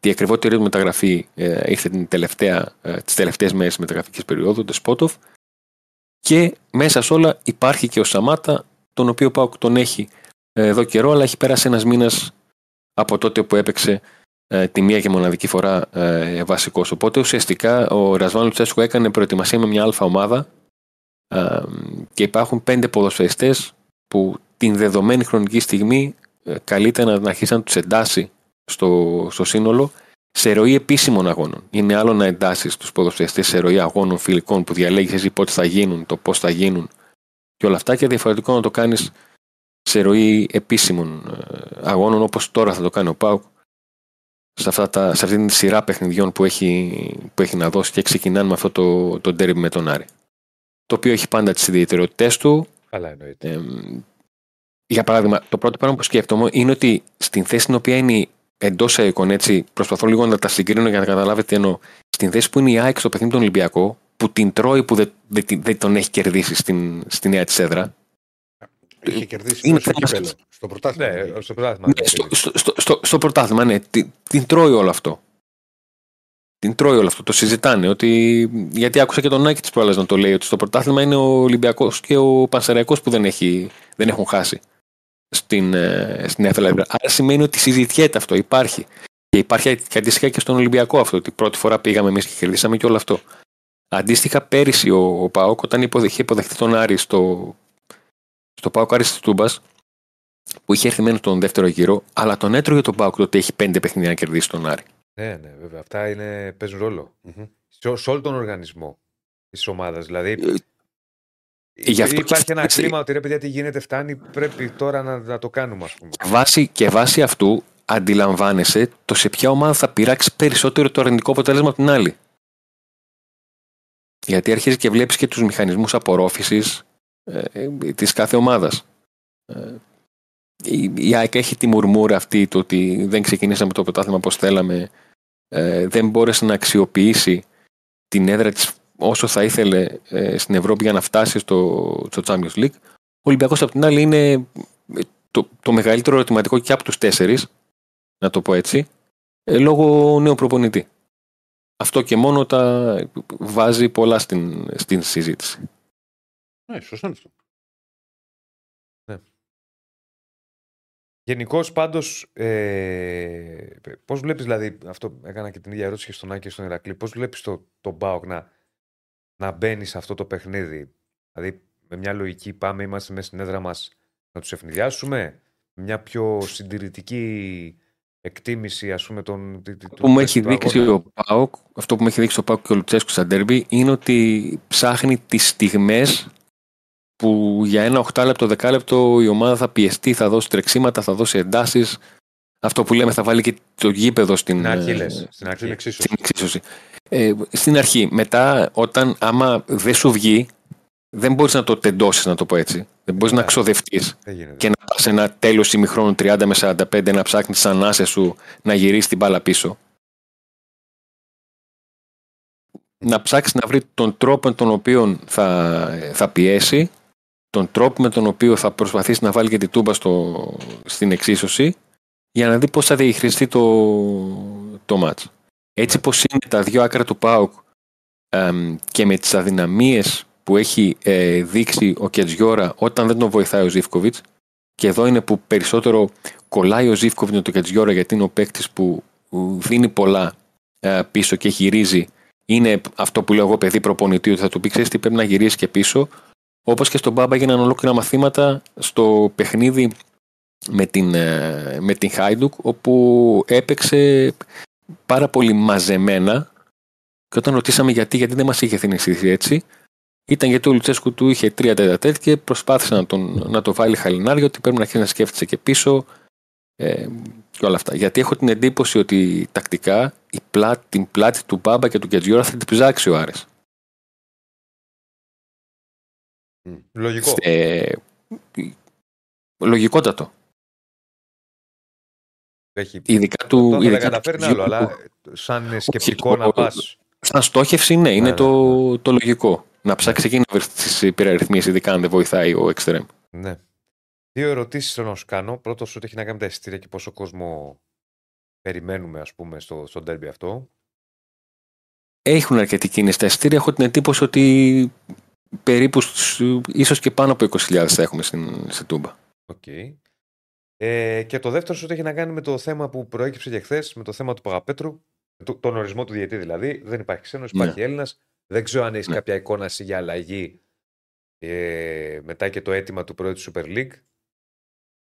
η ακριβότερη μεταγραφή ε, ήρθε την τελευταία, ε, τις τελευταίες μέρες της μεταγραφικής περίοδου, το Σπότοφ. Και μέσα σε όλα υπάρχει και ο Σαμάτα, τον οποίο πάω τον έχει ε, εδώ καιρό, αλλά έχει πέρασει ένας μήνας από τότε που έπαιξε ε, τη μία και μοναδική φορά ε, βασικός. Οπότε ουσιαστικά ο Ρασβάν Λουτσέσκου έκανε προετοιμασία με μια αλφα ομάδα ε, και υπάρχουν πέντε ποδοσφαιριστές που την δεδομένη χρονική στιγμή ε, καλείται να αρχίσει να τους εντάσει στο, στο σύνολο σε ροή επίσημων αγώνων. Είναι άλλο να εντάσεις τους ποδοσφαιριστές σε ροή αγώνων φιλικών που διαλέγεις εσύ πότε θα γίνουν, το πώς θα γίνουν και όλα αυτά και διαφορετικό να το κάνεις σε ροή επίσημων αγώνων όπως τώρα θα το κάνει ο Πάουκ σε, αυτά τα, σε αυτή τη σειρά παιχνιδιών που έχει, που έχει να δώσει και ξεκινάνε με αυτό το, το derby με τον Άρη. Το οποίο έχει πάντα τις ιδιαιτερότητέ του. Καλά εννοείται. Ε, για παράδειγμα, το πρώτο πράγμα που σκέφτομαι είναι ότι στην θέση στην οποία είναι εντός εικόν, έτσι, προσπαθώ λίγο να τα συγκρίνω για να καταλάβετε εννοώ. Στην θέση που είναι η ΑΕΚ στο παιχνίδι τον Ολυμπιακό, που την τρώει που δεν, δεν, δεν τον έχει κερδίσει στην, στη νέα της έδρα, Είχε κερδίσει είναι στο κύπελο. Στο πρωτάθλημα. Ναι, στο πρωτάθλημα. Ναι, στο, στο, στο, στο, πρωτάθλημα, ναι. Την, την τρώει όλο αυτό. Την τρώει όλο αυτό. Το συζητάνε. Ότι, γιατί άκουσα και τον Νάκη τη προάλλα να το λέει ότι στο πρωτάθλημα είναι ο Ολυμπιακός και ο Πανσεραϊκός που δεν, έχει, δεν έχουν χάσει στην, ε, στην Άρα σημαίνει ότι συζητιέται αυτό. Υπάρχει. Και υπάρχει και αντίστοιχα και στον Ολυμπιακό αυτό. Ότι πρώτη φορά πήγαμε εμείς και κερδίσαμε και όλο αυτό. Αντίστοιχα, πέρυσι ο, ο Πάοκ, όταν είχε υποδεχτεί τον Άρη στο στο Πάοκ Άρης της Τούμπας, που είχε έρθει μένω τον δεύτερο γύρο, αλλά τον έτρωγε τον Πάοκ τότε έχει πέντε παιχνίδια να κερδίσει τον Άρη. Ναι, ναι, βέβαια. Αυτά είναι, παίζουν ρόλο. Mm-hmm. Σε, σε, όλο τον οργανισμό της ομάδας. Δηλαδή. Ε, Γι αυτό υπάρχει ένα κλίμα ότι ρε παιδιά τι γίνεται, φτάνει, πρέπει τώρα να, να το κάνουμε, ας πούμε. Βάση, και βάσει αυτού αντιλαμβάνεσαι το σε ποια ομάδα θα πειράξει περισσότερο το αρνητικό αποτέλεσμα από την άλλη. Γιατί αρχίζεις και βλέπεις και τους μηχανισμούς απορρόφησης ε, της κάθε ομάδας. Ε, η, η ΑΕΚ έχει τη μουρμούρα αυτή το ότι δεν ξεκινήσαμε το πρωτάθλημα όπως θέλαμε, ε, δεν μπόρεσε να αξιοποιήσει την έδρα της όσο θα ήθελε ε, στην Ευρώπη για να φτάσει στο, στο Champions League. Ο Ολυμπιακός απ' την άλλη είναι το, το μεγαλύτερο ερωτηματικό και από τους τέσσερις, να το πω έτσι, ε, λόγω νέου προπονητή. Αυτό και μόνο τα βάζει πολλά στην, στην συζήτηση. Ναι, σωστό είναι αυτό. Γενικώς πάντως, ε, πώς βλέπεις, δηλαδή, αυτό έκανα και την ίδια ερώτηση και στον Άκη και στον Ηρακλή, πώς βλέπεις το, το Μπάουκ να, να μπαίνει σε αυτό το παιχνίδι; Δηλαδή, με μια λογική πάμε, είμαστε μέσα στην έδρα μας να τους ευνηδιάσουμε, μια πιο συντηρητική εκτίμηση, ας πούμε, των. που μου έχει δείξει ο Πάοκ, αυτό που μου έχει δείξει ο Πάοκ και ο Λουτσέσκου στα ντέρμπι είναι ότι ψάχνει τις στιγμές που για ένα 8 λεπτό, 10 λεπτό η ομάδα θα πιεστεί, θα δώσει τρεξίματα, θα δώσει εντάσεις. Αυτό που λέμε θα βάλει και το γήπεδο στην, στην αρχή. Λες, στην αρχή. Εξίσωση. Στην, εξίσωση. Ε, στην αρχή. Μετά, όταν άμα δεν σου βγει, δεν μπορείς να το τεντώσεις, να το πω έτσι. Δεν μπορείς να ξοδευτείς και να πας σε ένα τέλος ημιχρόνου 30 με 45 να ψάχνεις τι ανάσε σου να γυρίσεις την μπάλα πίσω. Να ψάξεις να βρεις τον τρόπο τον οποίο θα, θα πιέσει τον τρόπο με τον οποίο θα προσπαθήσει να βάλει και τη τούμπα στο, στην εξίσωση για να δει πώς θα διαχειριστεί το, το μάτς. Έτσι ναι. πως είναι τα δύο άκρα του ΠΑΟΚ και με τις αδυναμίες που έχει ε, δείξει ο Κετζιόρα όταν δεν τον βοηθάει ο Ζήφκοβιτς και εδώ είναι που περισσότερο κολλάει ο Ζήφκοβιτς με τον Κετζιόρα γιατί είναι ο παίκτης που δίνει πολλά ε, πίσω και γυρίζει είναι αυτό που λέω εγώ παιδί προπονητή ότι θα του πει ξέρεις τι πρέπει να γυρίσεις και πίσω Όπως και στον Μπάμπα έγιναν ολόκληρα μαθήματα στο παιχνίδι με την, ε, με την Χάιντουκ, όπου έπαιξε πάρα πολύ μαζεμένα. Και όταν ρωτήσαμε γιατί, γιατί δεν μας είχε συνηθίσει έτσι, ήταν γιατί ο Λουτσέσκου του είχε τρία τέταρτα και προσπάθησε να, τον, να το βάλει χαλινάρι, ότι πρέπει να αρχίσει να σκέφτεται και πίσω ε, και όλα αυτά. Γιατί έχω την εντύπωση ότι τακτικά η πλάτη, την πλάτη του Μπάμπα και του Κετζιόρα θα την ψάξει ο Άρης. Λογικό. Λογικότατο. Έχει... Ειδικά του. Δεν ειδικά καταφέρνει άλλο, αλλά σαν σκεπτικό να πας. Σαν στόχευση, ναι, είναι ναι, το, ναι. το λογικό. Να ψάξεις εκεί να βρεις τις υπεραρρυθμίσεις, ειδικά αν δεν βοηθάει ο Extreme. Ναι. Δύο ερωτήσεις θέλω να σου κάνω. Πρώτος, ότι έχει να κάνει με τα εισιτήρια και πόσο κόσμο περιμένουμε, ας πούμε, στο, στο αυτό. Έχουν αρκετή κίνηση στα εισιτήρια. Έχω την εντύπωση ότι περίπου ίσως και πάνω από 20.000 θα έχουμε στην, στην Τούμπα. Okay. Ε, και το δεύτερο σου έχει να κάνει με το θέμα που προέκυψε και χθες, με το θέμα του Παγαπέτρου, το, τον ορισμό του διαιτή δηλαδή. Δεν υπάρχει ξένος, ναι. υπάρχει ναι. Έλληνας. Δεν ξέρω αν έχεις ναι. κάποια εικόνα εσύ για αλλαγή ε, μετά και το αίτημα του πρόεδρου του Super League.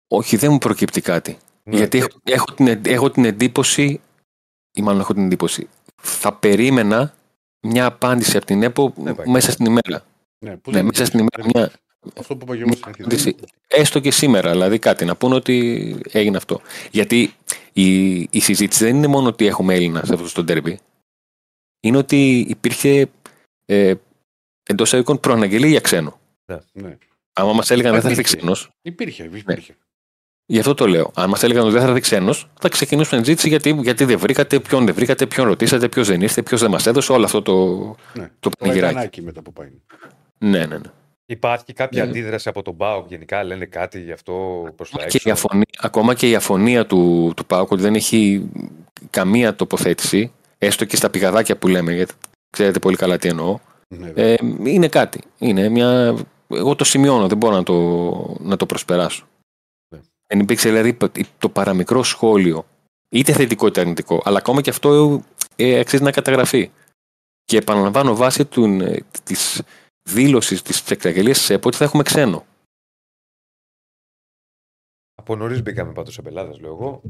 Όχι, δεν μου προκύπτει κάτι. Ναι, Γιατί έχω, έχω, την, έχω την εντύπωση, ή μάλλον έχω την εντύπωση, θα περίμενα μια απάντηση από την ΕΠΟ μέσα στην ημέρα. Ναι, ναι μέσα στην ημέρα μια. Αυτό που είπα και Έστω και σήμερα, δηλαδή κάτι να πούνε ότι έγινε αυτό. Γιατί η, η συζήτηση δεν είναι μόνο ότι έχουμε Έλληνα σε αυτό το τέρμπι. Είναι ότι υπήρχε ε, εντός εικόνων προαναγγελία για ξένο. Ναι. ναι. Άμα μας έλεγαν δεν θα έρθει ξένος. Υπήρχε, υπήρχε. Ναι. Γι' αυτό το λέω. Αν μας έλεγαν ότι δεν θα έρθει ξένος, θα ξεκινήσουμε συζήτηση γιατί, γιατί δεν βρήκατε, ποιον δεν βρήκατε, ποιον ρωτήσατε, ποιος δεν ήρθε, ποιος δεν μας έδωσε, όλο αυτό το, ναι. το πανηγυράκι. μετά που πάει. Ναι, ναι, ναι. Υπάρχει κάποια ναι. αντίδραση από τον ΠΑΟΚ γενικά, λένε κάτι γι' αυτό προς τα έξω; Και η αφωνία, ακόμα και η αφωνία του, του ΠΑΟΚ ότι δεν έχει καμία τοποθέτηση, έστω και στα πηγαδάκια που λέμε, γιατί ξέρετε πολύ καλά τι εννοώ. Ναι, ε, είναι κάτι. Είναι μια... Εγώ το σημειώνω, δεν μπορώ να το, να το προσπεράσω. Ναι. Δεν υπήρξε δηλαδή το παραμικρό σχόλιο, είτε θετικό είτε αρνητικό, αλλά ακόμα και αυτό ε, αξίζει να καταγραφεί. Και επαναλαμβάνω βάσει του, ε, της, δήλωσης της εξαγγελία τη ΕΠΟ ότι θα έχουμε ξένο. Από νωρίς μπήκαμε πάντως σε πελάτες, λέω εγώ.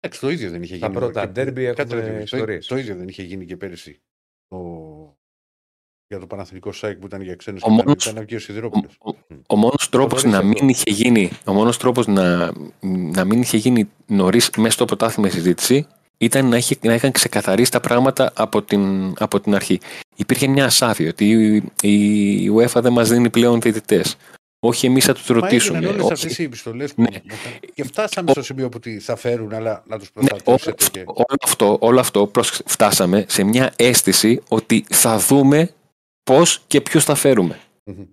Εντάξει, το ίδιο δεν είχε γίνει. Τα πρώτα ντέρμπι έχουμε ιστορίες. Το ίδιο δεν είχε γίνει και πέρυσι. Το... Για το Παναθηνικό ΣΑΙΚ που ήταν για ξένους και μόνος, ήταν και ο Ο, ο μόνος τρόπος να μην είχε γίνει, ο μόνος τρόπος να, να μην είχε γίνει νωρίς μέσα στο πρωτάθλημα συζήτηση ήταν να, είχε, να είχαν ξεκαθαρίσει τα πράγματα από την, από την αρχή. Υπήρχε μια ασάφεια ότι η, η UEFA δεν μας δίνει πλέον διαιτητές. Όχι εμείς θα τους ρωτήσουμε. Μα όλες όχι. αυτές οι επιστολές Ναι. που... Και φτάσαμε στο σημείο που τι θα φέρουν, αλλά να τους Ναι, όλο, προστατεύσετε. και... όλο αυτό, όλο αυτό πρόσεξε, φτάσαμε σε μια αίσθηση ότι θα δούμε πώς και ποιους θα φέρουμε. Μμμ.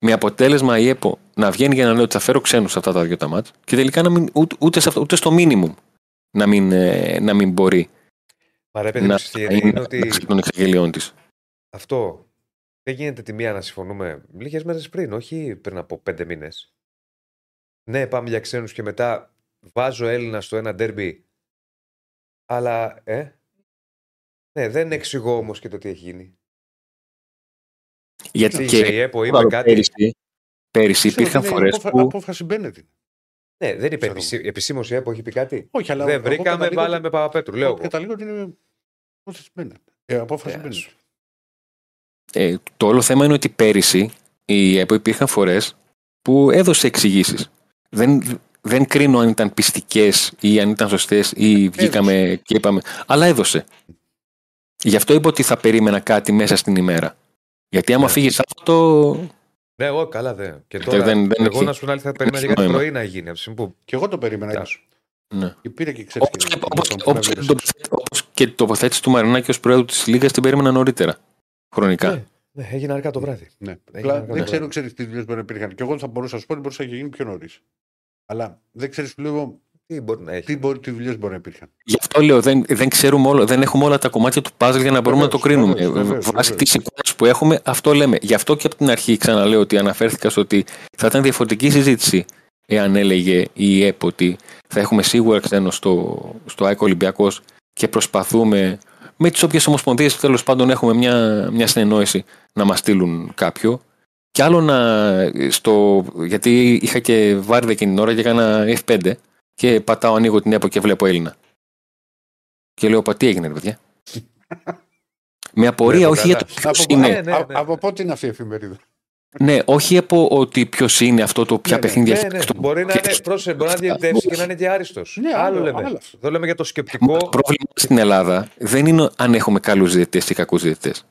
Με αποτέλεσμα η ΕΠΟ να βγαίνει για να λέει ότι θα φέρω ξένους σε αυτά τα δύο τα μάτς και τελικά να μην, ούτε, ούτε, σε αυτό, ούτε στο μίνιμουμ να μην, ε, να μην μπορεί Μα ρε παιδί μου, να ξέρεις τι είναι, είναι είναι ότι μεταξύ των εξαγγελιών της. αυτό δεν γίνεται τη μία να συμφωνούμε λίγες μέρες πριν, όχι πριν από πέντε μήνες. Ναι, πάμε για ξένους και μετά βάζω Έλληνα στο ένα ντέρμπι. Αλλά, ε; Ναι, δεν εξηγώ όμως και το τι έχει γίνει. Γιατί Τι και είσαι η ΕΠΟ, είπε κάτι. πέρυσι, πέρυσι Ξέρω υπήρχαν ότι είναι φορές απόφα- που Απόφαση Μπένετ. Ναι, δεν είπε Ξέρω. επισήμως η ΕΠΟ, έχει πει κάτι; Όχι, αλλά. δεν εγώ βρήκαμε, καταλήγω ότι- βάλαμε Παπαπέτρου. Λέω εγώ εγώ. Καταλήγω ότι είναι απόφαση Μπένετ. Ε, απόφαση Ε, Μπένετ. ε, το όλο θέμα είναι ότι πέρυσι η ΕΠΟ υπήρχαν φορές που έδωσε εξηγήσεις. Δεν, δεν κρίνω αν ήταν πιστικές ή αν ήταν σωστές ή βγήκαμε και είπαμε, αλλά έδωσε. Γι' αυτό είπα ότι θα περίμενα κάτι μέσα στην ημέρα. Γιατί άμα Ναι. φύγεις Σάββατο, Ναι, εγώ καλά δεν. Και Ε, τώρα, δεν- δεν εγώ έχει- να σου πω άλλη θα περίμενα έχει για κάτι νόημα. πρωί να γίνει. Από τη στιγμή που Και εγώ το περίμενα. Τα. ίσως. ναι. Και πήρε και ξέρεις. Όπως, και- όπως, όπως, και το, όπως και η τοποθέτηση του Μαρινάκη ως πρόεδρο της Λίγας την περίμενα νωρίτερα. Χρονικά. Ναι, ναι, έγινε αργά το βράδυ. Ναι. Έχει Απλά να δεν κάνει ξέρω, το- ξέρεις τι δουλειές μπορεί να υπήρχαν. Και εγώ θα μπορούσα να σου πω ότι μπορούσα να έχει γίνει πιο νωρίς. Αλλά δεν ξέρεις λίγο Τι μπορεί να έχει. τι, μπορεί, τι δουλειές μπορεί να υπήρχαν. Γι' αυτό λέω δεν, δεν ξέρουμε όλο, δεν έχουμε όλα τα κομμάτια του puzzle για να μπορούμε να το Βεβαίως, κρίνουμε. βεβαίως, βεβαίως, Βάσει βεβαίως. της εικόνας που έχουμε, αυτό λέμε. Γι' αυτό και από την αρχή ξαναλέω ότι αναφέρθηκας στο ότι θα ήταν διαφορετική συζήτηση εάν έλεγε η ΕΠ ότι θα έχουμε σίγουρα ξένο στο, στο ΑΕΚ Ολυμπιακός και προσπαθούμε με τις όποιες ομοσπονδίες τέλος πάντων έχουμε μια, μια συνεννόηση να μας στείλουν κάποιο. Κι άλλο να. Στο, γιατί είχα και βάρδια εκείνη την ώρα και έκανα F5 και πατάω, ανοίγω την ΕΠΟ και βλέπω Έλληνα. Και λέω, πα τι έγινε, ρε παιδιά; Με απορία, Βλέπω όχι για καλά. το ποιος Από, είναι. Ναι, ναι, α- ναι. από πότε είναι αυτή η εφημερίδα; Ναι, όχι από ότι ποιος είναι αυτό το ποια Ναι, ναι. παιχνίδια Ναι, έχει ναι. παίξει το- Μπορεί να και- είναι, πρόσεχε, μπορεί να διαιτητεύσει και να είναι και άριστος. Ναι, άλλο άλλο- λέμε. άλλο αυτό. Εδώ λέμε για το Το σκεπτικό. πρόβλημα στην Ελλάδα δεν είναι αν έχουμε καλούς διαιτητές ή κακούς διαιτητές.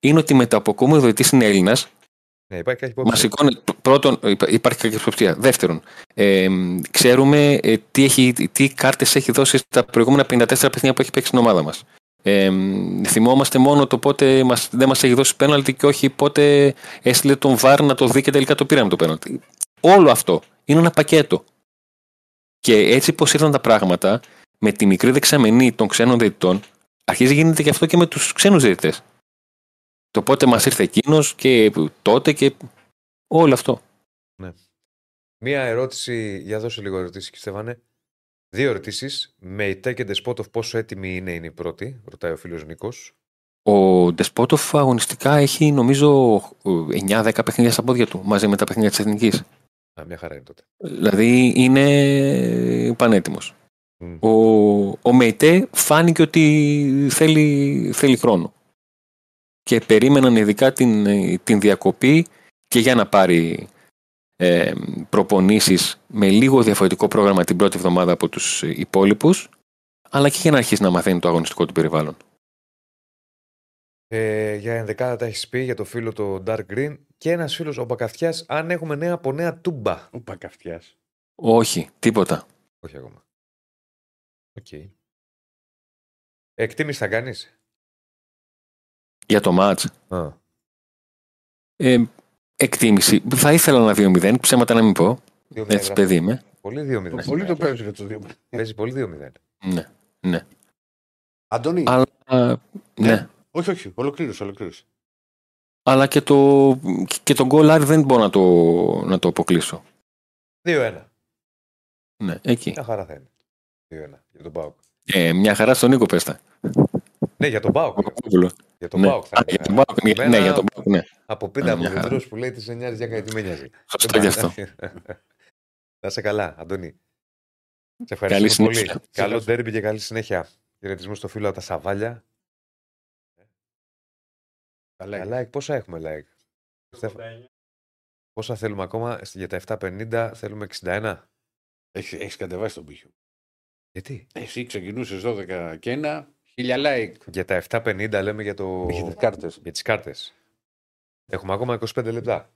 Είναι ότι με το αποκόμιο διαιτητής είναι Έλληνας, Ναι, υπάρχει κάτι μας υπόψη. σηκώνει. Πρώτον, υπά- υπάρχει κακή υποψία. Δεύτερον, ε, ξέρουμε ε, τι, έχει, τι κάρτες έχει δώσει στα προηγούμενα 54 παιχνίδια που έχει παίξει στην ομάδα μας. Ε, θυμόμαστε μόνο το πότε μας, δεν μας έχει δώσει πέναλτι και όχι πότε έστειλε τον Βάρ να το δει και τελικά το πήραμε το πέναλτι. Όλο αυτό είναι ένα πακέτο. Και έτσι πώ ήρθαν τα πράγματα, με τη μικρή δεξαμενή των ξένων διαιτητών, αρχίζει γίνεται και αυτό και με τους ξένους διαιτητές. Το πότε μας ήρθε εκείνος και τότε και όλο αυτό. Μία ερώτηση, για δώσε λίγο ερωτήσεις, και Στέφανε. Δύο ερωτήσεις. Με η Tech and Spot πόσο έτοιμη είναι, είναι η πρώτη, ρωτάει ο φίλος Νίκος. Ο Ντεσπότοφ αγωνιστικά έχει νομίζω 9-10 παιχνίδια στα πόδια του μαζί με τα παιχνίδια της Εθνικής. Α, μια χαρά είναι τότε. Δηλαδή είναι πανέτοιμος. Μμ. Ο, ο Μεϊτέ φάνηκε ότι θέλει, θέλει χρόνο. Και περίμεναν ειδικά την, την διακοπή και για να πάρει ε, προπονήσεις με λίγο διαφορετικό πρόγραμμα την πρώτη εβδομάδα από τους υπόλοιπους αλλά και για να αρχίσει να μαθαίνει το αγωνιστικό του περιβάλλον. Ε, για ενδεκάδα τα έχεις πει για το φίλο το Dark Green και ένας φίλος ο Μπακαθιά, αν έχουμε νέα από νέα τούμπα. Ο Πακαυτιά. Όχι, τίποτα. Όχι ακόμα. Οκ. Εκτίμηση θα κάνεις; Για το ματς, Α, ε, εκτίμηση. Θα ήθελα να 2-0, ψέματα να μην πω. 2-0 Έτσι γράφει. παιδί είμαι. Πολύ 2-0. Πολύ το παίζεις για το δύο. Παίζει πολύ 2-0. Ναι. Αντώνη, Αλλά, ναι. όχι, όχι, ολοκλήρωσε, ολοκλήρωσε. Αλλά και το, και το goal line δεν μπορώ να το, να το αποκλείσω. 2-1. Ναι, εκεί. Μια χαρά θα είναι. 2-1 για τον Πάοκ. Ε, μια χαρά στον Νίκο πέστα. Ναι, για τον Πάοκ. Παπαδόπουλο. Για τον Ναι. Πάοκ θα Α, είναι. για τον Πάοκ, ναι, Εμένα, ναι, για τον Πάοκ, ναι. Από πίτα μια χαρά. από που λέει τη εννιά για κάτι με νοιάζει. Σωστό γι' αυτό. Να σε καλά, Αντώνη. Σε Καλή ευχαριστούμε πολύ. συνέχεια. Καλό ντέρμπι και καλή συνέχεια. Χαιρετισμού στο φίλο από τα Σαβάλια. Τα Τα like. like, πόσα έχουμε like; Στέφα- Πόσα θέλουμε ακόμα; Για τα 750, θέλουμε 61. Έχεις, έχεις κατεβάσει τον πύχιο. Γιατί; Εσύ ξεκινούσες 12 και ένα, χίλια like. Για τα 7.50 λέμε για, το... Έχετε κάρτες. για τις κάρτες. Έχουμε ακόμα 25 λεπτά.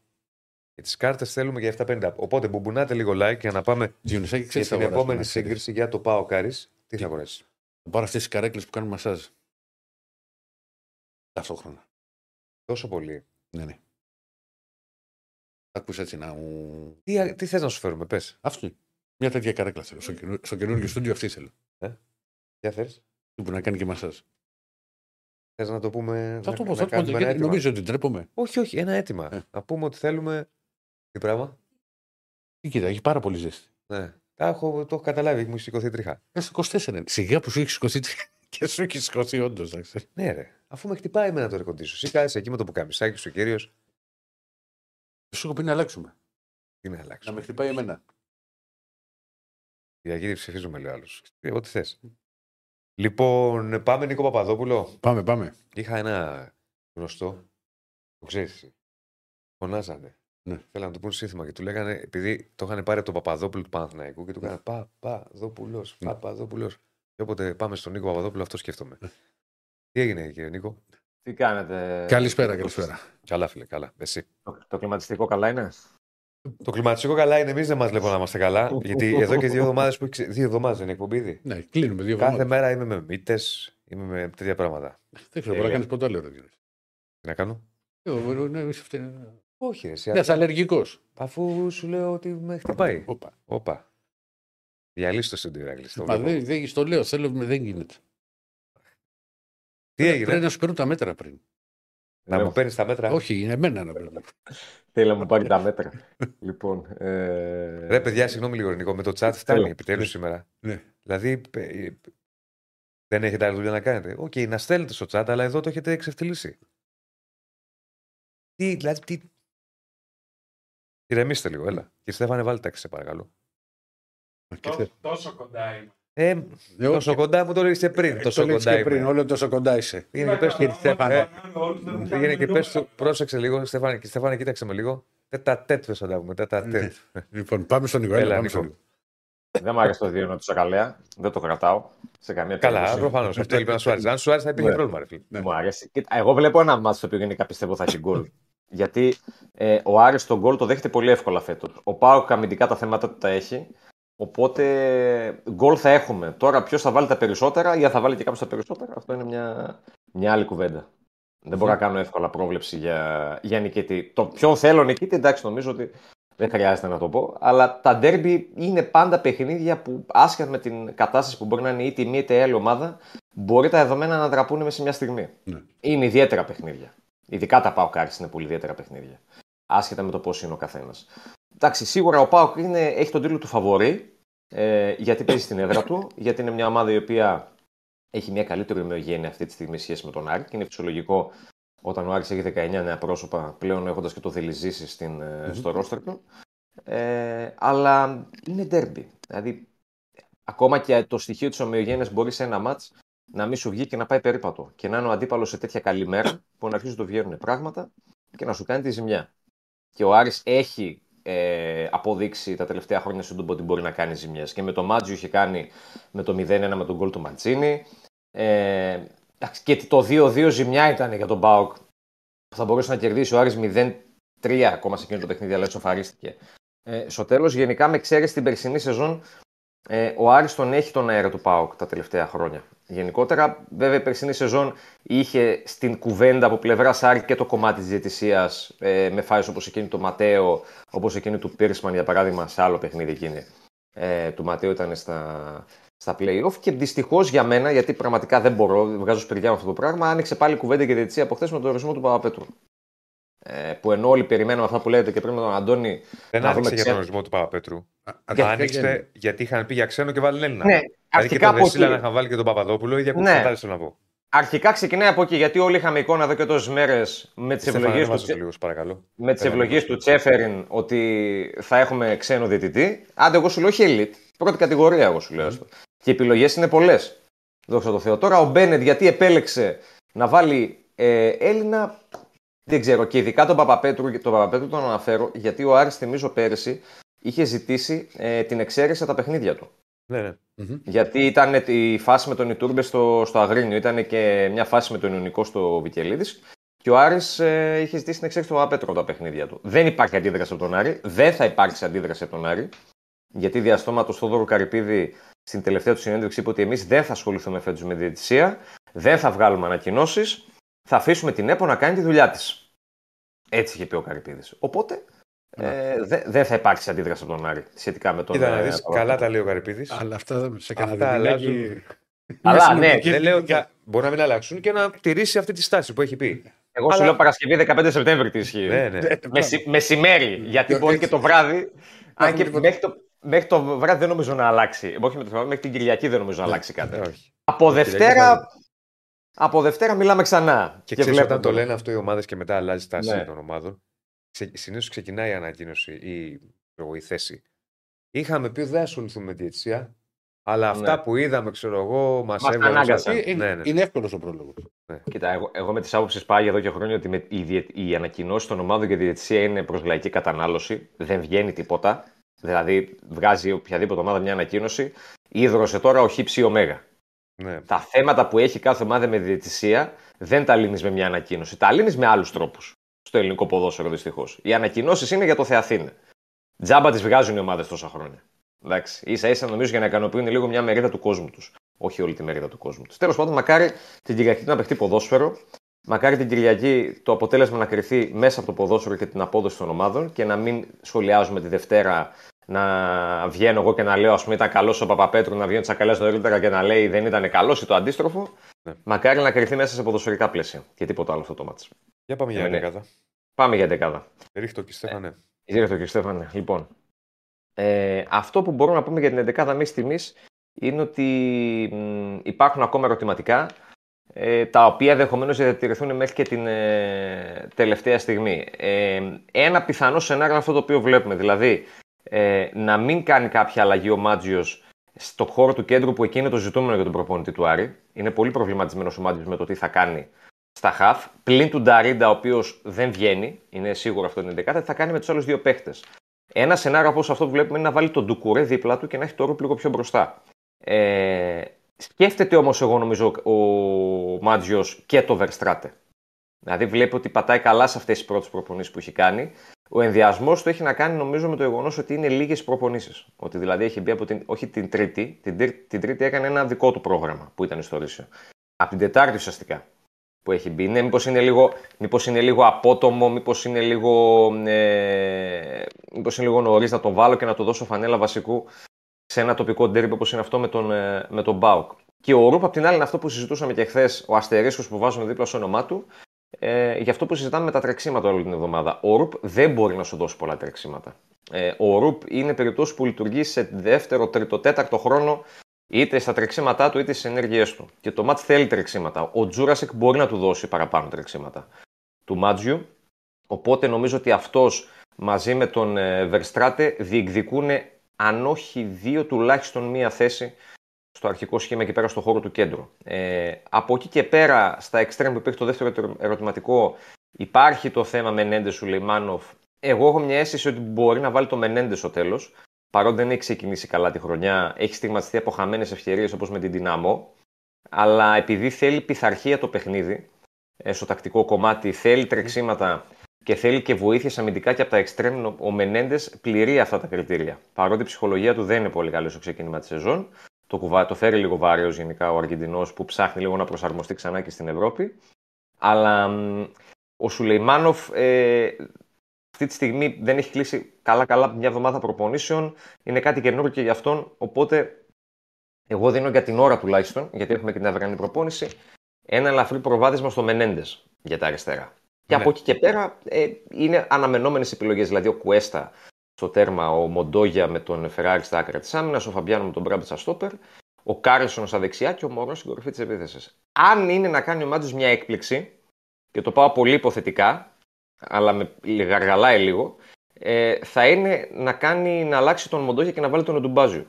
Για τις κάρτες θέλουμε για 7.50. Οπότε μπουμπουνάτε λίγο like για να πάμε Διονυσάκη, για ξέρει την επόμενη σύγκριση για το Πάο Κάρις. Τι θα αγοράσει; Θα πάρω αυτές τις καρέκλες που κάνουν μασάζ. Ταυτόχρονα. Τόσο πολύ. Ναι, ναι. Θα ακούς έτσι να μου. Τι, τι θες να σου φέρουμε, πες. Αυτή. Μια τέτοια καρέκλα θέλω. Στο, καινούργιο- στο καινούργιο στούντιο αυτή θέλω. Για θες; Που να κάνει και μασάζ. Θες να το πούμε. Θα να- το πω. να Θα το πω. κάνουμε ένα γιατί αίτημα. Νομίζω ότι τρέπομαι. Όχι, όχι, ένα αίτημα. Ε. Να πούμε ότι θέλουμε. Τι πράγμα; Τι κοίτα, έχει πάρα πολύ ζέστη. Ναι. Τα έχω, το έχω καταλάβει, μου έχει σηκωθεί τρίχα. Έχει 24. είναι. Σιγά που σου έχει σηκωθεί και σου έχει σηκωθεί όντως. Ναι, ρε. Αφού με χτυπάει εμένα το ρεκοντήσιο. Εσύ κάθεσαι εκεί με το πουκαμισάκι σου, κύριος. Σου έχω πει να αλλάξουμε. Τι να Να αλλάξω. με χτυπάει εμένα. Κυριακή ψηφίζουμε, λέει ο άλλος. Ό,τι θες. Λοιπόν, πάμε Νίκο Παπαδόπουλο. Πάμε, πάμε. Είχα ένα γνωστό. Το ξέρεις. Φωνάζανε. Ναι. Θέλανε να του πούν σύνθημα και του λέγανε, επειδή το είχαν πάρει από τον Παπαδόπουλο του Παναθηναϊκού και του έκαναν Παπαδόπουλος, Ναι. Παπαδόπουλος. Και όποτε πάμε στον Νίκο Παπαδόπουλο, αυτό σκέφτομαι. Τι έγινε, κύριε Νίκο; Τι κάνετε; Καλησπέρα, καλησπέρα. Καλά, φίλε, καλά. Εσύ. Το, το κλιματιστικό καλά είναι; Το κλιματιστικό καλά είναι, εμείς δεν μας βλέπω να είμαστε καλά. γιατί εδώ και δύο εβδομάδες που έχει. Δύο εβδομάδες είναι εκπομπή. ήδη. Ναι, κλείνουμε δύο Κάθε εβδομάδες. μέρα είμαι με μύτες, είμαι με τέτοια πράγματα. Δεν ξέρω, μπορεί να κάνεις ποτέ άλλο. ρε, Διονύση. Τι να κάνω; Εγώ, μπορεί να είσαι αυτή- Όχι, ρε, εσύ, Ναι, είσαι αλλεργικός. αφού σου λέω ότι με χτυπάει. Όπα. Όπα. Διαλύσει το στούντιο, Ηράκλη. το Μα βλέπω. δεν, δεν, το λέω, θέλω, δεν γίνεται. Τι έγινε, Πρέπει να σου παίρνουν τα μέτρα πριν. Να μου παίρνεις τα μέτρα; Όχι, είναι εμένα να παίρνουν. Θέλει να μου πάρει τα μέτρα. λοιπόν. Ε... Ρε, παιδιά, συγγνώμη λίγο, Νίκο, με το chat φτάνει Θέλω. επιτέλους σήμερα. Ναι. Δηλαδή, πε- ε, δεν έχετε άλλη δουλειά να κάνετε. Οκ, να στέλνετε στο chat, αλλά εδώ το έχετε εξευτελίσει. Τι, δηλαδή, τι. Ηρεμήστε λίγο, έλα. Κύριε Στέφανε, βάλτε τάξη, σε παρακαλώ. Και Τόσο κοντά είμαι. Ε, θε- τόσο όχι, κοντά μου το λέγεις πριν. ε, τόσο το λέγεις κοντά και πριν, είμαι. όλο τόσο κοντά είσαι. Πήγαινε και πες του, Στέφανε. Πήγαινε Πήγαινε και πες του, πρόσεξε λίγο, Στέφανε, και Στέφανε, κοίταξε με λίγο. Τέτα τέτ, πες να τα πούμε, τέτα τέτ. Λοιπόν, πάμε στον Νικόλα. Έλα, πάμε Νίκο. στον Νίκο. Δεν μου άρεσε το δύο τους Σακαλέα. Δεν το κρατάω σε καμία Καλά, περίπτωση. προφανώς. Αυτό έλειπε να σου άρεσε. Αν σου άρεσε, θα υπήρχε Ναι. πρόβλημα, ρε φίλε. Δεν μου άρεσε. Κοίτα, εγώ βλέπω ένα μάτσο το οποίο γενικά πιστεύω θα έχει γκολ. Γιατί ε, ο Άρης τον γκολ το δέχεται πολύ εύκολα φέτος. Ο Πάοκ αμυντικά τα θέματα του τα έχει. Οπότε γκολ θα έχουμε. Τώρα ποιος θα βάλει τα περισσότερα ή αν θα βάλει και κάποιος τα περισσότερα, αυτό είναι μια, μια άλλη κουβέντα. Δεν μπορώ να κάνω εύκολα πρόβλεψη για, για νικητή. Το ποιον θέλω νικητή, εντάξει, νομίζω ότι δεν χρειάζεται να το πω. Αλλά τα ντέρμπι είναι πάντα παιχνίδια που άσχετα με την κατάσταση που μπορεί να είναι είτε η μία είτε η άλλη ομάδα, μπορεί τα δεδομένα να δραπούν μέσα σε μια στιγμή. Ναι. Είναι ιδιαίτερα παιχνίδια. Ειδικά τα Πάοκ Άρης είναι πολύ ιδιαίτερα παιχνίδια. Άσχετα με το πώς είναι ο καθένας. Εντάξει, σίγουρα ο Πάοκ είναι, έχει τον τίτλο του φαβορή, ε, γιατί παίζει στην έδρα του, γιατί είναι μια ομάδα η οποία έχει μια καλύτερη ομοιογένεια αυτή τη στιγμή σε σχέση με τον Άρη και είναι φυσιολογικό όταν ο Άρης έχει 19 νέα πρόσωπα πλέον έχοντας και το Δελιζήση στην, ε, Μμμ. στο ρόστερ του. Ε, αλλά είναι ντέρμπι. Δηλαδή, ακόμα και το στοιχείο της ομοιογένειας μπορεί σε ένα μάτς να μην σου βγει και να πάει περίπατο. Και να είναι ο αντίπαλος σε τέτοια καλή μέρα που να αρχίζουν να του βγαίνουν πράγματα και να σου κάνει τη ζημιά. Και ο Άρης έχει ε, αποδείξει τα τελευταία χρόνια στον τόπο ότι μπορεί να κάνει ζημιές. Και με το Μάτζιο είχε κάνει με το 0-1 με τον γκολ του Μαντσίνη. Ε, εντάξει, και το 2-2 ζημιά ήταν για τον Μπάουκ που θα μπορούσε να κερδίσει ο Άρης 0-3 ακόμα σε εκείνο το παιχνίδι, αλλά εσωφαρίστηκε. Ε, στο τέλος, γενικά με εξαίρεση την περσινή σεζόν, ε, ο Άρης τον έχει τον αέρα του ΠΑΟΚ τα τελευταία χρόνια. Γενικότερα, βέβαια, η περσινή σεζόν είχε στην κουβέντα από πλευρά Άρη και το κομμάτι της διαιτησίας ε, με φάσει όπως εκείνη του Ματέο, όπως εκείνη του Πίρσμαν για παράδειγμα, σε άλλο παιχνίδι εκείνη. Ε, του Ματέο ήταν στα, στα playoff και δυστυχώς για μένα, γιατί πραγματικά δεν μπορώ, βγάζω σπηριά με αυτό το πράγμα, άνοιξε πάλι κουβέντα και διαιτησία από χθες με τον ορισμό του Παπαπέτρου. Ε, που ενώ όλοι περιμένουμε αυτά που λέτε και πριν με τον Αντώνη. Δεν να άνοιξε δούμε για τον ξένο. ορισμό του Παπαπέτρου. Α, αρχικά Άνοιξε γίνεται. γιατί είχαν πει για ξένο και βάλει Έλληνα. Ναι, Δηλαδή και αρχικά τον από Δεσίλα να εκεί. είχαν βάλει και τον Παπαδόπουλο, ήδη ακούω Ναι. κατάληψη θέλω να πω. Αρχικά ξεκινάει από εκεί, γιατί όλοι είχαμε εικόνα εδώ και τόσες μέρες με τις Στέφανε, ευλογίες του, ανέβασε το Τσε- λίγος, σε παρακαλώ. με τις Έλα, ευλογίες ναι. του Τσέφεριν ότι θα έχουμε ξένο διαιτητή. Άντε, εγώ σου λέω όχι elite. Πρώτη κατηγορία, εγώ σου λέω. αυτό. Και οι επιλογές είναι πολλές. Δόξα τω Θεώ. Τώρα ο Μπένετ γιατί επέλεξε να βάλει ε, Έλληνα, δεν ξέρω. Και ειδικά τον Παπαπέτρου, τον Παπαπέτρου τον αναφέρω γιατί ο Άρης, θυμίζω πέρυσι, είχε ζητήσει ε, την εξαίρεση από τα παιχνίδια του. Ναι, ναι. Γιατί ήταν η φάση με τον Ιτούρμπε στο, στο Αγρίνιο, ήταν και μια φάση με τον Ιωνικό στο Βικελίδης. Και ο Άρης ε, είχε ζητήσει την εξέλιξη του Απέτρο τα παιχνίδια του. Δεν υπάρχει αντίδραση από τον Άρη. Δεν θα υπάρξει αντίδραση από τον Άρη. Γιατί διαστόματος Θόδωρο Καρυπίδη στην τελευταία του συνέντευξη είπε ότι εμείς δεν θα ασχοληθούμε φέτος με διαιτησία, δεν θα βγάλουμε ανακοινώσεις, θα αφήσουμε την ΕΠΟ να κάνει τη δουλειά της. Έτσι είχε πει ο Καρυπίδης. Οπότε ε, δεν δε θα υπάρξει αντίδραση από τον Άρη σχετικά με τον. Κοίτα να ε, δεις, Παπαπέτρο. καλά τα λέει ο Καρυπίδης. Αλλά αυτά σε Αυτά κανένα αλλάζουν. διδυνάκι... Αλλά ναι, Δεν λέω ότι μπορεί να μην αλλάξουν και να τηρήσει αυτή τη στάση που έχει πει. Εγώ σου Αλλά- λέω Παρασκευή 15 Σεπτέμβρη τι ισχύει. Ναι, ναι. Μεση, μεσημέρι, γιατί μπορεί και το βράδυ. Αν και μέχρι το, μέχρι το βράδυ δεν νομίζω να αλλάξει. Όχι με το βράδυ, μέχρι την Κυριακή δεν νομίζω να αλλάξει κάτι. Ε, όχι. Από Κυριακή Δευτέρα, από Δευτέρα μιλάμε ξανά. Και, ξέρεις, όταν το βλέπουμε. λένε αυτό οι ομάδες και μετά αλλάζει τα Ναι. των ομάδων, ξε, συνήθως ξεκινάει η ανακοίνωση ή ξέρω εγώ, η θέση. Είχαμε πει ότι δεν ασχοληθούμε με διαιτησία, αλλά αυτά Ναι. που είδαμε, ξέρω εγώ, μας Μας έβγαλαν. ανάγκασαν. στο- Είναι, Ναι, ναι. είναι εύκολος ο πρόλογος. Κοίτα, εγώ, εγώ με τις άποψεις πάει εδώ και χρόνια ότι με, η, διε- η ανακοινώση των ομάδων για τη διαιτησία είναι προς λαϊκή κατανάλωση. Δεν βγαίνει τίποτα. Δηλαδή, βγάζει οποιαδήποτε ομάδα μια ανακοίνωση. Ίδρωσε τώρα ο χύψη ωμέγα. ναι. Τα θέματα που έχει κάθε ομάδα με διαιτησία δεν τα λύνεις με μια ανακοίνωση. Τα λύνεις με άλλους τρόπους. Στο ελληνικό ποδόσφαιρο δυστυχώς. Οι ανακοινώσεις είναι για το Θεαθήνε. Τζάμπα τις βγάζουν οι ομάδες τόσα χρόνια. Εντάξει. σα ίσα νομίζω για να ικανοποιούν λίγο μια μερίδα του κόσμου τους. Όχι όλη τη μερίδα του κόσμου τους. Τέλος πάντων, μακάρι την Κυριακή να παιχτεί ποδόσφαιρο. Μακάρι την Κυριακή το αποτέλεσμα να κρυθεί μέσα από το ποδόσφαιρο και την απόδοση των ομάδων και να μην σχολιάζουμε τη Δευτέρα να βγαίνω εγώ και να λέω, ας πούμε, ήταν καλός ο Παπαπέτρου να βγαίνει ο Τσακαλέα νωρίτερα και να λέει δεν ήταν καλός ή το αντίστροφο. Ναι. Μακάρι να κρυθεί μέσα σε ποδοσφαιρικά πλαίσια και τίποτα άλλο αυτό το μάτσο. Για πάμε για Ναι, ναι. δεκάδα. Πάμε για δεκάδα. Ρίχτω και Στέφανε. Ήρθε και Στέφανε. Λοιπόν, ε, αυτό που μπορούμε να πούμε για την 11η μη τιμή είναι ότι μ, υπάρχουν ακόμα ερωτηματικά ε, τα οποία ενδεχομένως διατηρηθούν μέχρι και την ε, τελευταία στιγμή. Ε, ένα πιθανό σενάριο είναι αυτό το οποίο βλέπουμε. Δηλαδή, ε, να μην κάνει κάποια αλλαγή ο Μάτζιος στο χώρο του κέντρου που εκεί είναι το ζητούμενο για τον προπονητή του Άρη. Είναι πολύ προβληματισμένος ο Μάτζιο με το τι θα κάνει στα χαφ. Πλην του Νταρίντα, ο οποίος δεν βγαίνει, είναι σίγουρο αυτό την 11η, θα κάνει με τους άλλους δύο παίχτες. Ένα σενάριο όπως αυτό που βλέπουμε είναι να βάλει τον Ντουκουρέ δίπλα του και να έχει το Ρουπ λίγο πιο μπροστά. Ε, σκέφτεται όμως, εγώ νομίζω, ο Μάτζιο και το Βερστράτε. Δηλαδή βλέπει ότι πατάει καλά σε αυτές τις πρώτες προπονήσεις που έχει κάνει. Ο ενδιασμός του έχει να κάνει νομίζω με το γεγονός ότι είναι λίγες προπονήσεις. Ότι δηλαδή έχει μπει από την, όχι την Τρίτη, την, Τρί- την Τρίτη έκανε ένα δικό του πρόγραμμα που ήταν στο Ρήσιο. Από την Τετάρτη ουσιαστικά που έχει μπει. Ναι, μήπως είναι λίγο, μήπως είναι λίγο απότομο, μήπως είναι λίγο, ε, μήπως είναι λίγο νωρίς να τον βάλω και να του δώσω φανέλα βασικού σε ένα τοπικό ντέρμπι όπως είναι αυτό με τον, ε, με τον Μπάουκ. Και ο Ρούπ, απ' την άλλη, είναι αυτό που συζητούσαμε και χθες, ο αστερίσκος που βάζουμε δίπλα στο όνομά του, ε, για αυτό που συζητάμε με τα τρεξίματα όλη την εβδομάδα. Ο Ρούπ δεν μπορεί να σου δώσει πολλά τρεξίματα. Ε, ο Ρούπ είναι περιπτώσει που λειτουργεί σε δεύτερο, τρίτο, τέταρτο χρόνο είτε στα τρεξίματά του είτε στις ενέργειές του. Και το Μάτς θέλει τρεξίματα. Ο Τζούρασεκ μπορεί να του δώσει παραπάνω τρεξίματα του Μάτζιου. Οπότε νομίζω ότι αυτός μαζί με τον ε, Βερστράτε διεκδικούν αν όχι δύο τουλάχιστον μία θέση στο αρχικό σχήμα εκεί πέρα στο χώρο του κέντρου. Ε, από εκεί και πέρα, στα εξτρέμ που υπήρχε το δεύτερο ερωτηματικό, υπάρχει το θέμα Μενέντες Σουλεϊμάνοφ. Εγώ έχω μια αίσθηση ότι μπορεί να βάλει το Μενέντες στο τέλος. Παρότι δεν έχει ξεκινήσει καλά τη χρονιά, έχει στιγματιστεί από χαμένες ευκαιρίες όπως με την Δυναμό. Αλλά επειδή θέλει πειθαρχία το παιχνίδι, ε, στο τακτικό κομμάτι, θέλει τρεξίματα και θέλει και βοήθεια αμυντικά και από τα εξτρέμ, ο Μενέντες πληρεί αυτά τα κριτήρια. Παρότι η ψυχολογία του δεν είναι πολύ καλή στο ξεκίνημα της σεζόν. Το, κουβά, το φέρει λίγο βάρεο γενικά ο Αργεντινός που ψάχνει λίγο να προσαρμοστεί ξανά και στην Ευρώπη. Αλλά μ, ο Σουλεϊμάνοφ ε, αυτή τη στιγμή δεν έχει κλείσει καλά-καλά μια εβδομάδα προπονήσεων. Είναι κάτι καινούργιο και για αυτόν. Οπότε, εγώ δίνω για την ώρα τουλάχιστον, γιατί έχουμε και την αυριανή προπόνηση, ένα ελαφρύ προβάδισμα στο Μενέντες για τα αριστερά. Και Ναι. από εκεί και πέρα ε, είναι αναμενόμενες επιλογές. Δηλαδή, ο Κουέστα στο τέρμα, ο Μοντόγια με τον Φεράρι στα άκρα της άμυνας, ο Φαμπιάνο με τον Μπράμπετ στα στόπερ, ο Κάρλσον στα δεξιά και ο Μορόν στην κορυφή της επίθεσης. Αν είναι να κάνει ο Μάτζο μια έκπληξη, και το πάω πολύ υποθετικά, αλλά με γαργαλάει λίγο, ε, θα είναι να κάνει να αλλάξει τον Μοντόγια και να βάλει τον Εντουμπάζιο.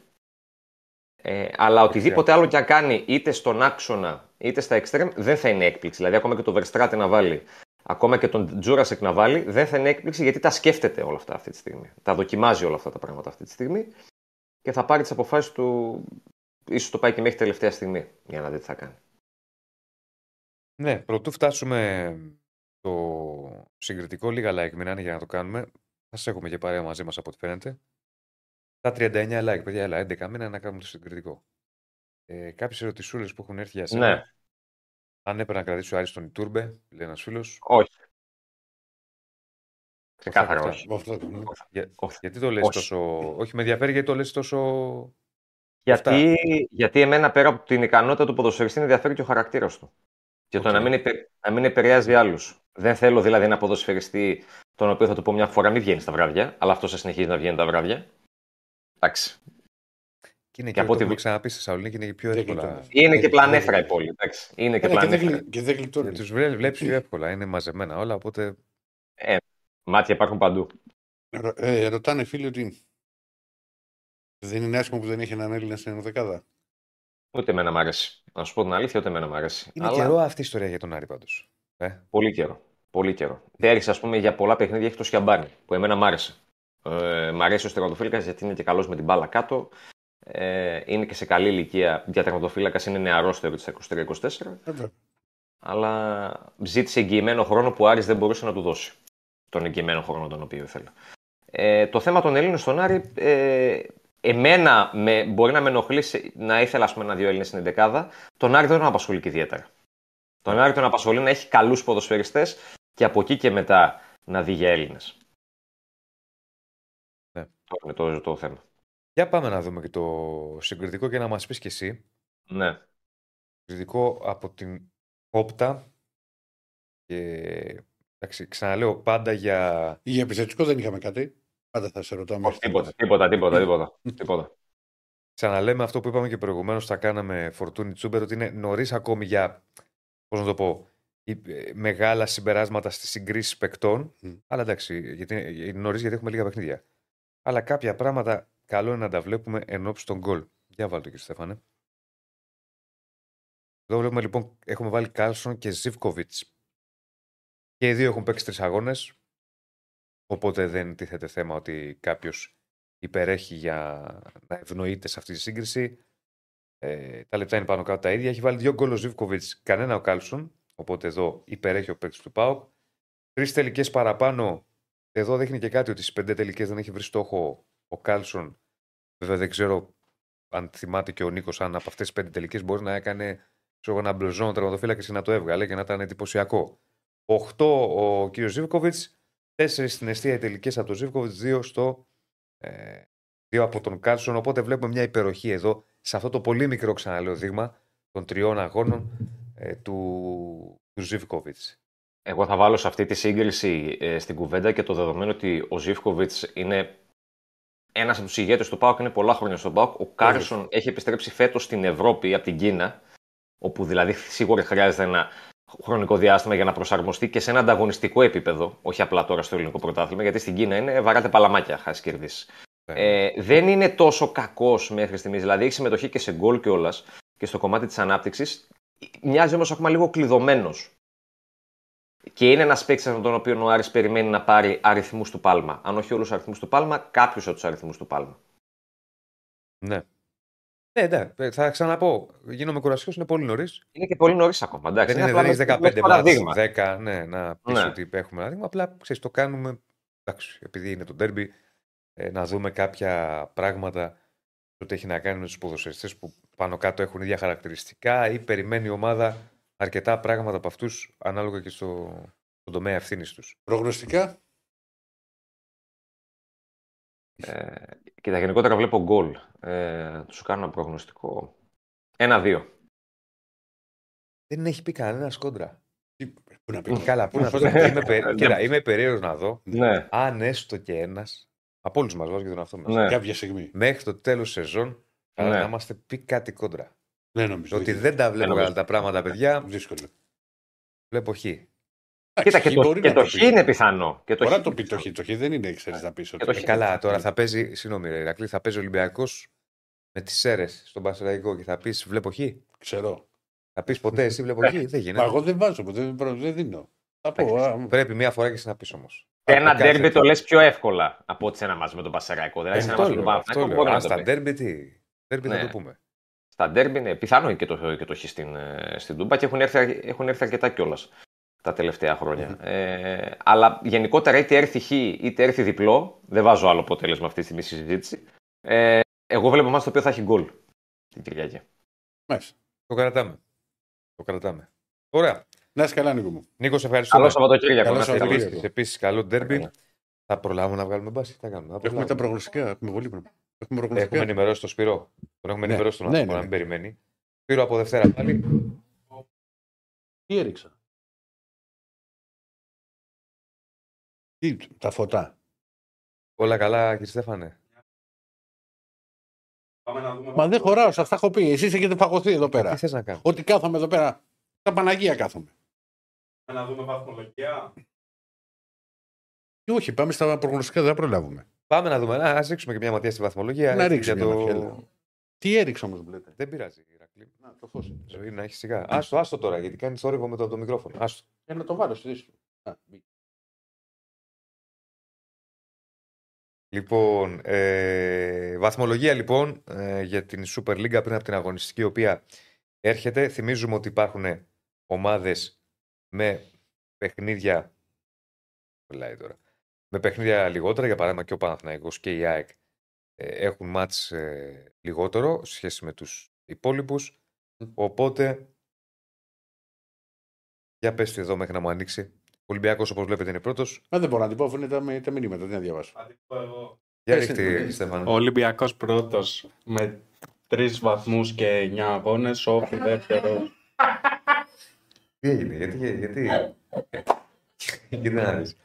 Ε, αλλά οτιδήποτε άλλο και αν κάνει είτε στον άξονα είτε στα εξτρέμ δεν θα είναι έκπληξη. Δηλαδή, ακόμα και το Verstraete να βάλει, ακόμα και τον Τζούρασεκ να βάλει, δεν θα είναι έκπληξη γιατί τα σκέφτεται όλα αυτά αυτή τη στιγμή. Τα δοκιμάζει όλα αυτά τα πράγματα αυτή τη στιγμή. και θα πάρει τις αποφάσεις του. ίσως το πάει και μέχρι τελευταία στιγμή για να δει τι θα κάνει. Ναι, πρωτού φτάσουμε το συγκριτικό, λίγα like μείνανε για να το κάνουμε. Θα σας έχουμε και παρέα μαζί μας από ό,τι φαίνεται. Τα 39 like, παιδιά, έλα, 11 μήνα να κάνουμε το συγκριτικό. Ε, Κάποιες ερωτησούλες που έχουν έρθει για σένα. Ναι, Αν έπρεπε να κρατήσω Άρη τον Ιτούρμπε, λέει ένας φίλος. όχι. Ξεκάθαρα αυτά. όχι. Με αυτό το- Για, Όχι. γιατί το λες Όχι. τόσο. Όχι, με ενδιαφέρει γιατί το λες τόσο. Γιατί, γιατί εμένα πέρα από την ικανότητα του ποδοσφαιριστή με ενδιαφέρει και ο χαρακτήρας του. Και το Οκ. να μην, επε- να μην επηρεάζει άλλους. Δεν θέλω δηλαδή ένα ποδοσφαιριστή τον οποίο θα του πω μια φορά μην βγαίνεις τα βράδια, αλλά αυτό θα συνεχίζει να βγαίνει τα βράδια. Εντάξει. Και είναι Και και, από από ό,τι ό,τι βλέ- ξαναπεί στη Θεσσαλονίκη είναι και πιο Δεν εύκολα. γλιτώνεις. Είναι και Δεν- πλανέφρα δεν- η πόλη. Εντάξει. Είναι και Έλα, Και δεν πλανέφρα. γλυ- και δεν γλιτώνεις. Τους βλέπεις πιο εύκολα, είναι μαζεμένα όλα. Οπότε Μάτια υπάρχουν παντού. Ρω- ε, ρωτάνε φίλοι ότι δεν είναι άσχημο που δεν έχει έναν Έλληνα στην ενδεκάδα. Ούτε εμένα μ' αρέσει. Να σου πω την αλήθεια, ούτε εμένα μ' αρέσει. είναι Αλλά καιρό αυτή η ιστορία για τον Άρη πάντως. Ε, πολύ καιρό. Πολύ καιρό. Πέρυσι, ας πούμε, για πολλά παιχνίδια έχει το Σιαμπάνι, που εμένα μ' άρεσε. Ε, μ' αρέσει ο τερματοφύλακα γιατί είναι και καλός με την μπάλα κάτω. Ε, είναι και σε καλή ηλικία. Για τερματοφύλακας είναι νεαρότερο τη 23-24. Βέβαια. αλλά ζήτησε εγγυημένο χρόνο που ο Άρης δεν μπορούσε να του δώσει. Τον εγγυημένο χρόνο τον οποίο ήθελε. Ε, το θέμα των Ελλήνων στον Άρη, ε, εμένα με, μπορεί να με ενοχλήσει να ήθελα ας πούμε, ένα-δύο Έλληνες στην δεκάδα. Τον Άρη δεν τον απασχολεί και ιδιαίτερα. Τον Άρη τον απασχολεί να έχει καλούς ποδοσφαιριστές και από εκεί και μετά να δει για Έλληνες. Ναι. Αυτό είναι το, το θέμα. Για πάμε να δούμε και το συγκριτικό και να μας πεις κι εσύ. Ναι. Συγκριτικό από την Όπτα. Και εντάξει, ξαναλέω πάντα για. Για επιθετικό δεν είχαμε κάτι. Πάντα θα σε ρωτάμε. Όχι, τίποτα, τίποτα, τίποτα, τίποτα, τίποτα. Ξαναλέμε αυτό που είπαμε και προηγουμένως, θα κάναμε φορτούνι τσούμπερ, ότι είναι νωρίς ακόμη για. Πώς να το πω. η- ε, Μεγάλα συμπεράσματα στις συγκρίσεις παικτών. Μμ. Αλλά εντάξει, γιατί είναι νωρίς γιατί έχουμε λίγα παιχνίδια. Αλλά κάποια πράγματα καλό είναι να τα βλέπουμε εν ώψη των γκολ. Για βάλτε κύριε Στέφανε. Εδώ βλέπουμε λοιπόν, έχουμε βάλει Κάλσον και Ζιβκοβιτ. Και οι δύο έχουν παίξει τρεις αγώνες. Οπότε δεν τίθεται θέμα ότι κάποιος υπερέχει για να ευνοείται σε αυτή τη σύγκριση. Ε, τα λεπτά είναι πάνω κάτω τα ίδια. Έχει βάλει δύο γκολ ο Ζιβκοβιτ, κανένα ο Κάλσον. Οπότε εδώ υπερέχει ο παίκτης του Πάουκ. Τρεις τελικές παραπάνω. Εδώ δείχνει και κάτι ότι στις πέντε τελικές δεν έχει βρει στόχο ο Κάλσον. Βέβαια δεν ξέρω αν θυμάται και ο Νίκος αν από αυτές τις πέντε τελικές μπορεί να έκανε ξέρω, εγώ, ένα μπλουζόν τερματοφύλακας και να το έβγαλε και να ήταν εντυπωσιακό. 8 ο κ. Ζίβκοβιτς, 4 στην εστία τελικές από τον Ζίβκοβιτς, 2 στο. Ε, 2 από τον Κάρλσον. Οπότε βλέπουμε μια υπεροχή εδώ σε αυτό το πολύ μικρό ξαναλέω δείγμα των τριών αγώνων ε, του, του Ζίβκοβιτς. Εγώ θα βάλω σε αυτή τη σύγκριση ε, στην κουβέντα και το δεδομένο ότι ο Ζίβκοβιτς είναι ένας από τους ηγέτες του ΠΑΟΚ, είναι πολλά χρόνια στον ΠΑΟΚ. Ο Κάρλσον έχει επιστρέψει φέτος στην Ευρώπη από την Κίνα, όπου δηλαδή σίγουρα χρειάζεται ένα χρονικό διάστημα για να προσαρμοστεί και σε ένα ανταγωνιστικό επίπεδο, όχι απλά τώρα στο ελληνικό πρωτάθλημα, γιατί στην Κίνα είναι βαράτε παλαμάκια, χάσεις κερδίσεις. Ε, δεν είναι τόσο κακός μέχρι στιγμής. Δηλαδή έχει συμμετοχή και σε γκολ κιόλας και στο κομμάτι της ανάπτυξης. Μοιάζει όμως ακόμα λίγο κλειδωμένος. Και είναι ένας παίκτης από τον οποίο ο Άρης περιμένει να πάρει αριθμούς του Πάλμα. Αν όχι όλους του αριθμούς του Πάλμα, κάποιου από τους αριθμούς του Πάλμα. Ναι. Ναι, ναι, ε, θα ξαναπώ. Γίνομαι κουρασιός, είναι πολύ νωρίς. Είναι και πολύ νωρίς ακόμα. Εντάξει, Δεν, είναι, απλά δεν έχει με- 15 με μάτς, παραδείγμα. 10, ναι, να πεις Ναι. ότι έχουμε ένα δείγμα. Απλά ξέρεις, το κάνουμε. Εντάξει, επειδή είναι το ντέρμπι, ε, να δούμε κάποια πράγματα ότι έχει να κάνει με τους ποδοσφαιριστές που πάνω κάτω έχουν ίδια χαρακτηριστικά ή περιμένει η ομάδα αρκετά πράγματα από αυτούς ανάλογα και στο, στον τομέα ευθύνης τους. Προγνωστικά; Ε, κοίτα, γενικότερα βλέπω γκολ. Ε, τους κάνω ένα προγνωστικό. Ένα-δύο. Δεν έχει πει κανένας κόντρα. Τι, πού να πει; Καλά, πού να Πώς πει. να- είμαι, πε... Κοίτα, είμαι περίεργος να δω Ναι, αν έστω και ένας. Από όλους μας, βάζω και τον εαυτό μας. ναι. Κάποια στιγμή. Μέχρι το τέλος σεζόν καλά Ναι. να είμαστε πει κάτι κόντρα. Δεν νομίζω. Ότι δεν τα βλέπω νομίζω. καλά τα πράγματα, παιδιά. Δύσκολο. Βλέπω χ. Κοίτα, και Χ το, μπορεί και να το πει. χ είναι πιθανό. Και το Μπορεί χ να το πει το χ. Το χ δεν είναι, ξέρεις να πεις. Και το χ. Ε, καλά, τώρα θα παίζει. Συγγνώμη, ρε Ηρακλή, θα παίζει Ολυμπιακός με τις ΣΕΡΕ στον Πασεραϊκό και θα πεις Βλέπω χ. Ξέρω. Θα πεις ποτέ εσύ Βλέπω χ. Δεν Μα γίνεται. εγώ δεν βάζω, δεν, δεν δίνω. Θα πω. α, Πρέπει μία φορά και εσύ να πεις όμως. ένα κάθεται. ντέρμπι το λες πιο εύκολα από ότι σε ένα μάτς με τον Πασαραϊκό. Δηλαδή, σε ένα Αυτό μάτς με τον λέω, αυτό Παναθηναϊκό λέω. μπορεί Α, να το Στα πει. ντέρμπι τι. Ντέρμπι θα Ναι. το πούμε. Στα ντέρμπι είναι πιθανό και το, και το χ στην, ε, στην Τούμπα και έχουν έρθει, έχουν έρθει αρκετά κιόλας τα τελευταία χρόνια. Ε, αλλά γενικότερα είτε έρθει χ είτε έρθει διπλό, δεν βάζω άλλο αποτέλεσμα αυτή τη στιγμή στη συζήτηση. Ε, εγώ βλέπω μάτς το οποίο θα έχει γκολ την Κυριακή. Μάλιστα. Το κρατάμε. Το κρατάμε. Ωραία. Να είσαι καλά, Νίκο μου. Νίκο, σε ευχαριστούμε. Καλό Σαββατοκύριακο. Καλό να είστε καλά. Σαββατοκύριακο. Επίσης, επίσης, καλό ντέρμπι. Καλά. Θα προλάβουμε να βγάλουμε μπάση. Τι θα κάνουμε. θα Έχουμε προλάβουμε. τα προγνωστικά. Έχουμε πολύ πράγμα. Έχουμε προγνωστικά. Έχουμε ενημερώσει τον Σπύρο. Τον έχουμε Ναι. ενημερώσει τον Ναι, άνθρωπο ναι, να μην ναι. περιμένει. Σπύρο από Δευτέρα πάλι. Τι έριξα; Τι, τα φωτά; Όλα καλά, κύριε Στέφανε. Πάμε να δούμε. Μα δεν χωράω, σας τα έχω πει. Εσείς έχετε φαγωθεί εδώ Τι πέρα. θες να κάνει. Ότι κάθομαι εδώ πέρα. Τα Παναγία κάθομαι. Πάμε να δούμε βαθμολογία. Και όχι, πάμε στα προγνωστικά, δεν θα προλάβουμε. Πάμε να δούμε. Α ρίξουμε και μια ματιά στη βαθμολογία. Να έτσι, ρίξουμε για μια ματιά, Τι έριξα όμως, βλέπετε; Δεν πειράζει. Ηρακλή. Να, το φως. είναι. Ζωή να έχει σιγά. Άστο, άστο τώρα, γιατί κάνεις θόρυβο με το, το μικρόφωνο. Άστο. Για να το βάλω στη θέση του. Α, μπήκε. Λοιπόν, ε, βαθμολογία λοιπόν ε, για την Super League πριν από την αγωνιστική η οποία έρχεται. Θυμίζουμε ότι υπάρχουν ομάδες με παιχνίδια μιλάει τώρα, με παιχνίδια λιγότερα, για παράδειγμα και ο Παναθηναϊκός και η ΑΕΚ ε, έχουν μάτς ε, λιγότερο σε σχέση με τους υπόλοιπους. Οπότε, για πες εδώ μέχρι να μου ανοίξει. Ο Ολυμπιακός όπως βλέπετε είναι πρώτος. Μα δεν μπορώ να την πω, αφού είναι τα, με- τα μηνύματα, δεν να διαβάσω. Θα την πω εγώ. Για Πες ρίχτη, την, Στέφανο. Ο Ολυμπιακός πρώτος με τρεις βαθμούς και εννιά αγώνες. Όφη δεύτερο. Τι έγινε, γιατί, γιατί, γιατί να δεις.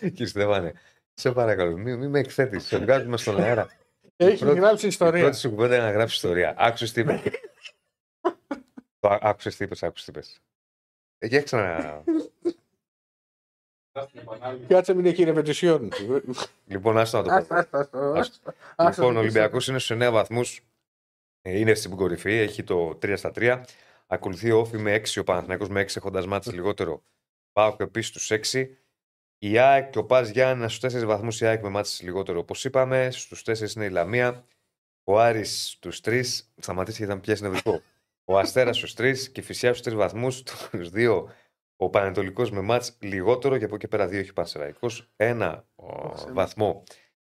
Κύριε Στεφάνε, σε παρακαλώ, μην, μην με εκθέτεις, σε βγάζουμε στον αέρα. Έχει πρώτη- γράψει Η ιστορία. πρώτη σου κουβέντα είναι να γράψεις ιστορία. Άκουσες τι είπες; Το ά- άκουσες τι είπες, άκουσες τι είπες. Ε, Για ξανα... Στην επανάληψη. Κάτσε μην έχει ρεπετησιόν. Λοιπόν, άστο να το πω. Λοιπόν, ο Ολυμπιακός είναι στου 9 βαθμούς. Είναι στην κορυφή, έχει το 3 στα 3. Ακολουθεί ο Όφη με 6, ο Παναθηναϊκός με 6 έχοντας μάτσει λιγότερο. Πάω και επίσης στου 6. Η ΑΕΚ και ο Πας Γιάννα στους 4 βαθμούς. Η ΑΕΚ με μάτσει λιγότερο όπως είπαμε. Στους 4 είναι η Λαμία. Ο Άρης στους 3. Σταματήσει γιατί θα με πιάσει νευρικό. Ο Αστέρας στους 3 και η Φυσιά στους 3 βαθμούς. Στου 2 ο Πανετολικός με μάτς λιγότερο και από εκεί πέρα 2 έχει Πανσεραϊκός. Ένα ο, βαθμό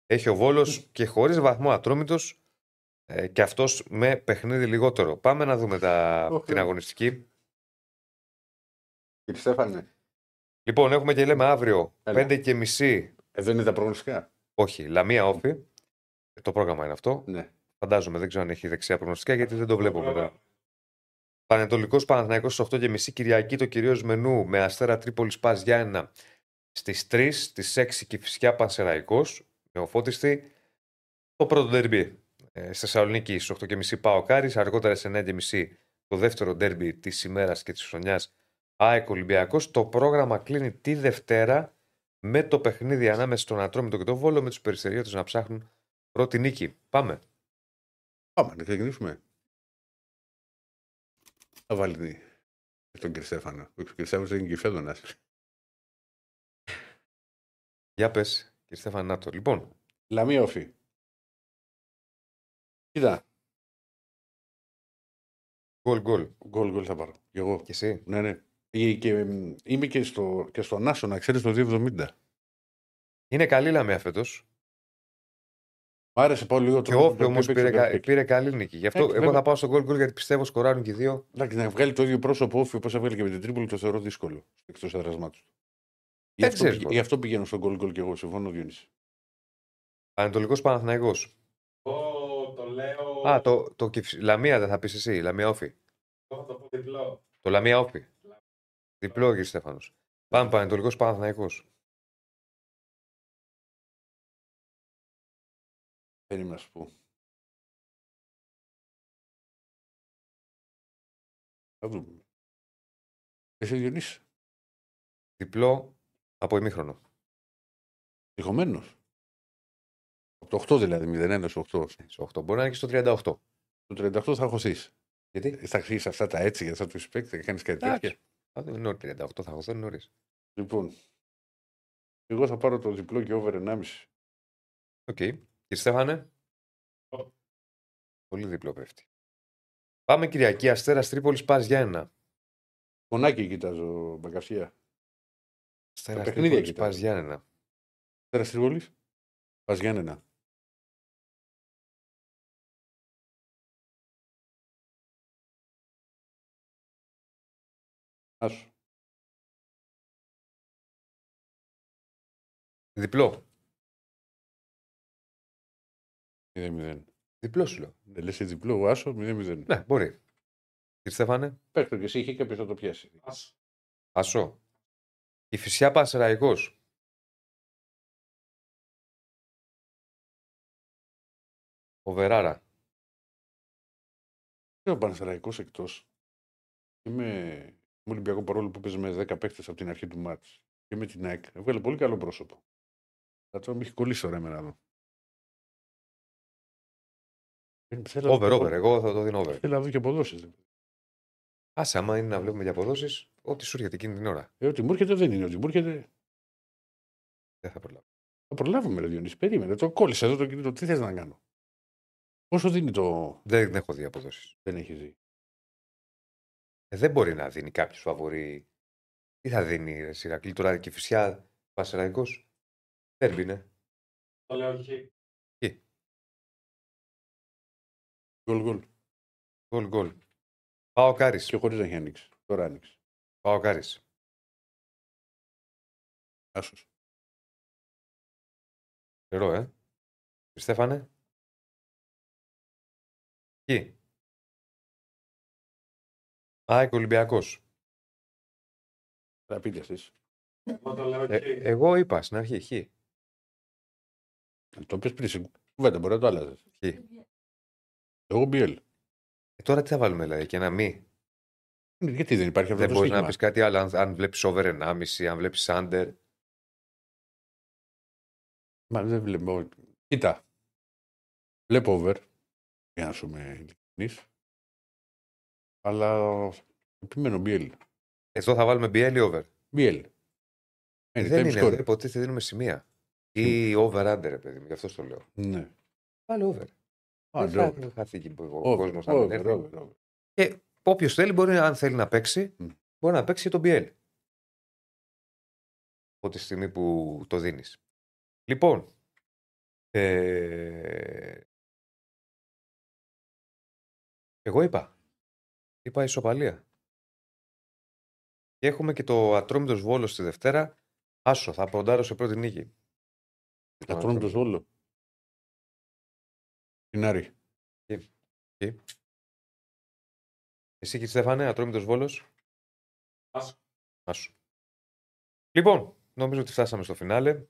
έχει ο Βόλος και χωρίς βαθμό Ατρόμητος ε, και αυτός με παιχνίδι λιγότερο. Πάμε να δούμε τα, Οχ, την ε. αγωνιστική. Κύριε Στέφανε, Λοιπόν, έχουμε και λέμε αύριο Έλα. 5 και μισή. εδώ είναι τα προγνωστικά. Όχι, Λαμία Όφη. Ε, Το πρόγραμμα είναι αυτό. Ναι. Φαντάζομαι, δεν ξέρω αν έχει δεξιά προγνωστικά γιατί δεν το βλέπω μετά. Πανετολικός Παναθηναϊκός στι 8 και μισή Κυριακή το κυρίως μενού με αστέρα Τρίπολης Πας Γιάννα στις 3, στις 6 και φυσικά Πανσεραϊκός. Νεοφώτιστη. Το πρώτο ντερμπι ε, στη Θεσσαλονίκη στις 8 και μισή Πάο Κάρις. Αργότερα σε 9 και μισή το δεύτερο ντερμπι της ημέρας και της χρονιάς ΑΕΚ Ολυμπιακός. Το πρόγραμμα κλείνει τη Δευτέρα με το παιχνίδι ανάμεσα στον Ατρόμητο και τον Βόλο με τους περιστεριώτε να ψάχνουν πρώτη νίκη. Πάμε. Πάμε να ξεκινήσουμε. Θα βάλει τη- τον κύριο Στέφανο. Ο κύριο Στέφανο είναι και φέδωνα. Για πες, κύριε Στέφαν Νάτο. Λοιπόν, Λαμία οφή. Κοίτα, γκολ γκολ. γκολ γκολ θα πάρω. Και εγώ. Και εσύ. Ναι, ναι. Ε, Και, μ, είμαι και στο, και στο Νάσο, να ξέρεις το 270. Είναι καλή λαμία φέτος. Μ' άρεσε πολύ λίγο Και ο Όφη όμως έπαιξε πήρε, το κα- παίκτη. πήρε καλή νίκη. Γι' αυτό Έτσι, εγώ βέβαια. θα πάω στο γκολ γκολ γιατί πιστεύω σκοράρουν και οι δύο. Εντάξει, να βγάλει το ίδιο πρόσωπο όφη όπως έβγαλε και με την Τρίπολη το θεωρώ δύσκολο εκτός έδρασμάτου. Γι' Δεν αυτό, ξέρεις πηγα- πώς. γι' αυτό πηγαίνω στον γκολ γκολ και εγώ. Συμφωνώ, Διονύση. Πανετολικό Παναθυναϊκό. Εγώ το λέω. Α, το, το Κυφ- Λαμία δεν θα πεις εσύ. Λαμία Όφη. Εγώ θα το πω διπλό. Το Λαμία Όφη. Διπλό κύριε Στέφανος. Πάμε Πανετολικός Παναθυναϊκό. Περίμενα να σου πω. Θα δούμε. Εσύ Διονύσης. Διπλό από ημίχρονο. Τυχομένο. Από το 8 δηλαδή, 0-1 στο 8. Στο 8. Μπορεί να είναι και στο 38. Το 38 θα χωθεί. Γιατί; Θα αρχίσει αυτά τα έτσι για θα τους παίξεις, θα κάνεις κάτι Εντάξει. Τέτοια. Α, δεν είναι νωρίς 38, θα έχω δεν είναι νωρίς. Λοιπόν, Εγώ θα πάρω το διπλό και over 1,5. Οκ. Κύριε Στέφανε. Πολύ διπλό πέφτει. Πάμε Κυριακή. Αστέρας Τρίπολης πας για ένα. Φωνάκι κοιτάζω, Μπαγκαρσία. Αστέρας παιχνίδια Τρίπολης κοιτάω. πα για ένα. Τέρα Τρίπολης. Πας Γιάννενα. Άσου. Διπλό. 0-0. Διπλό σου λέω. Δεν λες διπλό, εγώ άσο 0-0. Ναι, μπορεί. Κύριε Στέφανε; Παίρνει και εσύ, είχε κάποιο θα το πιάσει. Ασό. Η φυσιά Πανσεραϊκός. Ο Βεράρα. Είναι ο Παναθεραϊκός εκτός. Είμαι με Ολυμπιακό παρόλο που παίζει με 10 παίχτε από την αρχή του μάτς. Και με την ΑΕΚ. Έβγαλε πολύ καλό πρόσωπο. Θα το με έχει κολλήσει ωραία εμένα εδώ. Ε, Θέλω να Over, δω- over. Εγώ θα το δίνω over. Θέλω να δω και αποδόσεις. Άσε, άμα είναι να βλέπουμε για αποδόσεις, ό,τι σου έρχεται εκείνη την ώρα. Ε, ότι μου έρχεται δεν είναι. Ότι μου έρχεται. Δεν θα προλάβω. Θα προλάβουμε, ρε Διονύση. Περίμενε. Το κόλλησε εδώ το κινητό. Τι θες να κάνω; Πόσο δίνει το. Δεν έχω δει αποδόσεις. Δεν έχεις δει. Ε, δεν μπορεί να δίνει κάποιος φαβορή. Τι θα δίνει, ρε Σιρακλή, τώρα και η φυσιά Πανσεραϊκό. Τέρμπι είναι. Το λέω όχι. Γκολ γκολ. Γκολ, γκολ. Πάω Κάρις. Και χωρίς να έχει ανοίξει. Τώρα άνοιξε. Πάω Κάρις. Άσος. Καιρό, ε. Κύριε Στέφανε. Κι. ΑΕΚ Ολυμπιακός. Θα πείτε εσείς. Εγώ το λέω Ε, όχι. εγώ είπα στην αρχή, χ. Το πει πριν. στην Κουβέντα μπορεί να το άλλαζες. χ. Εγώ BL. Ε, τώρα τι θα βάλουμε, δηλαδή, και ένα μη; Γιατί δεν υπάρχει αυτό Δεν το μπορείς να στοίχημα. πεις κάτι άλλο. Αν, αν βλέπεις over 1,5, αν βλέπεις under. Μα δεν βλέπω. Κοίτα. Βλέπω over. Για να σου είμαι ειλικρινής. Αλλά επιμένω BL. Εδώ θα βάλουμε BL ή over; BL. Ε, Είναι δεν time είναι, score. εδώ υποτίθεται δίνουμε σημεία. Ή over under, ρε παιδί μου, γι' αυτό το λέω. Ναι. Βάλε over. Α, δεν ναι, θα over. δεν θα φύγει ο Over, κόσμος να over, μην έρθει. over, over. Και όποιος θέλει, μπορεί, αν θέλει να παίξει, Μμ. μπορεί να παίξει και το BL. Από τη στιγμή που το δίνεις. Λοιπόν. Ε... Εγώ είπα. Είπα ισοπαλία. Και έχουμε και το ατρόμητος Βόλος στη Δευτέρα. Άσο, θα ποντάρω σε πρώτη νίκη. Θα τρώνε το Βόλος. Την Άρη. Εσύ κύριε Στέφανε, ατρόμητος Βόλος. Άσο. Άσο. Λοιπόν, νομίζω ότι φτάσαμε στο φινάλε.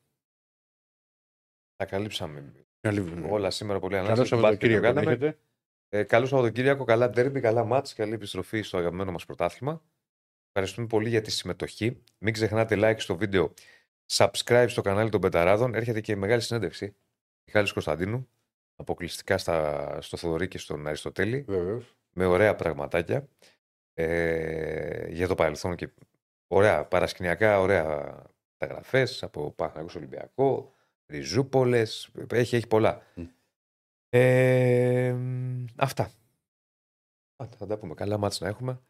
Τα καλύψαμε Καλή όλα σήμερα πολύ Καλό ανάσταση. Σαββατοκύριακο να έχετε. Ε, καλό Σαββατοκύριακο, καλά ντέρμπι, καλά μάτς, καλή επιστροφή στο αγαπημένο μας πρωτάθλημα. Ευχαριστούμε πολύ για τη συμμετοχή. Μην ξεχνάτε like στο βίντεο, subscribe στο κανάλι των Πεταράδων. Έρχεται και μεγάλη συνέντευξη. Μιχάλης Κωνσταντίνου, αποκλειστικά στα, στο Θοδωρή και στον Αριστοτέλη, Βεβαίως. με ωραία πραγματάκια ε, για το παρελθόν και ωραία παρασκηνιακά, ωραία μεταγραφές από Παναγιώτο Ολυμπιακό, Ριζούπολες, έχει, έχει πολλά. Μμ. Ε, μ, αυτά. Α, Θα τα πούμε. Καλά μάτς να έχουμε.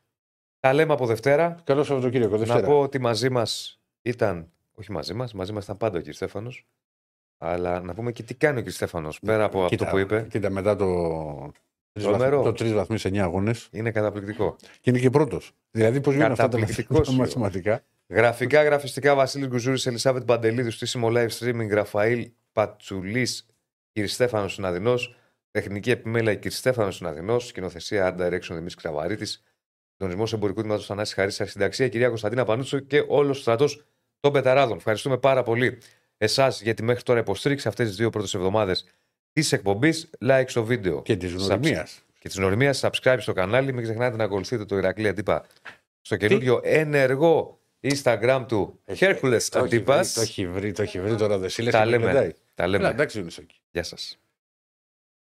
Τα λέμε από Δευτέρα. Καλό Σαββατοκύριακο. Δευτέρα. Να πω ότι μαζί μας ήταν, όχι μαζί μας, μαζί μας ήταν πάντα ο κ. Στέφανος, αλλά να πούμε και τι κάνει ο κ. Στέφανος, πέρα από Κοίτα, αυτό που είπε, Κοίτα, μετά το. Τρομερό. Το τρεις βαθμού σε 9 αγώνες είναι καταπληκτικό. και είναι και πρώτος. Δηλαδή, πώς γίνονται αυτά τα Καταπληκτικός, τα μαθηματικά. Γραφικά, γραφιστικά, Βασίλης Γκουζούρη, Ελισάβετ Παντελίδου, στήσιμο live streaming, Ραφαήλ Πατσουλής, κ. Στέφανος Συναδεινός, τεχνική επιμέλεια κ. Στέφανος Συναδεινός, σκηνοθεσία Art Direction Δημήτρης Κραβαρίτης, συντονισμός εμπορικού τμήματος Θανάση Χαρίση, αρχισυνταξία κυρία Κωνσταντίνα Πανούτσο και όλος ο στρατός των Πεταράδων. Ευχαριστούμε πάρα πολύ εσάς για τη μέχρι τώρα υποστήριξη αυτές τις δύο πρώτες εβδομάδες της εκπομπής. Like στο βίντεο Και της γνωριμίας. και της νοημία. Subscribe στο κανάλι. Μην ξεχνάτε να ακολουθείτε το Ηρακλή Αντίπα στο καινούριο ενεργό Instagram του Hercules Το έχει βρει, Αντίπα. το έχει βρει, το έχει βρει τώρα. Δεν Τα λέμε. Τα Έλα, λέμε. εντάξει, Ιωνισάκη. Γεια σας.